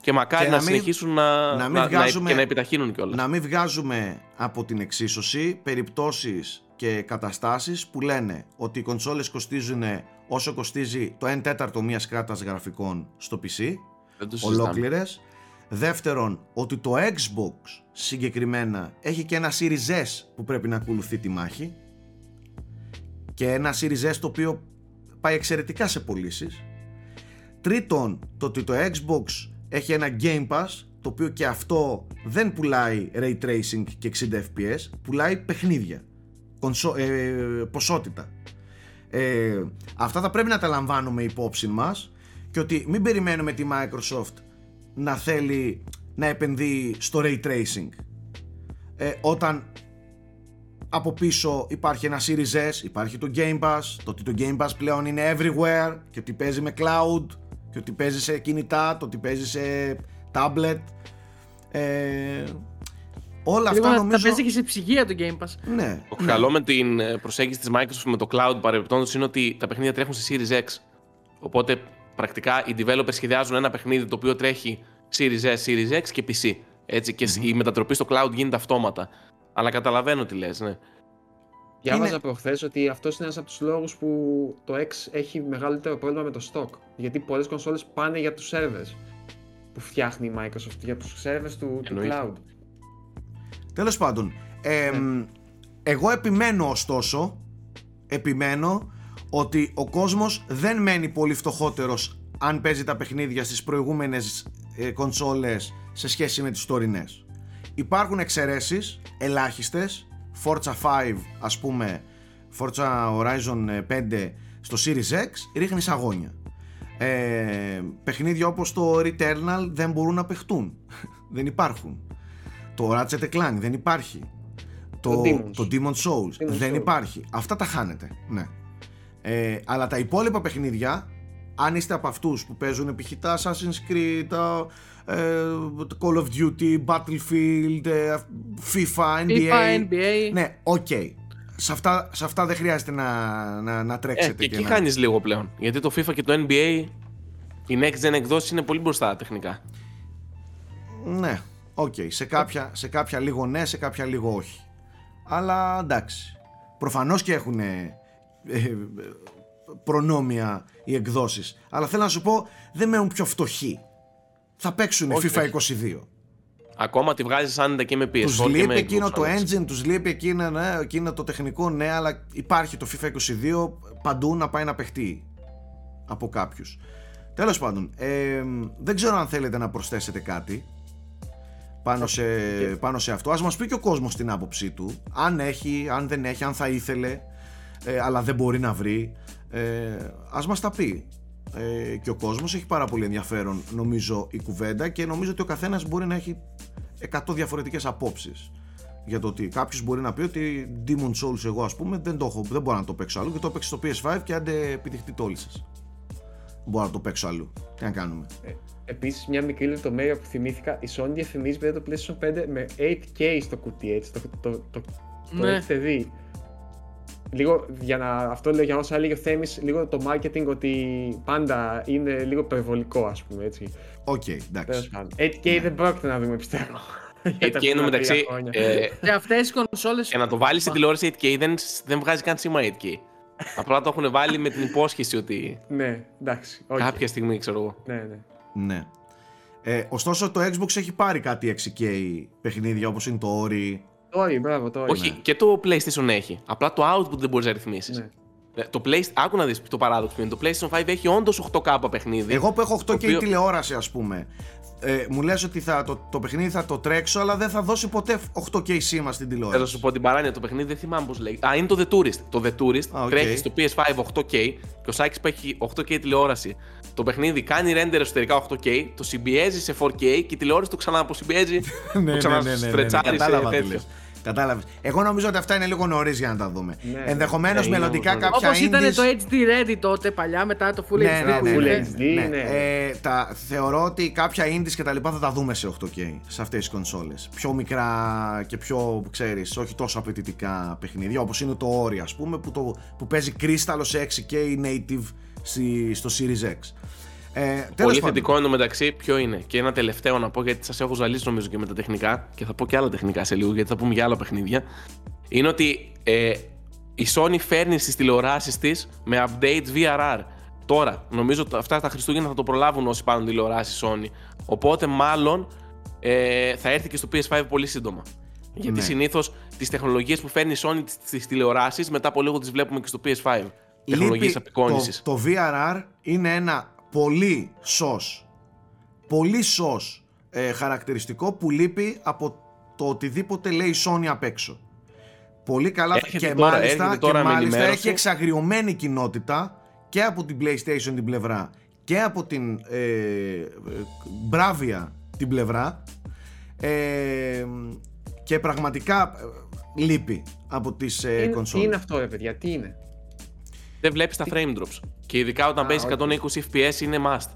Και μακάρι να, συνεχίσουν να, να, να, βγάζουμε, και να επιταχύνουν κιόλας. Να μην βγάζουμε από την εξίσωση περιπτώσεις και καταστάσεις που λένε ότι οι κονσόλες κοστίζουν όσο κοστίζει το 1 τέταρτο μιας κράτας γραφικών στο PC, ολόκληρες. Δεύτερον, ότι το Xbox συγκεκριμένα έχει και ένα Series S που πρέπει να ακολουθεί τη μάχη και ένα Series S το οποίο πάει εξαιρετικά σε πωλήσεις. Τρίτον, το ότι το Xbox έχει ένα Game Pass το οποίο και αυτό δεν πουλάει Ray Tracing και 60 FPS, πουλάει παιχνίδια κονσο, ε, ποσότητα. Ε, αυτά θα πρέπει να τα λαμβάνουμε υπόψη μας και ότι μην περιμένουμε τη Microsoft να θέλει να επενδύει στο Ray Tracing. Ε, όταν από πίσω υπάρχει ένα Series S, υπάρχει το Game Pass, το ότι το Game Pass πλέον είναι everywhere και ότι παίζει με cloud και ότι παίζει σε κινητά, το ότι παίζει σε tablet ε, Όλα αυτά νομίζω. νομίζω... Θα παίζει και σε ψυγεία το Game Pass. Ναι. Το καλό με την ε, προσέγγιση της Microsoft με το cloud παρεμπιπτόντως είναι ότι τα παιχνίδια τρέχουν σε Series X. Οπότε πρακτικά οι developers σχεδιάζουν ένα παιχνίδι το οποίο τρέχει Series S, Series X και PC. Έτσι, και η μετατροπή στο cloud γίνεται αυτόματα. Αλλά καταλαβαίνω τι λες, ναι. Διάβαζα είναι... προχθέ ότι αυτός είναι ένας από τους λόγους που το X έχει μεγαλύτερο πρόβλημα με το stock. Γιατί πολλές κονσόλες πάνε για τους servers που φτιάχνει η Microsoft, για τους servers του, του cloud. Τέλος πάντων, ναι. εγώ επιμένω ωστόσο, επιμένω ότι ο κόσμος δεν μένει πολύ φτωχότερος αν παίζει τα παιχνίδια στις προηγούμενες ε, κονσόλες σε σχέση με τις τωρινές. Υπάρχουν εξαιρέσεις, ελάχιστες, Forza 5 ας πούμε, Forza Horizon 5 στο Series X ρίχνει αγώνια. Ε, παιχνίδια όπως το Returnal δεν μπορούν να παιχτούν, (laughs) δεν υπάρχουν. Το Ratchet Clank δεν υπάρχει. Το, το, Demon's. Souls δεν υπάρχει. Αυτά τα χάνετε. Ναι. Ε, αλλά τα υπόλοιπα παιχνίδια, αν είστε από αυτούς που παίζουν π.χ. τα Assassin's Creed, τα, ε, Call of Duty, Battlefield, ε, FIFA, NBA. FIFA, NBA. Ναι, OK. Okay. Σε αυτά, σε αυτά δεν χρειάζεται να, να, να τρέξετε. Ε, και εκεί να... χάνεις λίγο πλέον. Γιατί το FIFA και το NBA, οι next gen εκδόσεις είναι πολύ μπροστά τεχνικά. Ναι, Οκ, σε, κάποια, σε κάποια λίγο ναι, σε κάποια λίγο όχι. Αλλά εντάξει. Προφανώς και έχουν ε, προνόμια οι εκδόσεις. Αλλά θέλω να σου πω, δεν μένουν πιο φτωχοί. Θα παίξουν okay. FIFA 22. Ακόμα τη βγάζεις σαν και με PS4. Τους λείπει εκείνο το engine, τους λείπει εκείνο, ναι, εκείνο το τεχνικό, ναι, αλλά υπάρχει το FIFA 22 παντού να πάει να παιχτεί από κάποιους. Τέλος πάντων, ε, δεν ξέρω αν θέλετε να προσθέσετε κάτι πάνω σε, πάνω σε αυτό. Ας μας πει και ο κόσμος την άποψή του, αν έχει, αν δεν έχει, αν θα ήθελε, ε, αλλά δεν μπορεί να βρει, ε, ας μας τα πει. Ε, και ο κόσμος έχει πάρα πολύ ενδιαφέρον νομίζω η κουβέντα και νομίζω ότι ο καθένας μπορεί να έχει 100 διαφορετικές απόψεις για το ότι κάποιος μπορεί να πει ότι Demon Souls εγώ ας πούμε δεν, το έχω, δεν μπορώ να το παίξω αλλού και το παίξει στο PS5 και άντε επιτυχτεί το όλοι σας μπορώ να το παίξω αλλού. Τι να κάνουμε. Ε, Επίσης, μια μικρή λεπτομέρεια που θυμήθηκα, η Sony διαφημίζει το PlayStation 5 με 8K στο κουτί, έτσι. Το, το, το, το, ναι. έχετε δει. Λίγο για να. Αυτό λέω για όσα έλεγε ο Θέμης, λίγο το marketing ότι πάντα είναι λίγο υπερβολικό, ας πούμε έτσι. OK, okay, εντάξει. 8K ναι. δεν πρόκειται να δούμε, πιστεύω. (laughs) 8K μεταξύ. Ε, και αυτές οι κονσόλες. Για να το βάλεις στην τηλεόραση 8K δεν, δεν βγάζει καν σήμα 8K. (laughs) Απλά το έχουν βάλει με την υπόσχεση ότι. Ναι, εντάξει. Κάποια στιγμή, ξέρω εγώ. Ναι, ναι. Ναι. Ε, ωστόσο το Xbox έχει πάρει κάτι 6K παιχνίδια όπως είναι το Ori. Το Ori, μπράβο, το Ori. Όχι, ναι. και το PlayStation έχει. Απλά το output δεν μπορείς να ρυθμίσεις. Ναι. Ε, το PlayStation, άκου να δεις το παράδοξο είναι. Το PlayStation 5 έχει όντως 8K παιχνίδι. Εγώ που έχω 8K οποίο... τηλεόραση ας πούμε ε, μου λες ότι θα, το, το παιχνίδι θα το τρέξω, αλλά δεν θα δώσει ποτέ 8K σήμα στην τηλεόραση. Θα σου πω την παράνοια, το παιχνίδι δεν θυμάμαι πώς λέει. Α, είναι το The Tourist. Το The Tourist τρέχει στο PS5 8K και ο Σάκης που έχει 8K τηλεόραση. Το παιχνίδι κάνει render εσωτερικά 8K, το συμπιέζει σε 4K και η τηλεόραση το ξανά αποσυμπιέζει. ναι, το ξανά ναι, ναι, ναι, ναι, ναι, ναι, Κατάλαβα τι Κατάλαβες. Εγώ νομίζω ότι αυτά είναι λίγο νωρίς για να τα δούμε. Ναι, Ενδεχομένως ναι, μελλοντικά κάποια. Όπως ήταν το HD Ready τότε παλιά, μετά το Full ναι, HD. Ναι, ναι, ναι, ναι, ναι. Ε, τα, θεωρώ ότι κάποια indies και τα λοιπά θα τα δούμε σε 8K σε αυτές τις κονσόλες. Πιο μικρά και πιο, ξέρεις, όχι τόσο απαιτητικά παιχνίδια όπως είναι το Ori, ας πούμε, που, το, που παίζει κρίσταλο σε 6K native στο Series X. Ε, Πολύ θετικό μεταξύ ποιο είναι. Και ένα τελευταίο να πω γιατί σας έχω ζαλίσει νομίζω και με τα τεχνικά και θα πω και άλλα τεχνικά σε λίγο γιατί θα πούμε για άλλα παιχνίδια. Είναι ότι ε, η Sony φέρνει στις τηλεοράσεις της με updates VRR. Τώρα, νομίζω ότι αυτά τα Χριστούγεννα θα το προλάβουν όσοι πάρουν τηλεοράσεις Sony. Οπότε, μάλλον ε, θα έρθει και στο PS5 πολύ σύντομα. Γιατί ναι. συνήθως τις τεχνολογίες που φέρνει η Sony στι τηλεοράσεις, μετά από λίγο τις βλέπουμε και στο PS5. Τεχνολογίες απεικόνησης. Το, το VRR είναι ένα πολύ σως, πολύ σως ε, χαρακτηριστικό που λείπει από το οτιδήποτε λέει η Sony απ' έξω. Πολύ καλά και μάλιστα, και μάλιστα έχει εξαγριωμένη κοινότητα και από την PlayStation την πλευρά και από την ε, Bravia την πλευρά ε, και πραγματικά ε, λείπει από τις ε, κονσόλες. Τι είναι αυτό ρε παιδιά, τι είναι; Δεν βλέπεις τα frame drops. Και ειδικά όταν παίζεις 120 FPS είναι must.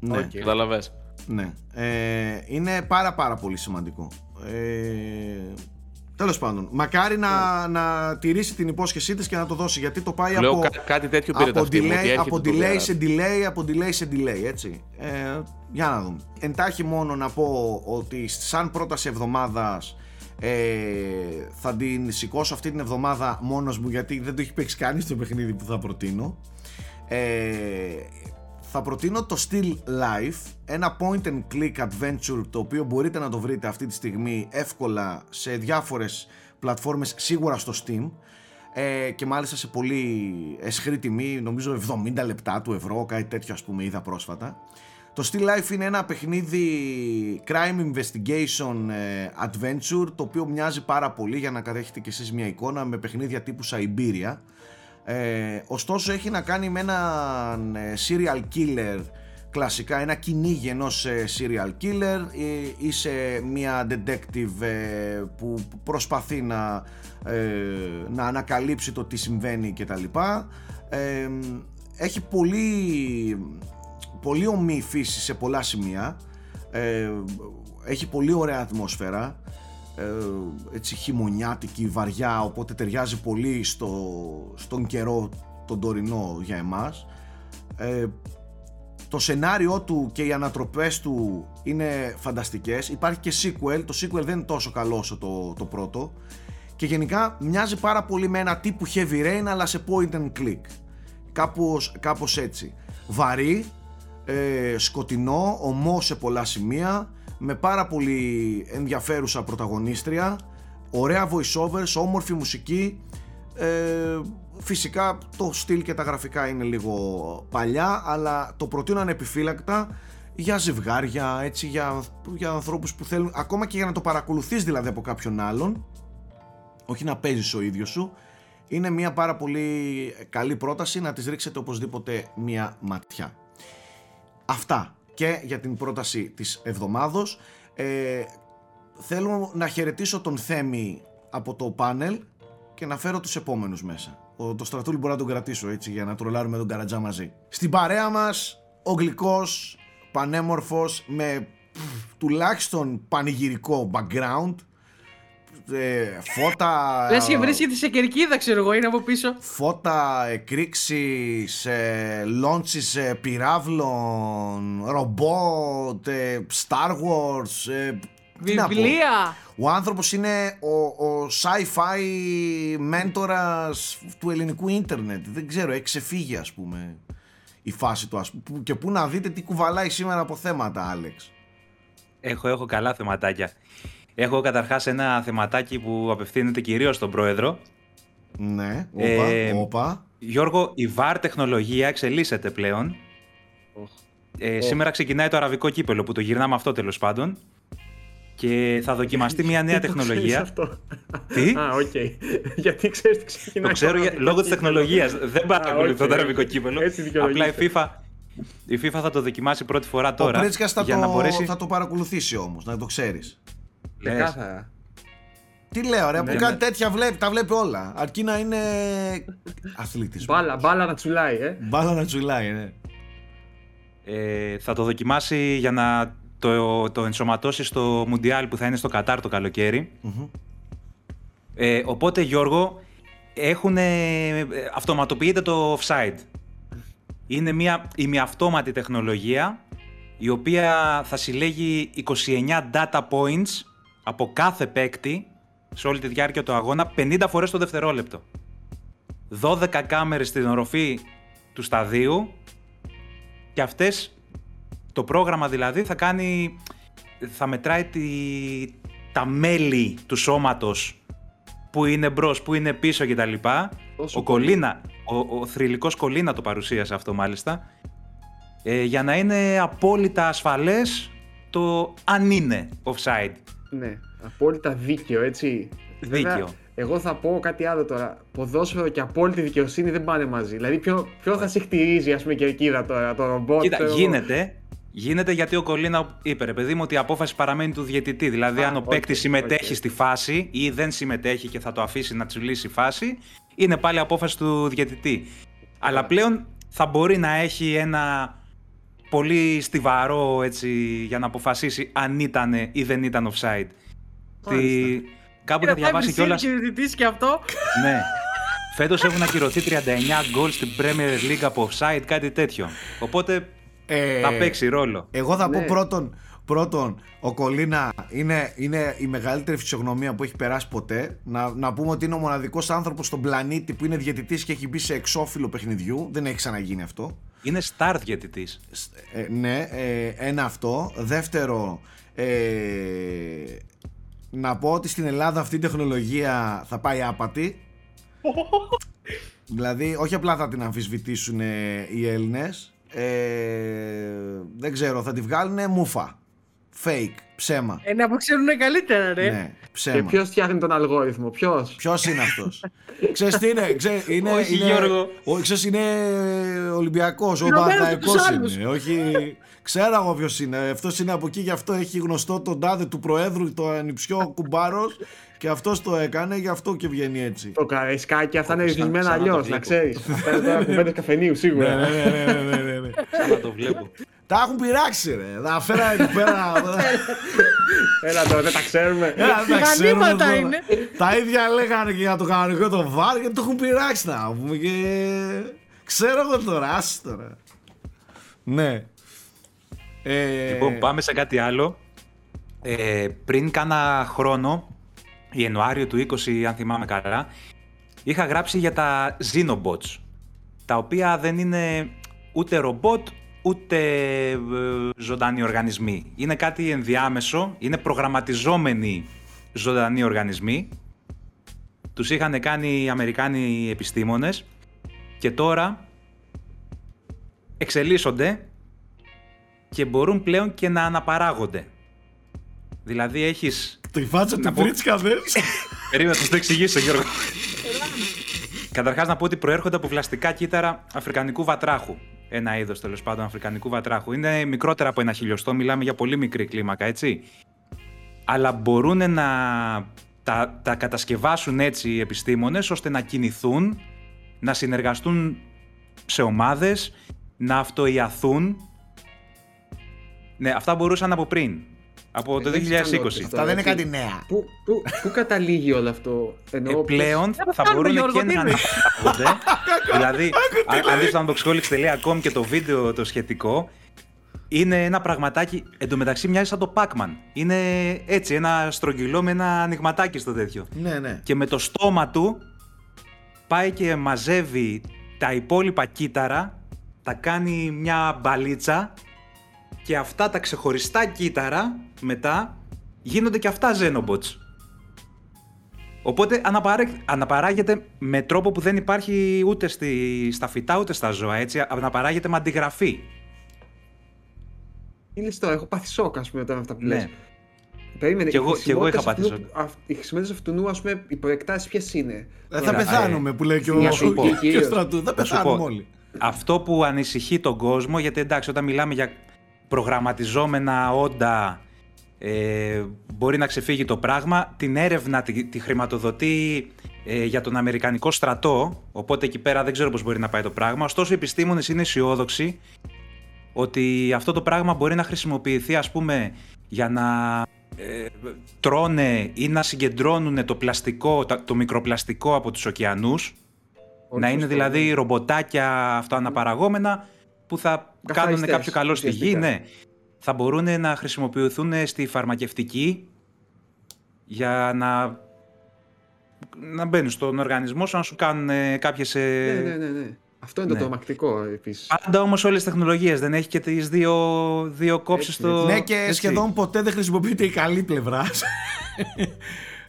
Ναι, okay. καταλαβες. Ναι. Ε, είναι πάρα πάρα πολύ σημαντικό. Ε, Τέλος πάντων, μακάρι να, να τηρήσει την υπόσχεσή της και να το δώσει γιατί το πάει Λέω από. Κά, κάτι τέτοιο πήρε από, delay, από delay σε delay, από delay σε delay, έτσι. Ε, για να δούμε. Εντάχει μόνο να πω ότι σαν πρόταση εβδομάδας ε, θα την σηκώσω αυτή την εβδομάδα μόνος μου γιατί δεν το έχει παίξει κανείς το παιχνίδι που θα προτείνω ε, θα προτείνω το Still Life ένα point and click adventure το οποίο μπορείτε να το βρείτε αυτή τη στιγμή εύκολα σε διάφορες πλατφόρμες σίγουρα στο Steam ε, και μάλιστα σε πολύ εσχρή τιμή νομίζω 70 λεπτά του ευρώ κάτι τέτοιο ας πούμε είδα πρόσφατα το Still Life είναι ένα παιχνίδι crime investigation ε, adventure το οποίο μοιάζει πάρα πολύ για να κατέχετε και εσείς μια εικόνα με παιχνίδια τύπου Siberia. Ε, ωστόσο έχει να κάνει με έναν ε, serial killer κλασικά ένα κυνήγι ενός ε, serial killer. Είσαι μια detective που προσπαθεί να, να ανακαλύψει το τι συμβαίνει και τα λοιπά. Έχει πολύ πολύ ομή φύση σε πολλά σημεία. Ε, έχει πολύ ωραία ατμόσφαιρα. ε, έτσι χειμωνιάτικη, βαριά οπότε ταιριάζει πολύ στο, στον καιρό τον τωρινό για εμάς. Ε, το σενάριό του και οι ανατροπές του είναι φανταστικές. Υπάρχει και sequel, το sequel δεν είναι τόσο καλό όσο το, το πρώτο. Και γενικά μοιάζει πάρα πολύ με ένα τύπου heavy rain αλλά σε point and click. Κάπως, κάπως έτσι. Βαρύ ε, σκοτεινό, ομό σε πολλά σημεία, με πάρα πολύ ενδιαφέρουσα πρωταγωνίστρια, ωραία voiceovers, όμορφη μουσική, ε, φυσικά το στυλ και τα γραφικά είναι λίγο παλιά, αλλά το προτείνω ανεπιφύλακτα για ζευγάρια, έτσι, για, για ανθρώπους που θέλουν, ακόμα και για να το παρακολουθείς δηλαδή από κάποιον άλλον, όχι να παίζεις ο ίδιος σου, είναι μια πάρα πολύ καλή πρόταση να της ρίξετε οπωσδήποτε μια ματιά. Αυτά και για την πρόταση της εβδομάδος. Ε, θέλω να χαιρετήσω τον Θέμη από το πάνελ και να φέρω τους επόμενους μέσα. Ο, το στρατούλι μπορεί να τον κρατήσω έτσι για να τρολάρουμε τον Καρατζά μαζί. Στην παρέα μας ο γλυκός, πανέμορφος, με τουλάχιστον πανηγυρικό background ε, φώτα. Λες και βρίσκεται σε κερκίδα, ξέρω εγώ, είναι από πίσω. Φώτα, εκρήξει, ε, λόντσι ε, πυράβλων, ρομπότ, ε, Star Wars. Ε, Βιβλία! Ο άνθρωπος είναι ο, ο sci-fi μέντορας του ελληνικού ίντερνετ. Δεν ξέρω, έχει ξεφύγει, ας πούμε, η φάση του. Ας πούμε, και πού να δείτε τι κουβαλάει σήμερα από θέματα, Άλεξ. Έχω, έχω καλά θεματάκια. Έχω καταρχάς ένα θεματάκι που απευθύνεται κυρίως στον πρόεδρο. Ναι, όπα, ε, όπα. Γιώργο, η VAR τεχνολογία εξελίσσεται πλέον. Ε, Σήμερα ξεκινάει το αραβικό κύπελλο που το γυρνάμε αυτό τέλος πάντων. Και θα δοκιμαστεί μια νέα τεχνολογία. Αυτό; Τι; Α, OK. Okay. Γιατί ξέρεις τι ξεκινάει. Το ξέρω για... λόγω της τεχνολογίας. Δεν παρακολουθώ okay. το αραβικό κύπελλο. Απλά η FIFA, η FIFA θα το δοκιμάσει πρώτη φορά τώρα. Ο θα, το... μπορέσει... θα το παρακολουθήσει όμως, να το ξέρεις. Ξεκάθαρα. Τι λέω, ρε, ναι, που κάτι ναι. τέτοια βλέπει, τα βλέπει όλα. Αρκεί να είναι αθλητή. Μπάλα, μπάλα να τσουλάει, ε. Μπάλα να τσουλάει, ναι. Ε, θα το δοκιμάσει για να το, το ενσωματώσει στο Μουντιάλ που θα είναι στο Κατάρ το καλοκαιρι Ε, οπότε, Γιώργο, έχουν, αυτοματοποιείται το offside. Είναι μια ημιαυτόματη τεχνολογία η οποία θα συλλέγει 29 data points από κάθε παίκτη σε όλη τη διάρκεια του αγώνα 50 φορές το δευτερόλεπτο. 12 κάμερες στην οροφή του σταδίου και αυτές, το πρόγραμμα δηλαδή θα κάνει, θα μετράει τη, τα μέλη του σώματος που είναι μπρος, που είναι πίσω κτλ. Ο Κολίνα, ο, ο θρηλυκός Κολίνα το παρουσίασε αυτό μάλιστα, ε, για να είναι απόλυτα ασφαλές το αν είναι offside. Ναι, απόλυτα δίκαιο, έτσι. Δίκαιο. εγώ θα πω κάτι άλλο τώρα. Ποδόσφαιρο και απόλυτη δικαιοσύνη δεν πάνε μαζί. Δηλαδή, ποιο, ποιο θα σε χτυρίζει, ας πούμε, κερκίδα τώρα, το ρομπότ. Κοίτα, γίνεται, Γίνεται γιατί ο Κολίνα είπε, ρε παιδί μου, ότι η απόφαση παραμένει του διαιτητή. Δηλαδή, αν ο παίκτης συμμετέχει στη φάση ή δεν συμμετέχει και θα το αφήσει να τσουλήσει η φάση, είναι πάλι απόφαση του διαιτητή. Αλλά πλέον θα μπορεί να έχει ένα πολύ στιβαρό έτσι, για να αποφασίσει αν ήταν ή δεν ήταν offside. Τι... Κάπου θα διαβάσει κιόλας. και αυτό. ναι. Φέτος έχουν ακυρωθεί 39 γκολ στην Premier League από offside, κάτι τέτοιο. Οπότε ε, θα παίξει ρόλο. Εγώ θα πω ναι. πρώτον, πρώτον, ο Κολίνα είναι, είναι η μεγαλύτερη φυσιογνωμία που έχει περάσει ποτέ. Να, να πούμε ότι είναι ο μοναδικός άνθρωπος στον πλανήτη που είναι διαιτητής και έχει μπει σε εξώφυλλο παιχνιδιού. Δεν έχει ξαναγίνει αυτό. Είναι star διαιτητής. Ε, ναι, ε, ένα αυτό. Δεύτερο, ε, να πω ότι στην Ελλάδα αυτή η τεχνολογία θα πάει άπατη. (laughs) δηλαδή, όχι απλά θα την αμφισβητήσουν οι Έλληνες, ε, δεν ξέρω, θα τη βγάλουν μούφα. Fake, ψέμα. Ε, να αποξέρουν καλύτερα, ρε. Ναι, ψέμα. Και ποιος φτιάχνει τον αλγόριθμο, ποιος; Ποιος είναι αυτός; (laughs) Ξέρεις τι είναι, ξέρεις, είναι, όχι, είναι, Γιώργο. Ο, ξέρεις, είναι Ολυμπιακός, ο Παναθαϊκός είναι. Όχι, ξέρω εγώ ποιος είναι. Αυτός είναι από εκεί, γι' αυτό έχει γνωστό τον τάδε του Προέδρου, το ανιψιό κουμπάρος. Και αυτός το έκανε, γι' αυτό και βγαίνει έτσι. Το καραϊσκάκι, αυτά είναι ρυθμισμένα αλλιώς, να ξέρεις. (laughs) Αυτά είναι τώρα κουβέντε καφενείου, σίγουρα. ναι, ναι, ναι, ναι, ναι, ναι. Σαν το βλέπω. Τα έχουν πειράξει, ρε. Τα φέρα εκεί πέρα. Έλα τώρα, δεν τα ξέρουμε. Έλα, δεν τα ξέρουμε. Μηχανήματα είναι. Τα ίδια λέγανε και για το κανονικό το βάρ και το έχουν πειράξει να πούμε. Και... Ξέρω εγώ τώρα, άσε τώρα. Ναι. Ε... Λοιπόν, πάμε σε κάτι άλλο. Ε, πριν κάνα χρόνο, Ιανουάριο του 20, αν θυμάμαι καλά, είχα γράψει για τα Xenobots, τα οποία δεν είναι ούτε ρομπότ, ούτε ε, ζωντανοί οργανισμοί. Είναι κάτι ενδιάμεσο, είναι προγραμματιζόμενοι ζωντανοί οργανισμοί. Τους είχαν κάνει οι Αμερικάνοι επιστήμονες και τώρα εξελίσσονται και μπορούν πλέον και να αναπαράγονται. Δηλαδή έχεις... Το φάτσα του Βρίτσκα δες. Περίμενα να το εξηγήσω Γιώργο. Καταρχάς να πω ότι προέρχονται από βλαστικά κύτταρα αφρικανικού βατράχου. Ένα είδος τέλος πάντων αφρικανικού βατράχου. Είναι μικρότερα από ένα χιλιοστό, μιλάμε για πολύ μικρή κλίμακα, έτσι. Αλλά μπορούν να τα, τα κατασκευάσουν έτσι οι επιστήμονες ώστε να κινηθούν, να συνεργαστούν σε ομάδες, να αυτοϊαθούν. Ναι, αυτά μπορούσαν από πριν. Από το 2020. Αυτά δεν είναι κάτι νέα. Πού, πού, πού καταλήγει όλο αυτό, ενώ. Ε, πλέον θα μπορούν και να αναπαράγονται. (laughs) (laughs) δηλαδή, αν δεις στο unboxholics.com και το βίντεο το σχετικό, είναι ένα πραγματάκι. Εντωμεταξύ μοιάζει σαν το Pac-Man. Είναι έτσι, ένα στρογγυλό με ένα ανοιγματάκι στο τέτοιο. Ναι, ναι. Και με το στόμα του πάει και μαζεύει τα υπόλοιπα κύτταρα, τα κάνει μια μπαλίτσα και αυτά τα ξεχωριστά κύτταρα μετά γίνονται και αυτά Xenobots. Οπότε αναπαράγεται με τρόπο που δεν υπάρχει ούτε στη, στα φυτά ούτε στα ζώα, έτσι, αναπαράγεται με αντιγραφή. Είναι στο, έχω πάθει σοκ, ας πούμε, όταν αυτά που ναι. Περίμενε, και εγώ, και εγώ είχα πάθει σοκ. Οι χρησιμότητε αυτού νου, ας πούμε, οι προεκτάσεις ποιες είναι; Ε, θα πεθάνουμε, που λέει και ο, στρατού. Θα πεθάνουμε όλοι. Αυτό που ανησυχεί τον κόσμο, γιατί εντάξει, όταν μιλάμε για προγραμματιζόμενα όντα Ε, μπορεί να ξεφύγει το πράγμα. Την έρευνα τη, τη χρηματοδοτεί ε, για τον Αμερικανικό στρατό, οπότε εκεί πέρα δεν ξέρω πώς μπορεί να πάει το πράγμα. Ωστόσο οι επιστήμονες είναι αισιόδοξοι ότι αυτό το πράγμα μπορεί να χρησιμοποιηθεί ας πούμε για να ε, τρώνε ή να συγκεντρώνουν το πλαστικό, το μικροπλαστικό από τους ωκεανούς να είναι δηλαδή ρομποτάκια αυτοαναπαραγόμενα που θα κάνουν κάποιο καλό στη γη, ναι. Θα μπορούν να χρησιμοποιηθούν στη φαρμακευτική για να, να μπαίνουν στον οργανισμό σου να σου κάνουν κάποιες... Ναι, ναι, ναι, ναι. Αυτό είναι το ναι. τρομακτικό επίσης. Πάντα όμως όλες τις τεχνολογίες δεν έχει και τις δύο, δύο κόψεις στο. Ναι, και σχεδόν ποτέ δεν χρησιμοποιείται η καλή πλευρά.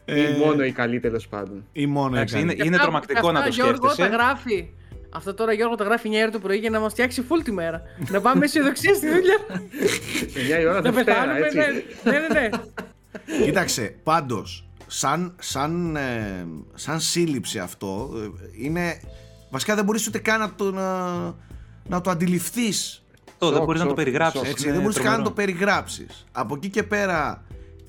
Ή ε, μόνο η καλή τέλος πάντων. Ή μόνο η καλή. Είναι, είναι τρομακτικό να το σκέφτεσαι. Γιώργο τα γράφει. Αυτό τώρα Γιώργο τα γράφει 9 ώρα το πρωί για να μας φτιάξει full τη μέρα. να πάμε αισιοδοξία στη δουλειά. 9 η ώρα θα πεθάνουμε, έτσι. Ναι, ναι, ναι. Κοίταξε, πάντως, σαν, σαν, ε, σαν σύλληψη αυτό, ε, είναι Βασικά δεν μπορείς ούτε καν να το, να, να το αντιληφθείς. Το, δεν μπορείς να το περιγράψεις. δεν μπορείς καν να το περιγράψεις. Από εκεί και πέρα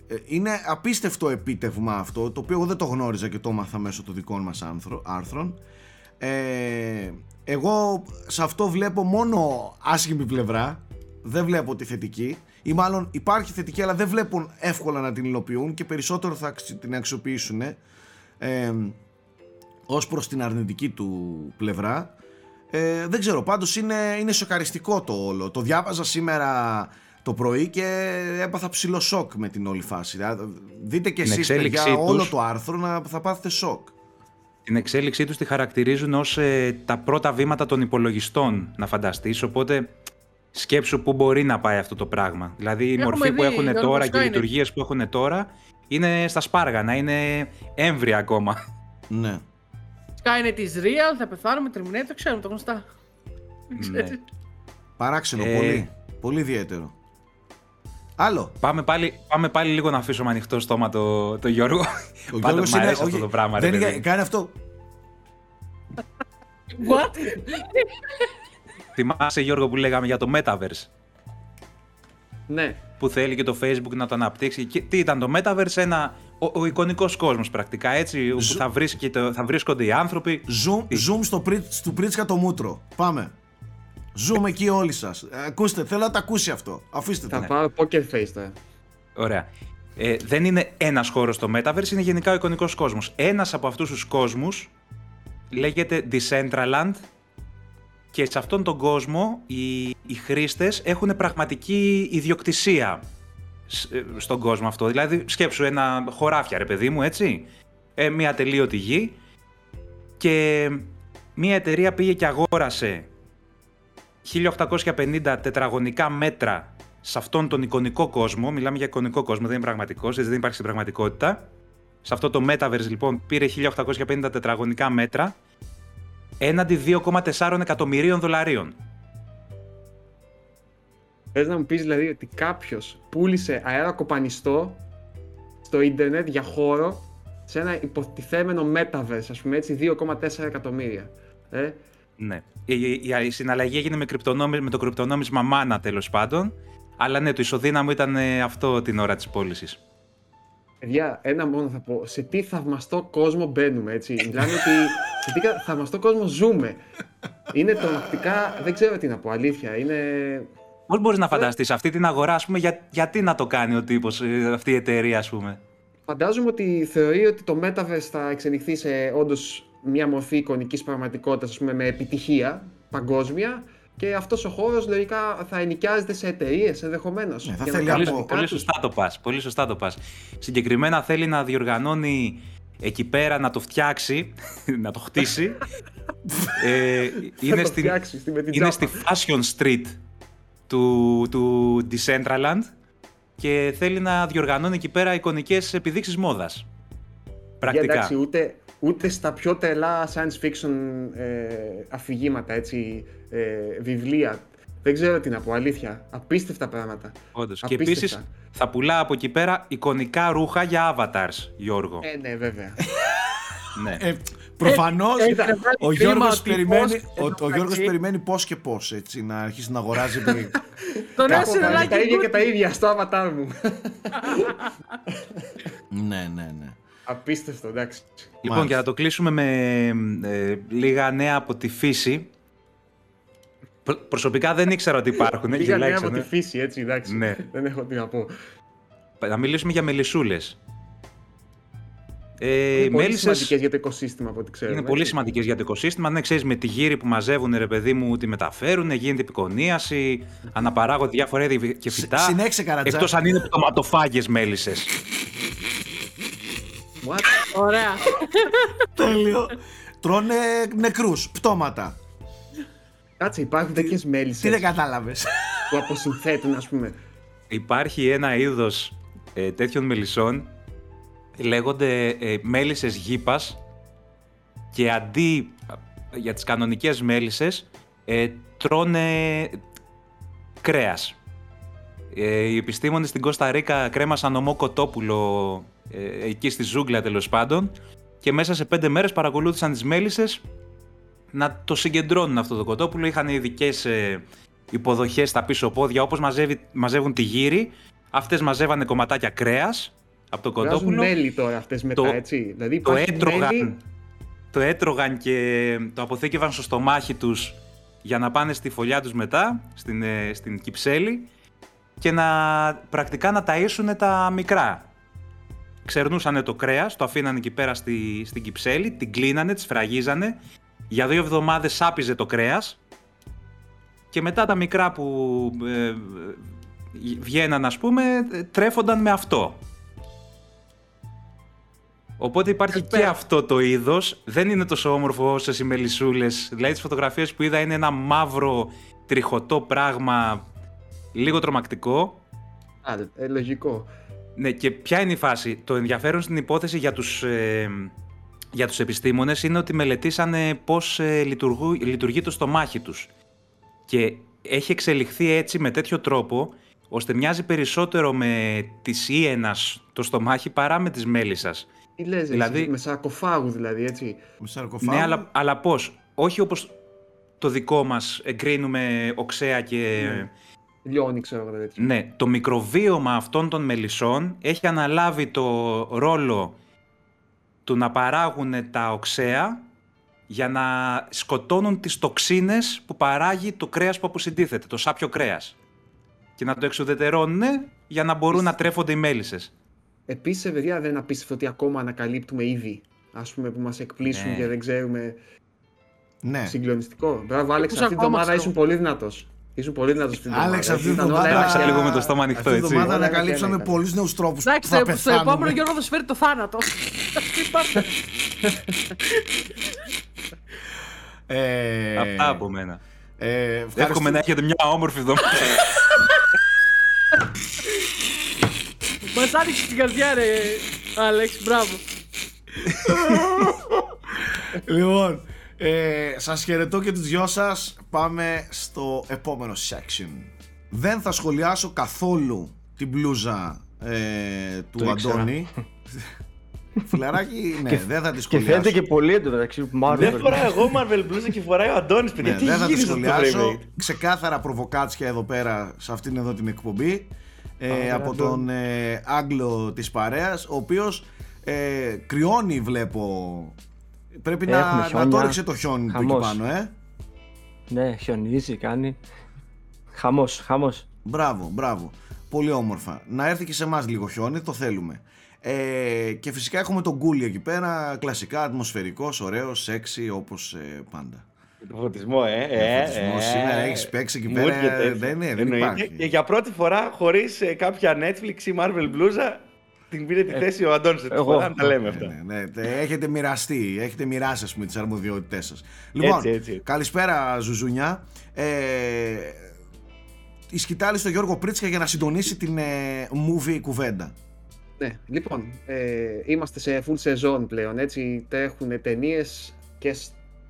ε, είναι απίστευτο επίτευγμα αυτό, το οποίο εγώ δεν το γνώριζα και το έμαθα μέσω των δικών μας άρθρων. Ε, εγώ σε αυτό βλέπω μόνο άσχημη πλευρά, δεν βλέπω τη θετική. Ή μάλλον υπάρχει θετική αλλά δεν βλέπουν εύκολα να την υλοποιούν και περισσότερο θα την αξιοποιήσουν. Ε, ως προς την αρνητική του πλευρά. Ε, δεν ξέρω πάντως είναι, είναι σοκαριστικό το όλο. Το διάβαζα σήμερα το πρωί και έπαθα ψηλό σοκ με την όλη φάση. Δείτε και εσείς παιδιά όλο το άρθρο να θα πάθετε σοκ την εξέλιξή τους τη χαρακτηρίζουν ως ε, τα πρώτα βήματα των υπολογιστών να φανταστείς οπότε σκέψου που μπορεί να πάει αυτό το πράγμα δηλαδή η μορφή που έχουν τώρα και οι λειτουργίες που έχουν τώρα είναι στα σπάργανα, είναι έμβρια ακόμα ναι Skynet is real, θα πεθάνουμε, Terminator, ξέρουμε τα γνωστά. Ναι. Παράξενο, ε... πολύ. Πολύ ιδιαίτερο. Άλλο. Πάμε πάλι, πάμε πάλι λίγο να αφήσουμε ανοιχτό στόμα το, το Γιώργο. Ο (laughs) Πάντα μου αρέσει αυτό το πράγμα. Δεν είναι, κάνει αυτό. What? (laughs) Θυμάσαι Γιώργο που λέγαμε για το Metaverse; Ναι. Που θέλει και το Facebook να το αναπτύξει. Και τι ήταν το Metaverse, ένα ο, ο εικονικός κόσμος πρακτικά έτσι, όπου θα, βρίσκεται, θα βρίσκονται οι άνθρωποι. Zoom, zoom στο, πρι, στο πρίτσκα το μούτρο. Πάμε. Zoom εκεί όλοι σας. Ε, ακούστε, θέλω να τα ακούσει αυτό. Αφήστε το. Θα πάω poker face τώρα. Ωραία. Ε, δεν είναι ένας χώρος στο Metaverse, είναι γενικά ο εικονικός κόσμος. Ένας από αυτούς τους κόσμους λέγεται Decentraland και σε αυτόν τον κόσμο οι, οι χρήστες έχουν πραγματική ιδιοκτησία ε, στον κόσμο αυτό. Δηλαδή, σκέψου ένα χωράφια, ρε παιδί μου, έτσι. Ε, μια τελείωτη γη. Και μια εταιρεία πήγε και αγόρασε 1850 τετραγωνικά μέτρα σε αυτόν τον εικονικό κόσμο. Μιλάμε για εικονικό κόσμο, δεν είναι πραγματικός, δεν υπάρχει στην πραγματικότητα. Σε αυτό το Metaverse λοιπόν πήρε 1850 τετραγωνικά μέτρα έναντι 2,4 εκατομμυρίων δολαρίων. Θες να μου πεις δηλαδή ότι κάποιος πούλησε αέρα κοπανιστό στο ίντερνετ για χώρο σε ένα υποτιθέμενο metaverse, ας πούμε έτσι, 2,4 εκατομμύρια. Ε; Ναι. Η, η, η, συναλλαγή έγινε με, με το κρυπτονόμισμα Mana τέλος πάντων, αλλά ναι, το ισοδύναμο ήταν ε, αυτό την ώρα της πώλησης. Παιδιά, ένα μόνο θα πω. Σε τι θαυμαστό κόσμο μπαίνουμε, έτσι. Μιλάμε ότι σε τι θαυμαστό κόσμο ζούμε. Είναι τρομακτικά, δεν ξέρω τι να πω, αλήθεια. Είναι Πώς μπορείς να φανταστείς αυτή την αγορά, ας πούμε, για, γιατί να το κάνει ο τύπος, ε, αυτή η εταιρεία, ας πούμε; Φαντάζομαι ότι θεωρεί ότι το Metaverse θα εξελιχθεί σε όντως μια μορφή εικονικής πραγματικότητας, με επιτυχία παγκόσμια. Και αυτός ο χώρος λογικά θα ενοικιάζεται σε εταιρείες ενδεχομένως. Ναι, θα θέλει πολύ, πολύ, σωστά το πας. Πολύ σωστά το πας. Συγκεκριμένα θέλει να διοργανώνει εκεί πέρα να το φτιάξει, (laughs) να το χτίσει. (laughs) ε, είναι, στην, είναι στη Fashion Street του, του Decentraland και θέλει να διοργανώνει εκεί πέρα εικονικές επιδείξεις μόδας. Πρακτικά. εντάξει, ούτε, ούτε στα πιο τρελά science fiction ε, αφηγήματα, έτσι, ε, βιβλία. Δεν ξέρω τι να πω, αλήθεια. Απίστευτα πράγματα. Όντως. Και επίσης θα πουλά από εκεί πέρα εικονικά ρούχα για avatars, Γιώργο. Ε, ναι, βέβαια. (laughs) ναι. Ε, Προφανώς ο Γιώργος περιμένει, ο, ο Γιώργος περιμένει πώς και πώς έτσι να αρχίσει να αγοράζει. (laughs) Το νέο συνολάκι. Τα ίδια και τα ίδια στο avatar μου. (laughs) ναι, ναι, ναι. Απίστευτο, εντάξει. Λοιπόν, για να το κλείσουμε με ε, λίγα νέα από τη φύση. Προσωπικά δεν ήξερα ότι υπάρχουν. Λίγα νέα από τη φύση, έτσι, εντάξει. Ναι. (laughs) Δεν έχω τι να πω. Να μιλήσουμε για μελισσούλες. Ε, είναι πολύ σημαντικές για το οικοσύστημα, από ό,τι ξέρω. Είναι πολύ σημαντικές για το οικοσύστημα. Ναι, ξέρεις, με τη γύρι που μαζεύουν, ρε παιδί μου, τη μεταφέρουν, γίνεται επικονίαση, αναπαράγονται διάφορα είδη και φυτά. Συνέχισε, καρατζά. Εκτός αν είναι πτωματοφάγες μέλισσες. What? Ωραία. Τέλειο. Τρώνε νεκρούς, πτώματα. Κάτσε, υπάρχουν τέτοιες μέλισσες. Τι δεν κατάλαβες. Που αποσυνθέτουν, ας πούμε. Υπάρχει ένα είδος ε, τέτοιων μελισσών λέγονται ε, μέλισσες γήπας και αντί για τις κανονικές μέλισσες ε, τρώνε κρέας. Ε, οι επιστήμονες στην Κώστα Ρίκα κρέμασαν ομό κοτόπουλο ε, εκεί στη ζούγκλα τέλος πάντων και μέσα σε πέντε μέρες παρακολούθησαν τις μέλισσες να το συγκεντρώνουν αυτό το κοτόπουλο. Είχαν ειδικές ε, υποδοχές στα πίσω πόδια όπως μαζεύουν τη γύρι. Αυτές μαζεύανε κομματάκια κρέας από το κοτόπουλο. μέλι τώρα αυτές μετά, το, έτσι. Δηλαδή το έτρωγαν, το έτρωγαν και το αποθήκευαν στο στομάχι τους για να πάνε στη φωλιά τους μετά, στην, ε, στην Κυψέλη και να πρακτικά να ταΐσουν τα μικρά. Ξερνούσαν το κρέας, το αφήνανε εκεί πέρα στη, στην Κυψέλη, την κλείνανε, τις φραγίζανε. Για δύο εβδομάδες άπιζε το κρέας και μετά τα μικρά που ε, βγαίναν ας πούμε τρέφονταν με αυτό. Οπότε υπάρχει και αυτό το είδος. Δεν είναι τόσο όμορφο όσες οι μελισσούλες. Δηλαδή, τις φωτογραφίες που είδα είναι ένα μαύρο τριχωτό πράγμα. Λίγο τρομακτικό. Α, ε, λογικό. Ναι, και ποια είναι η φάση; Το ενδιαφέρον στην υπόθεση για τους, ε, για τους επιστήμονες είναι ότι μελετήσανε πώς ε, λειτουργεί το στομάχι τους. Και έχει εξελιχθεί έτσι με τέτοιο τρόπο, ώστε μοιάζει περισσότερο με τις ίενας το στομάχι παρά με τις μέλισσας. Τι λες, δηλαδή, με σαρκοφάγου δηλαδή, έτσι. Με σαρκοφάγου; Ναι, αλλά, αλλά πώς; Όχι όπως το δικό μας εγκρίνουμε οξέα και... Ναι. Λιώνει, ξέρω εγώ τέτοιο. Ναι, το μικροβίωμα αυτών των μελισσών έχει αναλάβει το ρόλο του να παράγουν τα οξέα για να σκοτώνουν τις τοξίνες που παράγει το κρέας που αποσυντίθεται, το σάπιο κρέας. Και να το εξουδετερώνουν για να μπορούν να τρέφονται οι μέλισσες. Επίσης, παιδιά, δεν είναι απίστευτο ότι ακόμα ανακαλύπτουμε είδη ας πούμε, που μας εκπλήσουν ναι. και δεν ξέρουμε. Ναι. Συγκλονιστικό. Μπράβο, Άλεξ, αυτή την εβδομάδα ήσουν πολύ δυνατός. Ήσουν πολύ δυνατός στην εβδομάδα. Άλεξ, αυτή την εβδομάδα. Άλλαξα λίγο με το στόμα ανοιχτό, έτσι. Αυτή την εβδομάδα ανακαλύψαμε πολλούς νέους τρόπους. Εντάξει, στο επόμενο Γιώργο θα σου φέρει το θάνατο. Ε, Αυτά από μένα. Ε, Εύχομαι να έχετε μια όμορφη εβδομάδα. Μας άνοιξε την καρδιά, ρε Άλεξ, μπράβο. λοιπόν, ε, σας χαιρετώ και τους δυο σας. Πάμε στο επόμενο section. Δεν θα σχολιάσω καθόλου την μπλούζα ε, του Αντώνη. (laughs) Φιλαράκι, ναι, δεν θα τη σχολιάσω. Και φαίνεται και πολύ εντωμεταξύ Marvel. Δεν φοράω εγώ Marvel μπλούζα και φοράει ο Αντώνης, παιδιά. Ναι, δεν θα τη σχολιάσω. Ξεκάθαρα προβοκάτσια εδώ πέρα, σε αυτήν εδώ την εκπομπή ε, από τον ε, Άγγλο της παρέας ο οποίος ε, κρυώνει βλέπω πρέπει να, να το ρίξει το χιόνι του εκεί πάνω ε. ναι χιονίζει κάνει. Χαμός χαμός. Μπράβο μπράβο. Πολύ όμορφα. Να έρθει και σε εμάς λίγο χιόνι το θέλουμε. Ε, και φυσικά έχουμε τον Γκούλι εκεί πέρα κλασικά ατμοσφαιρικός ωραίος σεξι όπως ε, πάντα. Το φωτισμό, ε. ε, ε σήμερα έχεις παίξει εκεί πέρα. Δεν, ναι, δεν υπάρχει. Και για πρώτη φορά, χωρίς ε, κάποια Netflix ή Marvel μπλούζα, την πήρε τη θέση ο Αντώνης. Εγώ. Αν τα λέμε αυτά. Ναι, ναι, ναι, έχετε μοιραστεί, έχετε μοιράσει ας πούμε, τις αρμοδιότητές σας. Λοιπόν, έτσι, έτσι. καλησπέρα Ζουζούνια. Ε, η σκητάλη στο Γιώργο Πρίτσκα για να συντονίσει την ε, movie κουβέντα. Ναι, λοιπόν, ε, είμαστε σε full season πλέον, έτσι, έχουν ταινίες και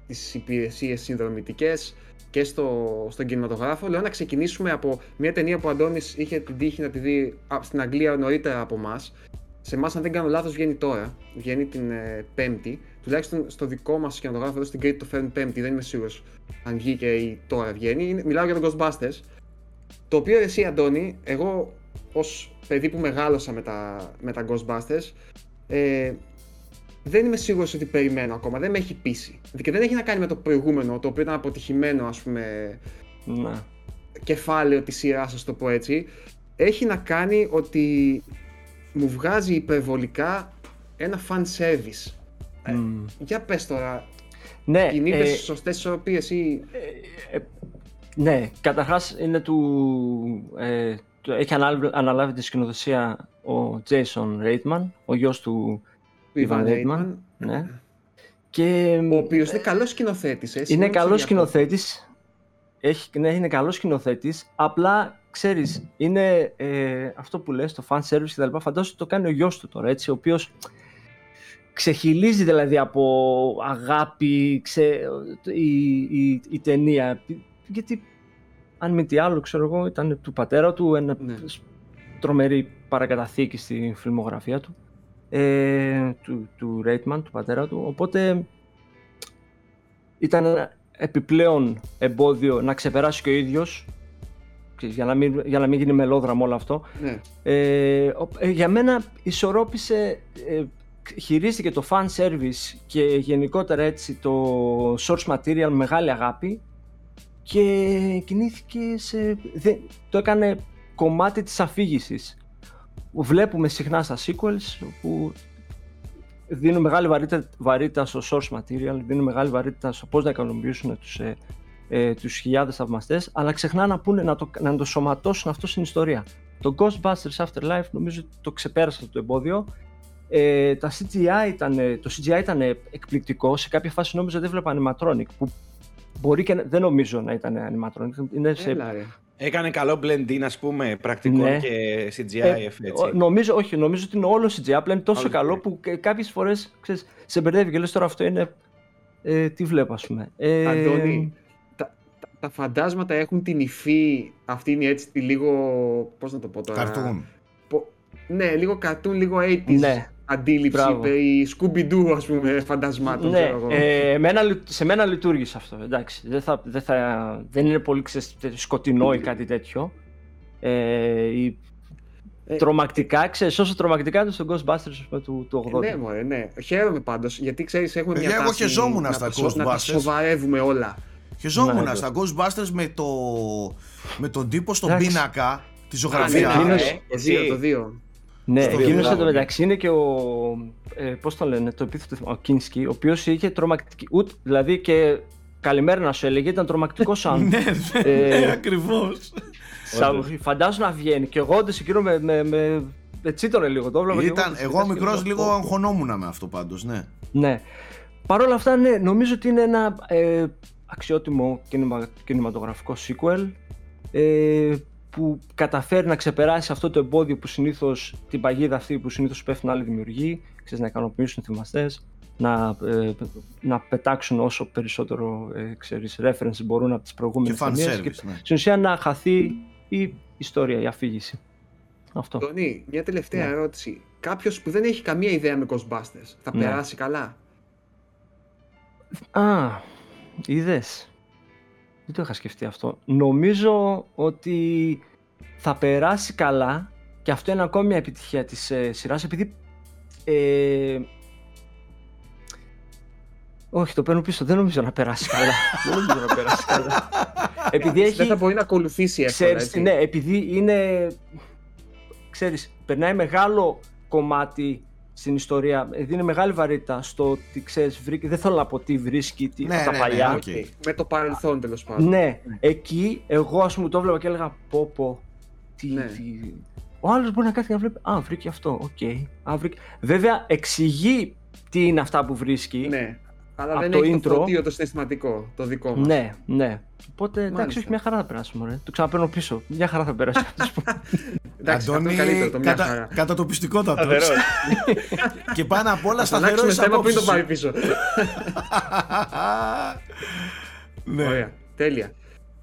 τις υπηρεσίες συνδρομητικές και στο, στον κινηματογράφο. Λέω να ξεκινήσουμε από μια ταινία που ο Αντώνης είχε την τύχη να τη δει στην Αγγλία νωρίτερα από εμάς. Σε εμάς, αν δεν κάνω λάθος, βγαίνει τώρα. Βγαίνει την ε, Πέμπτη. τουλάχιστον στο δικό μας κινηματογράφο εδώ στην Κρήτη το φέρνει Πέμπτη, δεν είμαι σίγουρος αν βγήκε ή τώρα βγαίνει. Μιλάω για τον Ghostbusters. Το οποίο εσύ, Αντώνη, εγώ ως παιδί που μεγάλωσα με τα, με τα Ghostbusters, ε, δεν είμαι σίγουρος ότι περιμένω ακόμα. Δεν με έχει πείσει. Και δεν έχει να κάνει με το προηγούμενο, το οποίο ήταν αποτυχημένο, ας πούμε. Ναι. Κεφάλαιο της σειράς, ας το πω έτσι. Έχει να κάνει ότι μου βγάζει υπερβολικά ένα fan service. Ε, για πες τώρα, ναι, κινείτες ε, σωστές ισορροπίες ή... Ε, ε, ναι, καταρχάς είναι του... Ε, έχει αναλάβει, τη σκηνοθεσία ο Jason Reitman, ο γιος του Ivan Reitman. Ναι. Και, ο οποίος είναι καλός σκηνοθέτης. Ε, είναι καλός σκηνοθέτης. Έχει, ναι, είναι καλός σκηνοθέτης. Απλά ξέρεις, είναι ε, αυτό που λες, το fan service και τα λοιπά, φαντάζομαι ότι το κάνει ο γιος του τώρα, έτσι, ο οποίος ξεχυλίζει δηλαδή από αγάπη ξε, η, η, η, ταινία, γιατί αν μη τι άλλο, ξέρω εγώ, ήταν του πατέρα του, ένα ναι. τρομερή παρακαταθήκη στη φιλμογραφία του, ε, του, του Ρέιτμαν, του πατέρα του, οπότε ήταν ένα επιπλέον εμπόδιο να ξεπεράσει και ο ίδιος για να μην, για να μην γίνει μελόδραμο όλο αυτό. Ναι. Ε, ε, για μένα ισορρόπησε, ε, χειρίστηκε το fan service και γενικότερα έτσι το source material με μεγάλη αγάπη και κινήθηκε σε... το έκανε κομμάτι της αφήγησης. Βλέπουμε συχνά στα sequels που δίνουν μεγάλη βαρύτητα, βαρύτητα στο source material, δίνουν μεγάλη βαρύτητα στο πώς να ικανοποιήσουν τους ε, ε, τους χιλιάδες θαυμαστές, αλλά ξεχνά να, πούνε, να, το, να το σωματώσουν αυτό στην ιστορία. Το Ghostbusters Afterlife νομίζω το ξεπέρασε το εμπόδιο. Ε, τα CGI ήταν, το CGI ήταν εκπληκτικό, σε κάποια φάση νόμιζα δεν βλέπα animatronic, που μπορεί και δεν νομίζω να ήταν animatronic. Είναι σε... Έκανε καλό blend in, πούμε, πρακτικό ναι. και CGI ε, έτσι. Νομίζω, όχι, νομίζω ότι είναι όλο CGI, απλά είναι τόσο καλό που κάποιες φορές ξέρεις, σε μπερδεύει και λες τώρα αυτό είναι... Ε, τι βλέπω, ας πούμε. Ε, Αντώνη, τα φαντάσματα έχουν την υφή, αυτή είναι έτσι τη λίγο, πώς να το πω τώρα. Καρτούν. Ναι, λίγο καρτούν, λίγο 80's ναι. Αντίληψη, η Scooby-Doo ας πούμε φαντασμάτων. Ναι, ε, σε μένα λειτουργήσε αυτό, εντάξει. Δεν, θα, δεν, θα, δεν είναι πολύ σκοτεινό ή κάτι τέτοιο. Ε, η, ε, τρομακτικά, ξέρεις, όσο τρομακτικά είναι στο Ghostbusters του, του 80. Ε, ναι, μωρέ, ναι. Χαίρομαι πάντως, γιατί ξέρεις έχουμε μια τάση... Εγώ χεζόμουν στα Ghostbusters. Να τα σοβαρεύουμε όλα. Χεζόμουν ναι, στα Ghostbusters με, το, με τον τύπο στον πίνακα τη ζωγραφία. Ναι, ναι, το δύο. Ναι, εκείνος εδώ μεταξύ είναι και ο. Ε, Πώς το λένε, το επίθετο ο Κίνσκι, ο οποίος είχε τρομακτική. Ούτε, δηλαδή και καλημέρα να σου έλεγε, ήταν τρομακτικός (laughs) σαν. ναι, ε, ακριβώς. Φαντάζομαι να βγαίνει και εγώ όντως εκείνο με, με, με, με τσίτωνε λίγο. Το έβλεπα Ήταν, εγώ μικρός λίγο αγχωνόμουν με αυτό πάντως, ναι. Ναι. Παρ' όλα αυτά, ναι, νομίζω ότι είναι ένα ε, αξιότιμο κινηματογραφικό sequel ε, που καταφέρει να ξεπεράσει αυτό το εμπόδιο που συνήθως, την παγίδα αυτή που συνήθως πέφτουν άλλοι δημιουργοί, ξέρεις, να ικανοποιήσουν θυμαστές, να, ε, να πετάξουν όσο περισσότερο ε, ξέρεις, reference μπορούν από τις προηγούμενες και ταινίες και ναι. στην ουσία να χαθεί η ιστορία, η αφήγηση. Αυτό. Τονί, μια τελευταία ναι. ερώτηση. Κάποιος που δεν έχει καμία ιδέα με Ghostbusters, θα ναι. περάσει καλά; Α, Είδες. Δεν το είχα σκεφτεί αυτό. Νομίζω ότι θα περάσει καλά και αυτό είναι ακόμη μια επιτυχία της ε, σειράς επειδή ε, όχι, το παίρνω πίσω. Δεν νομίζω να περάσει καλά. (laughs) δεν νομίζω να περάσει καλά. (laughs) επειδή έχει... Δεν θα μπορεί να ακολουθήσει εύκολα, ξέρεις, Ναι, επειδή είναι... Ξέρεις, περνάει μεγάλο κομμάτι στην ιστορία δίνει μεγάλη βαρύτητα στο ότι ξέρεις, δεν θέλω να πω τι βρίσκει τι, ναι, τα ναι, παλιά. Ναι, Με το παρελθόν τέλος πάντων. Ναι, εκεί εγώ ας πούμε το έβλεπα και έλεγα πω πω. Τι, ναι. τι... Ο άλλος μπορεί να κάθεται να βλέπει. Α, βρήκε αυτό. OK. Okay. Βέβαια εξηγεί τι είναι αυτά που βρίσκει. Ναι. Αλλά δεν το έχει intro. το το συναισθηματικό, το δικό μας. Ναι, ναι. Οπότε εντάξει, όχι, μια χαρά θα περάσουμε. Ρε. Το ξαναπαίρνω πίσω. Μια χαρά θα περάσει. (laughs) εντάξει, Αντώνη, καλύτερο, το μια κατα, χαρά. κατά το πιστικότατος. (laughs) και πάνω απ' όλα σταθερός είσαι θέμα πριν το πάρει πίσω. (laughs) ναι. Ωραία, τέλεια.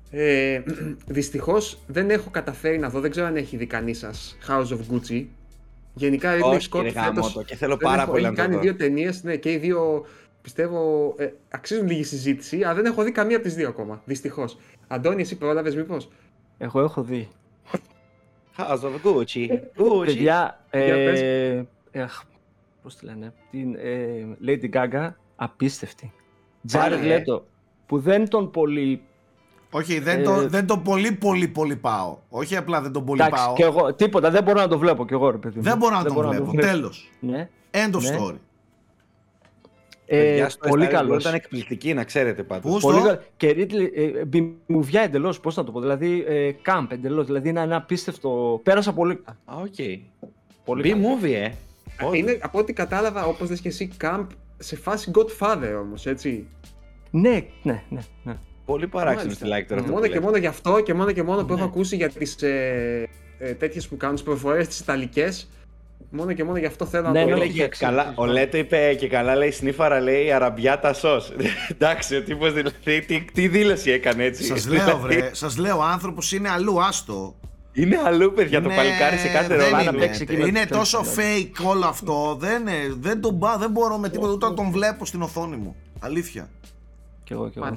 Ε, Δυστυχώς δεν έχω καταφέρει να δω, δεν ξέρω αν έχει δει κανείς σας House of Gucci. Γενικά, Ridley Scott φέτος, και θέλω πάρα πολύ να το κάνει δύο ταινίες ναι, και οι δύο πιστεύω ε, αξίζουν λίγη συζήτηση, αλλά δεν έχω δει καμία από τις δύο ακόμα. Δυστυχώς. Αντώνη, εσύ πρόλαβες μήπως; Εγώ έχω δει. (laughs) House of Gucci. Παιδιά, ε, πώς τη λένε, την ε, Lady Gaga, απίστευτη. Jared Leto, που δεν τον πολύ όχι, δεν, ε, το, δεν το πολύ πολύ πολύ πάω. Όχι απλά δεν τον πολύ εντάξει, πάω. Και εγώ, τίποτα, δεν μπορώ να το βλέπω κι εγώ ρε παιδί Δεν μπορώ να, δεν το, βλέπω. Τέλος. Ναι. End of ναι. story. Ε, πολύ καλός. Ήταν εκπληκτική, να ξέρετε πάντως. Πολύ καλό. Και Ridley, ε, B movie-ιά εντελώς, πώς να το πω. Δηλαδή, ε, camp εντελώς. Δηλαδή, είναι ένα απίστευτο. Πέρασα πολύ. Α, OK. Okay. Πολύ movie, ε. Είναι, από ό,τι κατάλαβα, όπως λες και εσύ, camp σε φάση Godfather όμως, έτσι. Ναι, ναι, ναι. ναι. Πολύ παράξενο στη τώρα. Μόνο και μόνο γι' αυτό και μόνο και μόνο που έχω ναι. ακούσει για τις ε, ε, τέτοιες που κάνουν τις προφορές τις Ιταλικές. Μόνο και μόνο γι' αυτό θέλω ναι, να το ναι, καλά, Ο Λέτο είπε και καλά, λέει σνίφαρα, λέει αραμπιάτα σο. (laughs) Εντάξει, ο τύπος δηλαδή, τι, τι δήλωση έκανε έτσι. Σας λέω, βρε, σας λέω, ο άνθρωπος είναι αλλού, άστο. Είναι αλλού, παιδιά, το παλικάρι σε κάθε ρόλο. Είναι, είναι τόσο fake όλο αυτό. Δεν, δεν, τον, δεν μπορώ με τίποτα ούτε να τον βλέπω στην οθόνη μου. Αλήθεια. Κι εγώ, κι εγώ.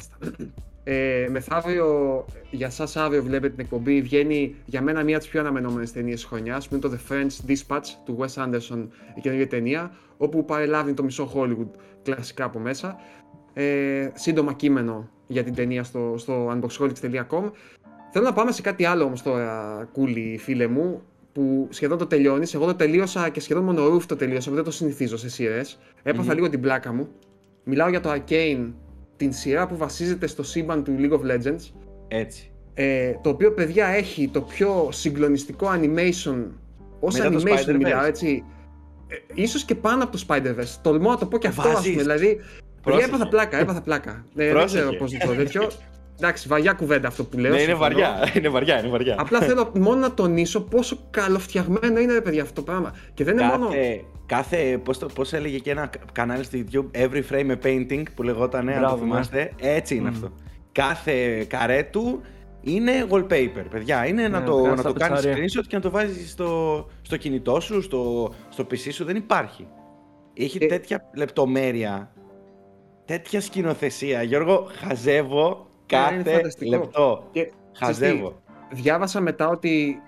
Ε, μεθαύριο, για εσά αύριο βλέπετε την εκπομπή, βγαίνει για μένα μία από τις πιο αναμενόμενες ταινίες της χρονιάς, που είναι το The French Dispatch του Wes Anderson, η καινούργια ταινία, όπου παρελάβει το μισό Hollywood κλασικά από μέσα. Ε, σύντομα κείμενο για την ταινία στο, στο unboxholics.com. Θέλω να πάμε σε κάτι άλλο όμως τώρα, κούλι φίλε μου, που σχεδόν το τελειώνεις. Εγώ το τελείωσα και σχεδόν μόνο ρούφ το τελείωσα, δεν το συνηθίζω σε σειρές. Έπαθα mm-hmm. λίγο την πλάκα μου. Μιλάω για το Arcane την σειρά που βασίζεται στο σύμπαν του League of Legends. Έτσι. Ε, το οποίο, παιδιά, έχει το πιο συγκλονιστικό animation ως animation μιλάω, έτσι. Ε, ίσως και πάνω από το Spider-Verse. Τολμώ να το πω και αυτό, ας πούμε. Δηλαδή, παιδιά, έπαθα πλάκα, έπαθα πλάκα. Ε, δεν ξέρω πώς το τέτοιο. Εντάξει, βαριά κουβέντα αυτό που λέω. Ναι, είναι βαριά, (laughs) είναι βαριά, είναι βαριά. Απλά θέλω μόνο να τονίσω πόσο καλοφτιαγμένο είναι, ρε παιδιά, αυτό το πράγμα. Και δεν είναι κάθε, μόνο. Κάθε, πώς, το, πώς έλεγε και ένα κανάλι στο YouTube, Every Frame a Painting, που λεγόταν, αν το ναι. θυμάστε, έτσι είναι mm. αυτό. Κάθε καρέ του είναι wallpaper, παιδιά. Είναι να ναι, το, να το κάνεις screenshot και να το βάζεις στο, στο κινητό σου, στο, στο PC σου, δεν υπάρχει. Έχει ε... τέτοια λεπτομέρεια, τέτοια σκηνοθεσία. Γιώργο, χαζεύω κάθε λεπτό. Και, Χαζεύω. Διάβασα μετά ότι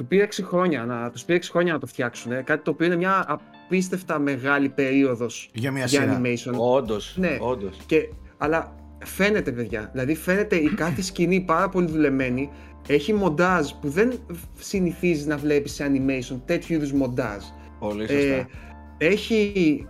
του πήρε 6 χρόνια να, τους πήρε 6 χρόνια να το φτιάξουν. Κάτι το οποίο είναι μια απίστευτα μεγάλη περίοδος για, μια για animation. Όντως, ναι. όντως. Και, αλλά φαίνεται παιδιά, δηλαδή φαίνεται η κάθε σκηνή πάρα πολύ δουλεμένη. Έχει μοντάζ που δεν συνηθίζεις να βλέπεις σε animation, τέτοιου είδους μοντάζ. Πολύ σωστά. Ε, έχει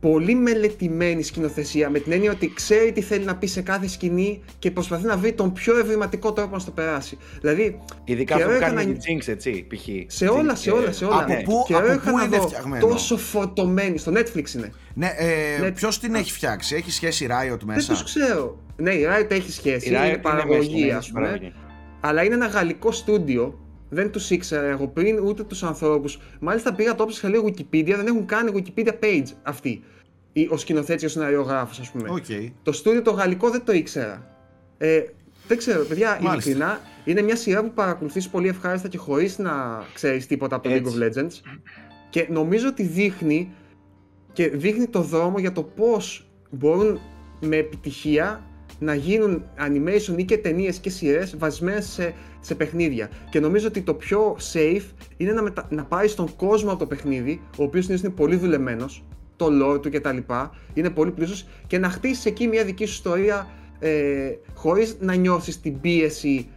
πολύ μελετημένη σκηνοθεσία με την έννοια ότι ξέρει τι θέλει να πει σε κάθε σκηνή και προσπαθεί να βρει τον πιο ευρηματικό τρόπο να στο περάσει. Δηλαδή. Ειδικά αυτό που κάνει να... Jinx, έτσι, π.χ. Σε όλα, σε όλα, σε όλα. Από ναι. πού, και από πού είναι δω, φτιαγμένο; Τόσο φωτομένη. Στο Netflix είναι. Ναι, ε, ναι. ποιος την έχει φτιάξει, έχει σχέση Riot μέσα; Δεν τους ξέρω. Ναι, η Riot έχει σχέση. Η Riot είναι παραγωγή, ας πούμε. Αλλά είναι ένα γαλλικό στούντιο δεν τους ήξερα εγώ πριν, ούτε τους ανθρώπους. Μάλιστα πήγα το όψα λίγο Wikipedia, δεν έχουν κάνει Wikipedia page αυτοί. Ο σκηνοθέτης, ο σεναριογράφος, ας πούμε. Okay. Το στούντιο το γαλλικό δεν το ήξερα. Ε, δεν ξέρω, παιδιά, ειλικρινά είναι μια σειρά που παρακολουθείς πολύ ευχάριστα και χωρίς να ξέρεις τίποτα από το League of Legends. Και νομίζω ότι δείχνει και δείχνει το δρόμο για το πώς μπορούν με επιτυχία να γίνουν animation ή και ταινίες και σειρές βασισμένες σε, σε παιχνίδια. Και νομίζω ότι το πιο safe είναι να, μετα... να πάρει τον κόσμο από το παιχνίδι, ο οποίος είναι πολύ δουλεμένος, το lore του κτλ. Είναι πολύ πλούσιος και να χτίσεις εκεί μια δική σου ιστορία ε, χωρίς να νιώσει την πίεση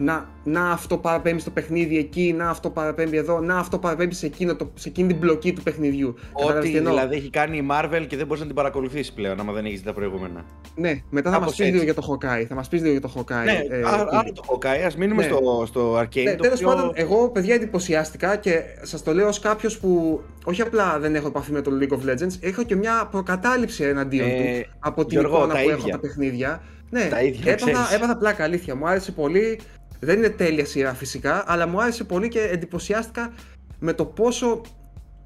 να, να αυτό παραπέμπει στο παιχνίδι εκεί, να αυτό παραπέμπει εδώ, να αυτό παραπέμπει σε, εκείνο, το, σε εκείνη την μπλοκή του παιχνιδιού. Ό,τι δηλαδή έχει κάνει η Marvel και δεν μπορείς να την παρακολουθήσεις πλέον, άμα δεν έχεις τα προηγούμενα. Ναι, μετά θα μας πεις λίγο για το Hawkeye. Θα μας πεις λίγο για το Hawkeye. Ναι, ε, άλλο το Hawkeye, ας μείνουμε ναι. στο, στο Arcane. Ναι, Τέλος πιο... πάντων, εγώ παιδιά εντυπωσιάστηκα και σας το λέω ως κάποιος που όχι απλά δεν έχω επαφή με το League of Legends, έχω και μια προκατάληψη εναντίον ε, τους από την Γιώργο, εικόνα που ίδια. έχω τα παιχνίδια. Ναι, έπαθα, έπαθα πλάκα, αλήθεια. Μου άρεσε πολύ. Δεν είναι τέλεια σειρά φυσικά, αλλά μου άρεσε πολύ και εντυπωσιάστηκα με το πόσο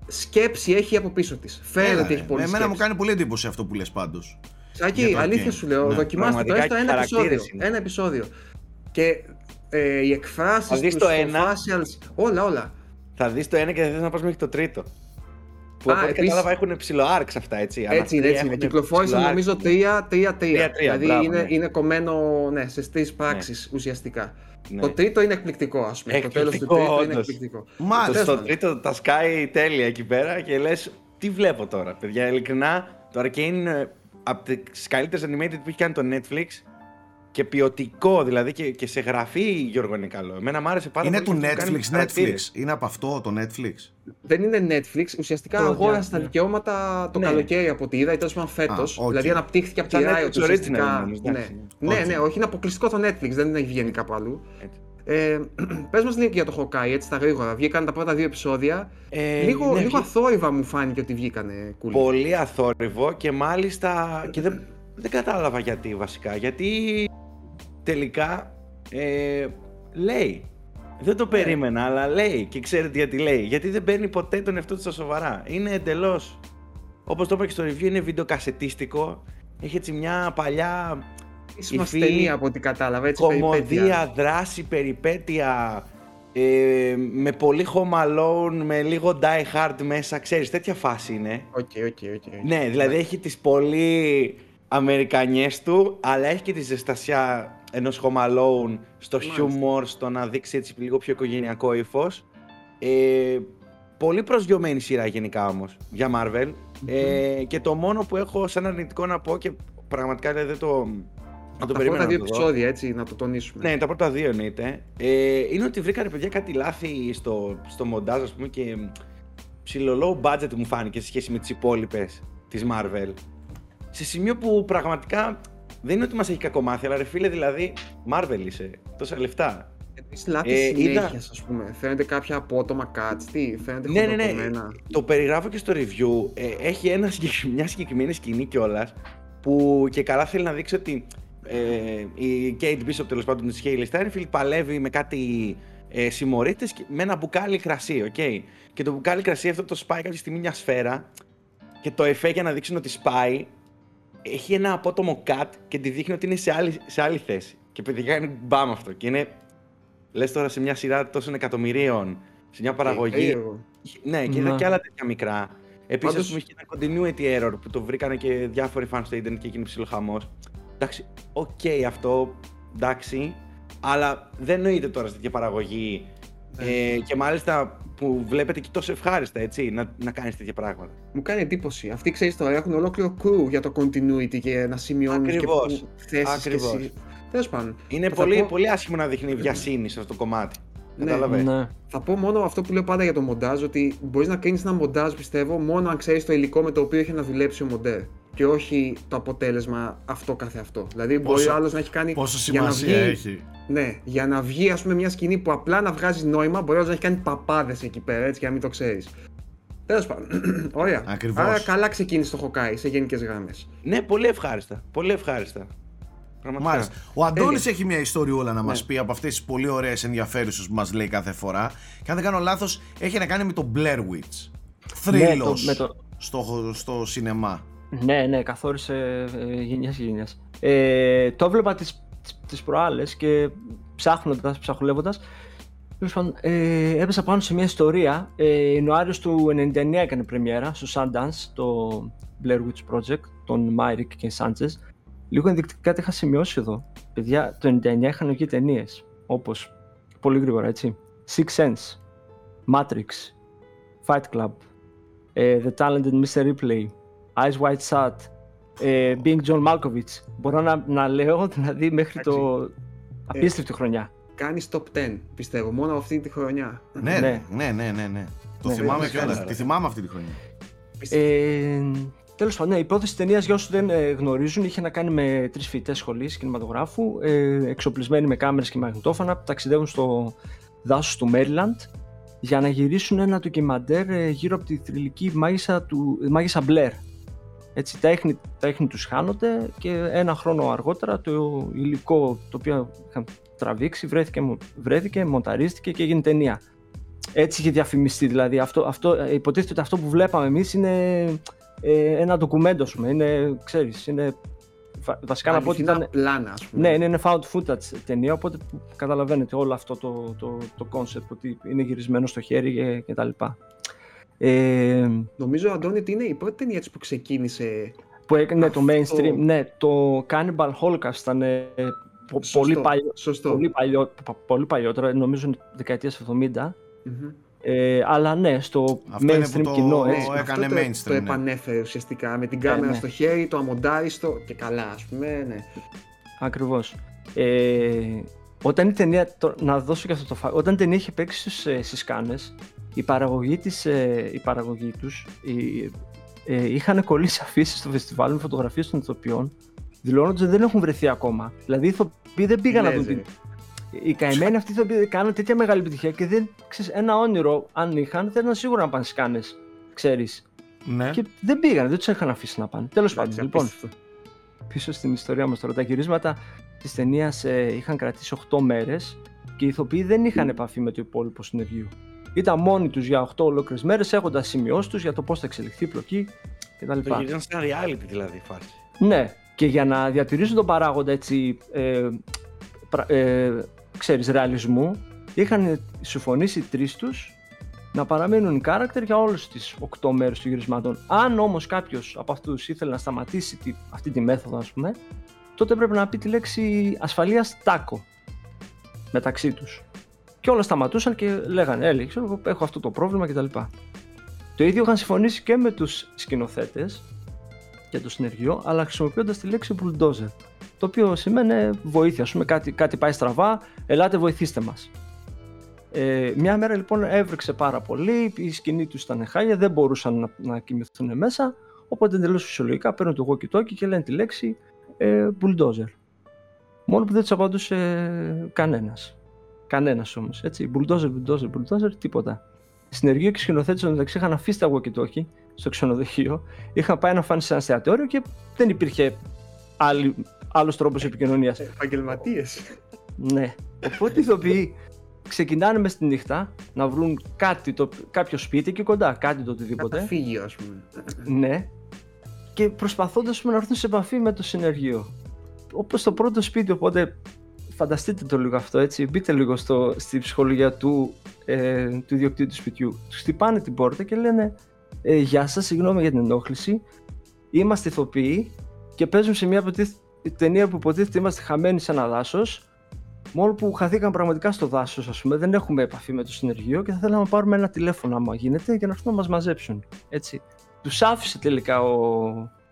σκέψη έχει από πίσω της. Φαίνεται ότι έχει πολύ Εμένα σκέψη. μου κάνει πολύ εντύπωση αυτό που λες πάντως. Σάκη, αλήθεια σου λέω. Ναι. Δοκιμάστε το έστω ένα επεισόδιο. Ένα επεισόδιο. Και ε, οι εκφράσεις τους, το ένα. facials, όλα, όλα. Θα δεις το ένα και θα θες να πας μέχρι το τρίτο. Που από ό,τι κατάλαβα έχουν ψηλό arcs αυτά, έτσι. Έτσι είναι, έτσι είναι. Κυκλοφόρησαν νομίζω 3-3-3. Δηλαδή είναι, ναι. είναι κομμένο ναι, σε τρει πράξεις ναι. ουσιαστικά. Ναι. Το τρίτο είναι εκπληκτικό, ας πούμε. Το τέλος του τρίτου είναι εκπληκτικό. Μάλιστα. Στο τρίτο τα σκάει τέλεια εκεί πέρα και λες, τι βλέπω τώρα, παιδιά. Ειλικρινά, το Arcane είναι από τις καλύτερες animated που έχει κάνει το Netflix και ποιοτικό, δηλαδή και, και σε γραφή Γιώργο είναι καλό. Εμένα μου άρεσε πάρα είναι πολύ. Είναι του Netflix, Netflix. Είναι από αυτό το Netflix; Δεν είναι Netflix. Ουσιαστικά το αγόρασε τα δικαιώματα το ναι. καλοκαίρι από ό,τι είδα, ή τέλο πάντων φέτο. Okay. Δηλαδή αναπτύχθηκε από τη Riot ουσιαστικά. Ναι. ναι, ναι, όχι, είναι αποκλειστικό το Netflix, δεν έχει βγαίνει κάπου αλλού. Ε, (clears throat) Πες μας λίγο για το Hawkeye, έτσι τα γρήγορα. Βγήκαν τα πρώτα δύο επεισόδια. Ε, λίγο, ναι, λίγο αθόρυβα μου φάνηκε ότι βγήκανε κούλι. Πολύ αθόρυβο και μάλιστα. και δεν, δεν κατάλαβα γιατί βασικά. Γιατί τελικά ε, λέει. Δεν το ναι. περίμενα, αλλά λέει και ξέρετε γιατί λέει. Γιατί δεν παίρνει ποτέ τον εαυτό του στα σοβαρά. Είναι εντελώς. Όπως το είπα και στο review, είναι βιντεοκασετίστικο. Έχει έτσι μια παλιά. Ίσως ταινία από ό,τι κατάλαβα. Έτσι, κωμωδία, δράση, περιπέτεια. Ε, με πολύ Home Alone, με λίγο Die Hard μέσα. Ξέρεις, τέτοια φάση είναι. OK, OK, OK. Ναι, δηλαδή έχει τις πολύ Αμερικανιές του, αλλά έχει και τη ζεστασιά ενός Home Alone στο χιούμορ, στο να δείξει έτσι λίγο πιο οικογενειακό ύφος. Ε, πολύ προσγειωμένη σειρά γενικά όμως για Marvel. Ε, και το μόνο που έχω σαν αρνητικό να πω και πραγματικά δεν το. Να το τα πρώτα δύο επεισόδια, έτσι, να το τονίσουμε. Ναι, τα πρώτα δύο εννοείται. Ε, είναι ότι βρήκανε παιδιά κάτι λάθη στο, στο μοντάζ, ας πούμε, και ψηλό low budget μου φάνηκε σε σχέση με τις υπόλοιπες της Marvel. Σε σημείο που πραγματικά δεν είναι ότι μας έχει κακομάθει, αλλά ρε φίλε, δηλαδή, Marvel είσαι. Τόσα λεφτά. Επίση, λάθη ε, συνέχειας, ας πούμε. Φαίνεται κάποια απότομα cuts, τι, φαίνεται ναι, ναι, ναι. Το περιγράφω και στο review. Ε, έχει ένα, μια συγκεκριμένη σκηνή κιόλας που και καλά θέλει να δείξει ότι ε, η Kate Bishop τέλος πάντων της Hailey Steinfeld παλεύει με κάτι ε, συμμορίτες με ένα μπουκάλι κρασί, okay? Και το μπουκάλι κρασί αυτό το σπάει κάποια στιγμή μια σφαίρα και το εφέ για να δείξουν ότι σπάει έχει ένα απότομο cut και τη δείχνει ότι είναι σε άλλη, σε άλλη θέση. Και παιδιά είναι μπαμ αυτό. Και είναι, λες τώρα σε μια σειρά τόσων εκατομμυρίων, σε μια παραγωγή. Ε, ναι, και είδα ναι. και άλλα τέτοια μικρά. Επίσης, Πάντως... είχε ένα continuity error που το βρήκανε και διάφοροι fans στο Ίντερνετ και έγινε ψιλοχαμός. Εντάξει, OK okay, αυτό, εντάξει, αλλά δεν νοείται τώρα σε τέτοια παραγωγή. Ναι. Ε, και μάλιστα που βλέπετε και τόσο ευχάριστα, έτσι, να, να κάνεις τέτοια πράγματα. Μου κάνει εντύπωση. Αυτοί ξέρεις τώρα έχουν ολόκληρο crew για το continuity και να σημειώνουν και θέσεις. Και... Τέλος πάντων. Είναι πολύ, πω... πολύ άσχημο να δείχνει βιασύνη σε αυτό το κομμάτι. Ναι, ναι. Θα πω μόνο αυτό που λέω πάντα για το μοντάζ, ότι μπορείς να κρίνει ένα μοντάζ, πιστεύω, μόνο αν ξέρεις το υλικό με το οποίο έχει να δουλέψει ο μοντέρ. Και όχι το αποτέλεσμα αυτό κάθε αυτό. Δηλαδή, πόσο, μπορεί άλλος να έχει κάνει. Πόσο σημασία για να βγει, έχει; Ναι, για να βγει, ας πούμε, μια σκηνή που απλά να βγάζει νόημα, μπορεί να έχει κάνει παπάδες εκεί πέρα, έτσι και να μην το ξέρεις. Τέλος πάντων. (clears throat) Ωραία. Ακριβώς. Άρα καλά ξεκίνησε το Χοκάι σε γενικές γραμμές. Ναι, πολύ ευχάριστα. Πολύ ευχάριστα. Μάλιστα. Ο Αντώνης έχει μια ιστοριούλα να ναι. μα πει από αυτές τις πολύ ωραίες ενδιαφέρουσες που μας λέει κάθε φορά. Και αν δεν κάνω λάθος, έχει να κάνει με το Blair Witch. Θρύλος ναι, το... στο, στο σινεμά. Ναι, ναι, καθόρισε ε, γενιάς γενιάς. Ε, το έβλεπα τις τις προάλλες και ψάχνοντας, ψαχουλεύοντας ε, έπεσα πάνω σε μια ιστορία. Ε, Ιανουάριος του 1999 έκανε πρεμιέρα στο Sundance, το Blair Witch Project, των Myrick και Sanchez. Λίγο ενδεικτικά τι είχα σημειώσει εδώ. Παιδιά, το 1999 είχαν βγει ταινίες. Όπως πολύ γρήγορα, έτσι. Six Sense, Matrix, Fight Club, ε, The Talented Mr. Ripley, Eyes White Shut, ε, Being John Malkovich. Μπορώ να, να λέω (laughs) δηλαδή μέχρι το απίστευτη ε, χρονιά. Κάνεις top 10, πιστεύω, μόνο αυτή τη χρονιά. Ναι, ναι, ναι, ναι. ναι, ναι. Το ναι, θυμάμαι κιόλας. Τη θυμάμαι αυτή τη χρονιά. Ε, Τέλος πάντων, ναι, η υπόθεση ταινίας για όσους δεν ε, γνωρίζουν είχε να κάνει με τρεις φοιτητές σχολής κινηματογράφου, ε, εξοπλισμένοι με κάμερες και μαγνητόφωνα, που ταξιδεύουν στο δάσος του Μέριλαντ για να γυρίσουν ένα ντοκιμαντέρ ε, γύρω από τη θρηλυκή μάγισσα, του, μάγισσα Μπλερ, έτσι, τα έχνη, τα έχνη τους χάνονται και ένα χρόνο αργότερα το υλικό το οποίο είχαν τραβήξει βρέθηκε, βρέθηκε μονταρίστηκε και έγινε ταινία. Έτσι είχε διαφημιστεί, δηλαδή αυτό, αυτό, υποτίθεται ότι αυτό που βλέπαμε εμείς είναι ε, ένα ντοκουμέντο, πούμε, είναι, ξέρεις, είναι βασικά να πω ότι ήταν. Πλάνα, ας πούμε. Ναι, είναι found footage ταινία, οπότε καταλαβαίνετε όλο αυτό το, το, το concept ότι είναι γυρισμένο στο χέρι και, και τα λοιπά. Ε, Νομίζω, Αντώνη, ότι είναι η πρώτη ταινία που ξεκίνησε. Που έκανε το mainstream. Ναι, το Cannibal Holocaust ήταν ε, πολύ, παλιό, σωστό. πολύ, παλιό, πολύ παλιότερο, νομίζω δεκαετίας 70. Ε, αλλά ναι, στο Αυτό mainstream το... κοινό. Έτσι. Το έκανε αυτό mainstream. Το, το ναι. επανέφερε ουσιαστικά με την κάμερα ναι. στο χέρι, το αμοντάριστο και καλά, ας πούμε. Ναι. Ακριβώς. Ε, όταν η ταινία, το, να δώσω και αυτό το φάκελο, όταν η ταινία είχε παίξει στους, ε, στις Κάνες, η παραγωγή, της, ε, η παραγωγή τους η, ε, είχαν κολλήσει αφήσεις στο φεστιβάλ με φωτογραφίες των ηθοποιών, δηλώνοντας ότι δεν έχουν βρεθεί ακόμα. Δηλαδή οι ηθοποιοί δεν πήγαν να Λες, δουν ε. την, οι καημένοι αυτοί θα κάνουν τέτοια μεγάλη επιτυχία και δεν ξέρεις, ένα όνειρο, αν είχαν, θα ήταν σίγουρα να πάνε στις κάνες, ξέρεις. Ναι. Και δεν πήγαν, δεν τους είχαν αφήσει να πάνε. Τέλος πάντων, Εντάξει, λοιπόν, απίστευτο. πίσω στην ιστορία μας τώρα. Τα γυρίσματα της ταινίας ε, είχαν κρατήσει 8 μέρες και οι ηθοποιοί δεν είχαν επαφή με το υπόλοιπο συνεργείο. Ήταν μόνοι τους για 8 ολόκληρες μέρες, έχοντας σημειώσεις τους για το πώς θα εξελιχθεί η πλοκή κτλ. Το γυρίζαν σαν reality δηλαδή η φάση. Ναι, και για να διατηρήσουν τον παράγοντα έτσι, ε, πρα- ε, ξέρεις, ρεαλισμού, είχαν συμφωνήσει οι τρεις τους να παραμείνουν character για όλες τις 8 μέρες του γυρισμάτων. Αν όμως κάποιος από αυτούς ήθελε να σταματήσει τη, αυτή τη μέθοδο, ας πούμε, τότε πρέπει να πει τη λέξη ασφαλείας τάκο μεταξύ τους. Και όλα σταματούσαν και λέγανε, έλεγε, ξέρω, εγώ έχω αυτό το πρόβλημα κτλ. Το ίδιο είχαν συμφωνήσει και με τους σκηνοθέτες για το συνεργείο, αλλά χρησιμοποιώντας τη λέξη bulldozer. Το οποίο σημαίνει βοήθεια. Α πούμε, κάτι, κάτι πάει στραβά, ελάτε βοηθήστε μας. Ε, μια μέρα λοιπόν έβρεξε πάρα πολύ, η σκηνή τους ήταν χάλια, δεν μπορούσαν να, να κοιμηθούν μέσα. Οπότε εντελώς φυσιολογικά παίρνουν το walkie-talkie και λένε τη λέξη ε, bulldozer. Μόνο που δεν τους απαντούσε κανένας. Κανένας όμως. Έτσι. Bulldozer, bulldozer, bulldozer, τίποτα. Συνεργείο και σκηνοθέτε μεταξύ είχαν αφήσει τα walkie-talkie στο ξενοδοχείο, είχαν πάει να φάνε σε ένα εστιατόριο και δεν υπήρχε άλλη, άλλος τρόπος επικοινωνίας. Επαγγελματίες. Ναι. Οπότε οι ηθοποιοί ξεκινάνε μες στη νύχτα να βρουν κάτι, το, κάποιο σπίτι και κοντά, κάτι το οτιδήποτε. Καταφύγιο, ας πούμε. Ναι. Και προσπαθώντας πούμε, να έρθουν σε επαφή με το συνεργείο. Όπως το πρώτο σπίτι, οπότε φανταστείτε το λίγο αυτό έτσι, μπείτε λίγο στο, στη ψυχολογία του, ε, του ιδιοκτήτη του σπιτιού. Τους χτυπάνε την πόρτα και λένε ε, «Γεια σας, συγγνώμη για την ενόχληση, είμαστε ηθοποιοί και παίζουμε σε μια υποτίθ- ταινία που υποτίθεται είμαστε χαμένοι σε ένα δάσος Μόνο που χαθήκαν πραγματικά στο δάσος, ας πούμε, δεν έχουμε επαφή με το συνεργείο και θα θέλαμε να πάρουμε ένα τηλέφωνο, άμα γίνεται, για να έρθουν να μας μαζέψουν. Έτσι. Τους άφησε τελικά ο,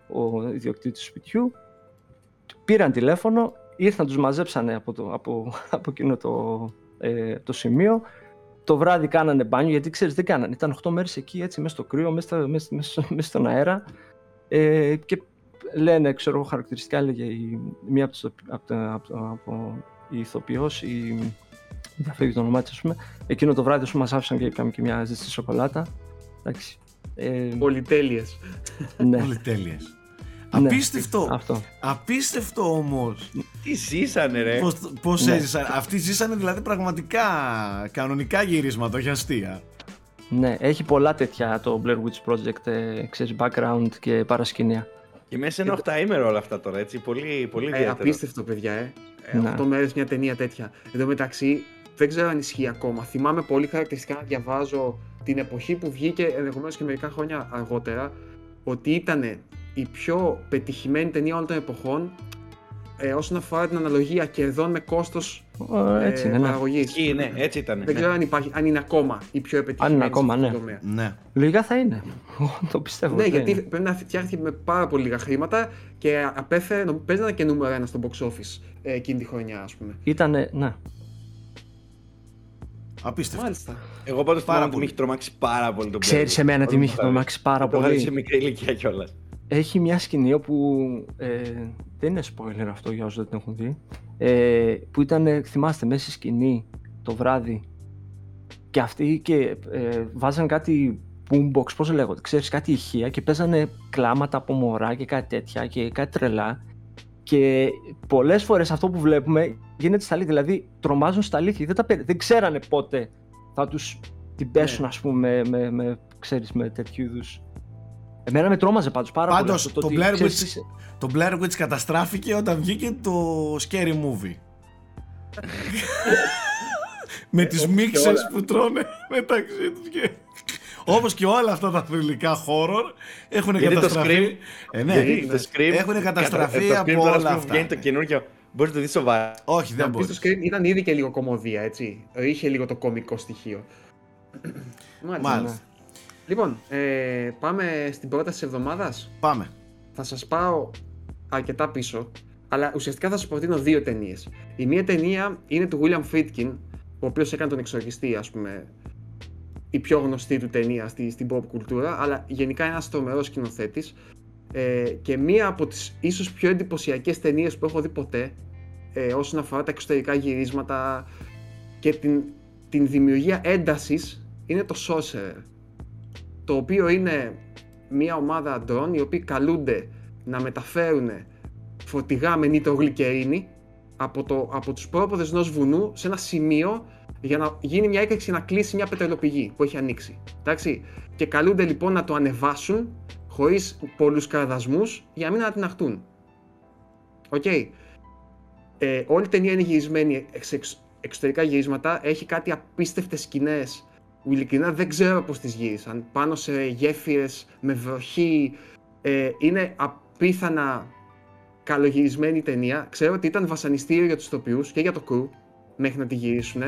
ο ιδιοκτήτης του σπιτιού, πήραν τηλέφωνο, ήρθαν, τους μαζέψανε από, το, από, (laughs) από εκείνο το, ε, το σημείο. Το βράδυ κάνανε μπάνιο, γιατί ξέρεις, δεν κάνανε. Ήταν 8 μέρες εκεί, έτσι, μέσα στο κρύο, μέσα, στα- μέσα, μέσα, μέσα στον αέρα. Ε, και λένε, ξέρω εγώ, χαρακτηριστικά έλεγε η, μία από, τις, από, τα- από, από η ηθοποιός, η, δεν θα φύγει το όνομά της, ας πούμε, εκείνο το βράδυ, ας πούμε, μας άφησαν και είπαμε και μια ζεστή σοκολάτα. Εντάξει. Ε, Πολυτέλειες. ναι, Όλοι τέλειες. Ναι. Απίστευτο. αυτό. Απίστευτο όμως. Τι ζήσανε, ρε. Πώς, πώς Ναι. έζησαν. Αυτοί ζήσανε δηλαδή πραγματικά κανονικά γυρίσματα, όχι αστεία. Ναι, έχει πολλά τέτοια το Blair Witch Project, ε, ξέρεις, background και παρασκηνία. Και μέσα σε ένα οχταήμερο όλα αυτά τώρα, έτσι. Πολύ, πολύ Ε, ιδιαίτερο. απίστευτο, παιδιά, ε. ε Ναι. 8 μέρες μια ταινία τέτοια. Εν τω μεταξύ, δεν ξέρω αν ισχύει ακόμα. Θυμάμαι πολύ χαρακτηριστικά να διαβάζω την εποχή που βγήκε, ενδεχομένως και μερικά χρόνια αργότερα, ότι ήταν η πιο πετυχημένη ταινία όλων των εποχών ε, όσον αφορά την αναλογία κερδών με κόστος Ε, έτσι είναι, ναι. παραγωγής. Ισχύει, ναι, έτσι ήταν. Δεν ξέρω αν, υπάρχει, αν είναι ακόμα η πιο επιτυχημένη είναι ακόμα, σε αυτό ναι. το τομέα. Ναι. Λογικά θα είναι. το πιστεύω. Ναι, θα γιατί είναι. πρέπει να φτιάχτηκε με πάρα πολύ λίγα χρήματα και απέφερε, νομίζω, παίζανε και νούμερο ένα στο box office ε, εκείνη τη χρονιά, ας πούμε. Ήτανε, ναι. Απίστευτο. Μάλιστα. Εγώ πάντως Πάρα θυμάμαι ότι πολύ. με έχει τρομάξει πάρα πολύ τον Ξέρεις Blair Witch. εμένα τι με Όλο έχει το τρομάξει πάρα Το είχα δει σε πολύ. μικρή ηλικία κιόλας. Έχει μια σκηνή όπου, ε, δεν είναι spoiler αυτό για όσους δεν την έχουν δει, ε, που ήταν, θυμάστε, μέσα στη σκηνή το βράδυ. Και αυτοί και ε, βάζαν κάτι boombox, πώς λέγονται, ξέρεις, κάτι ηχεία και παίζανε κλάματα από μωρά και κάτι τέτοια και κάτι τρελά. Και πολλές φορές αυτό που βλέπουμε γίνεται στα αλήθεια, δηλαδή τρομάζουν στα αλήθεια, δεν, τα, περι- δεν ξέρανε πότε θα τους την πέσουν ας πούμε με, με, ξέρεις, με τέτοιου είδους Εμένα με τρόμαζε πάντως πάρα Πάντως, πολύ αυτό το ότι, Blair ξέρεις, Witch- είσαι- Το Blair Witch καταστράφηκε όταν βγήκε το Scary Movie. (laughs) Με τις όπως και μίξες όλα. που τρώνε μεταξύ τους και... Όπως και όλα αυτά τα θρηλυκά horror έχουν καταστραφεί. Ε, ναι, έχουν καταστραφεί από όλα αυτά. Βγαίνει το καινούργιο. Μπορείς να το δεις σοβαρά. Όχι, δεν μπορεί. Το Scream ήταν ήδη και λίγο κομμωδία, έτσι. Είχε λίγο το κομικό στοιχείο. Μάλιστα. Λοιπόν, ε, πάμε στην πρόταση της εβδομάδας. Πάμε. Θα σας πάω αρκετά πίσω, αλλά ουσιαστικά θα σας προτείνω δύο ταινίες. Η μία ταινία είναι του William Friedkin, ο οποίος έκανε τον εξοργιστή, ας πούμε, η πιο γνωστή του ταινία στη, στην pop κουλτούρα, αλλά γενικά είναι ένας τρομερός σκηνοθέτης. Ε, και μία από τις ίσως πιο εντυπωσιακές ταινίες που έχω δει ποτέ ε, όσον αφορά τα εξωτερικά γυρίσματα και την, την δημιουργία έντασης είναι το Sorcerer το οποίο είναι μία ομάδα αντρών οι οποίοι καλούνται να μεταφέρουν φορτηγά με νιτρογλυκερίνη από, το, από τους πρόποδες ενός βουνού σε ένα σημείο για να γίνει μια έκρηξη να κλείσει μια πετρελαιοπηγή που έχει ανοίξει. Εντάξει. Και καλούνται λοιπόν να το ανεβάσουν χωρίς πολλούς κραδασμούς για να μην ανατιναχτούν. Οκ. Ε, όλη η ταινία είναι γυρισμένη σε εξωτερικά γυρίσματα. Έχει κάτι απίστευτες σκηνές ειλικρινά δεν ξέρω πώς τις γύρισαν. Πάνω σε γέφυρες, με βροχή. Ε, είναι απίθανα καλογυρισμένη ταινία. Ξέρω ότι ήταν βασανιστήριο για τους τοπιούς και για το crew μέχρι να τη γυρίσουν.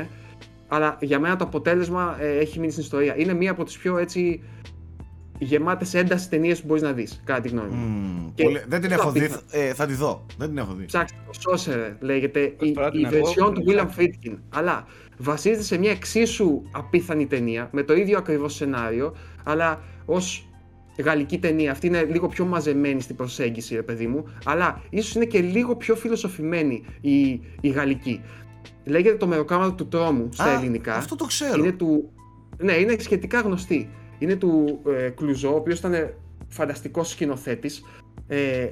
Αλλά για μένα το αποτέλεσμα ε, έχει μείνει στην ιστορία. Είναι μία από τις πιο έτσι γεμάτες ένταση ταινίες που μπορείς να δεις, κατά τη γνώμη μου. Mm, δεν την έχω δει, ε, θα τη δω. Δεν την έχω δει. Ψάξτε το, Sorcerer λέγεται, η, η version του William Friedkin. Αλλά βασίζεται σε μια εξίσου απίθανη ταινία, με το ίδιο ακριβώς σενάριο, αλλά ως γαλλική ταινία. Αυτή είναι λίγο πιο μαζεμένη στην προσέγγιση, ρε παιδί μου, αλλά ίσως είναι και λίγο πιο φιλοσοφημένη η, η γαλλική. Λέγεται το μεροκάματο του τρόμου στα Α, ελληνικά. Αυτό το ξέρω. Είναι του... Ναι, είναι σχετικά γνωστή. Είναι του ε, Κλουζό, ο οποίος ήταν φανταστικός σκηνοθέτης. Ε,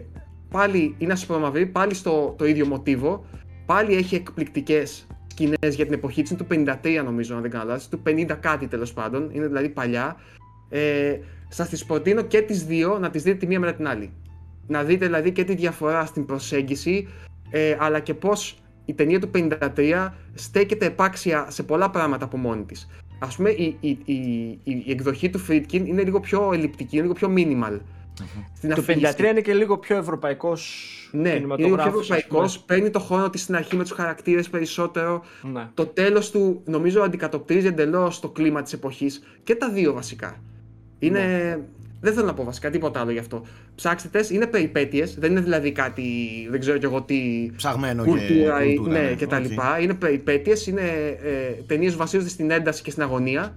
πάλι είναι ασπρομαυρή, πάλι στο το ίδιο μοτίβο. Πάλι έχει εκπληκτικές σκηνές για την εποχή της. Είναι του 53, νομίζω, αν δεν κάνω λάθος. Του 50 κάτι τέλος πάντων. Είναι δηλαδή παλιά. Ε, Σας τις προτείνω και τις δύο να τις δείτε τη μία μετά την άλλη. Να δείτε δηλαδή και τη διαφορά στην προσέγγιση, ε, αλλά και πώς η ταινία του 53 στέκεται επάξια σε πολλά πράγματα από μόνη της. Α πούμε, η, η, η, η, εκδοχή του Friedkin είναι λίγο πιο ελλειπτική, είναι λίγο πιο minimal. Mm-hmm. Το 53 είναι και λίγο πιο ευρωπαϊκός. Ναι, είναι λίγο πιο ευρωπαϊκός. Παίρνει το χρόνο της στην αρχή με τους χαρακτήρες περισσότερο. Ναι. Το τέλος του νομίζω αντικατοπτρίζει εντελώς το κλίμα της εποχής. Και τα δύο βασικά. Είναι. Ναι. Δεν θέλω να πω βασικά τίποτα άλλο γι' αυτό. Ψάξτε τες, είναι περιπέτειες, δεν είναι δηλαδή κάτι, δεν ξέρω κι εγώ τι... Ψαγμένο κουλτούρα, και, κουλτούρα, ναι, ναι, και τα λοιπά. Είναι περιπέτειες, είναι ε, ταινίες βασίζονται στην ένταση και στην αγωνία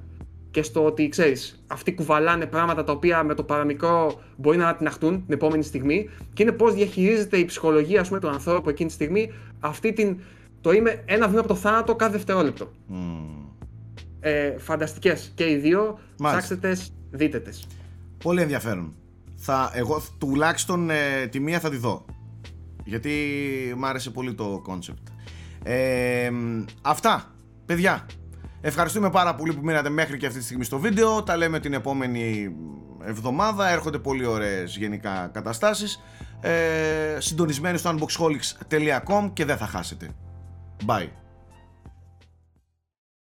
και στο ότι ξέρεις, αυτοί κουβαλάνε πράγματα τα οποία με το παραμικρό μπορεί να ανατιναχτούν την επόμενη στιγμή και είναι πώς διαχειρίζεται η ψυχολογία ας πούμε, του ανθρώπου εκείνη τη στιγμή αυτή την. Το είμαι ένα βήμα από το θάνατο κάθε δευτερόλεπτο. Mm. Ε, Φανταστικές και οι δύο. Ψάξτε τες, δείτε τες. Πολύ ενδιαφέρον. Θα, εγώ τουλάχιστον ε, τη μία θα τη δω. Γιατί μου άρεσε πολύ το concept. Ε, αυτά, παιδιά. Ευχαριστούμε πάρα πολύ που μείνατε μέχρι και αυτή τη στιγμή στο βίντεο. Τα λέμε την επόμενη εβδομάδα. Έρχονται πολύ ωραίες γενικά καταστάσεις. Ε, συντονισμένοι στο unboxholics.com και δεν θα χάσετε. Bye.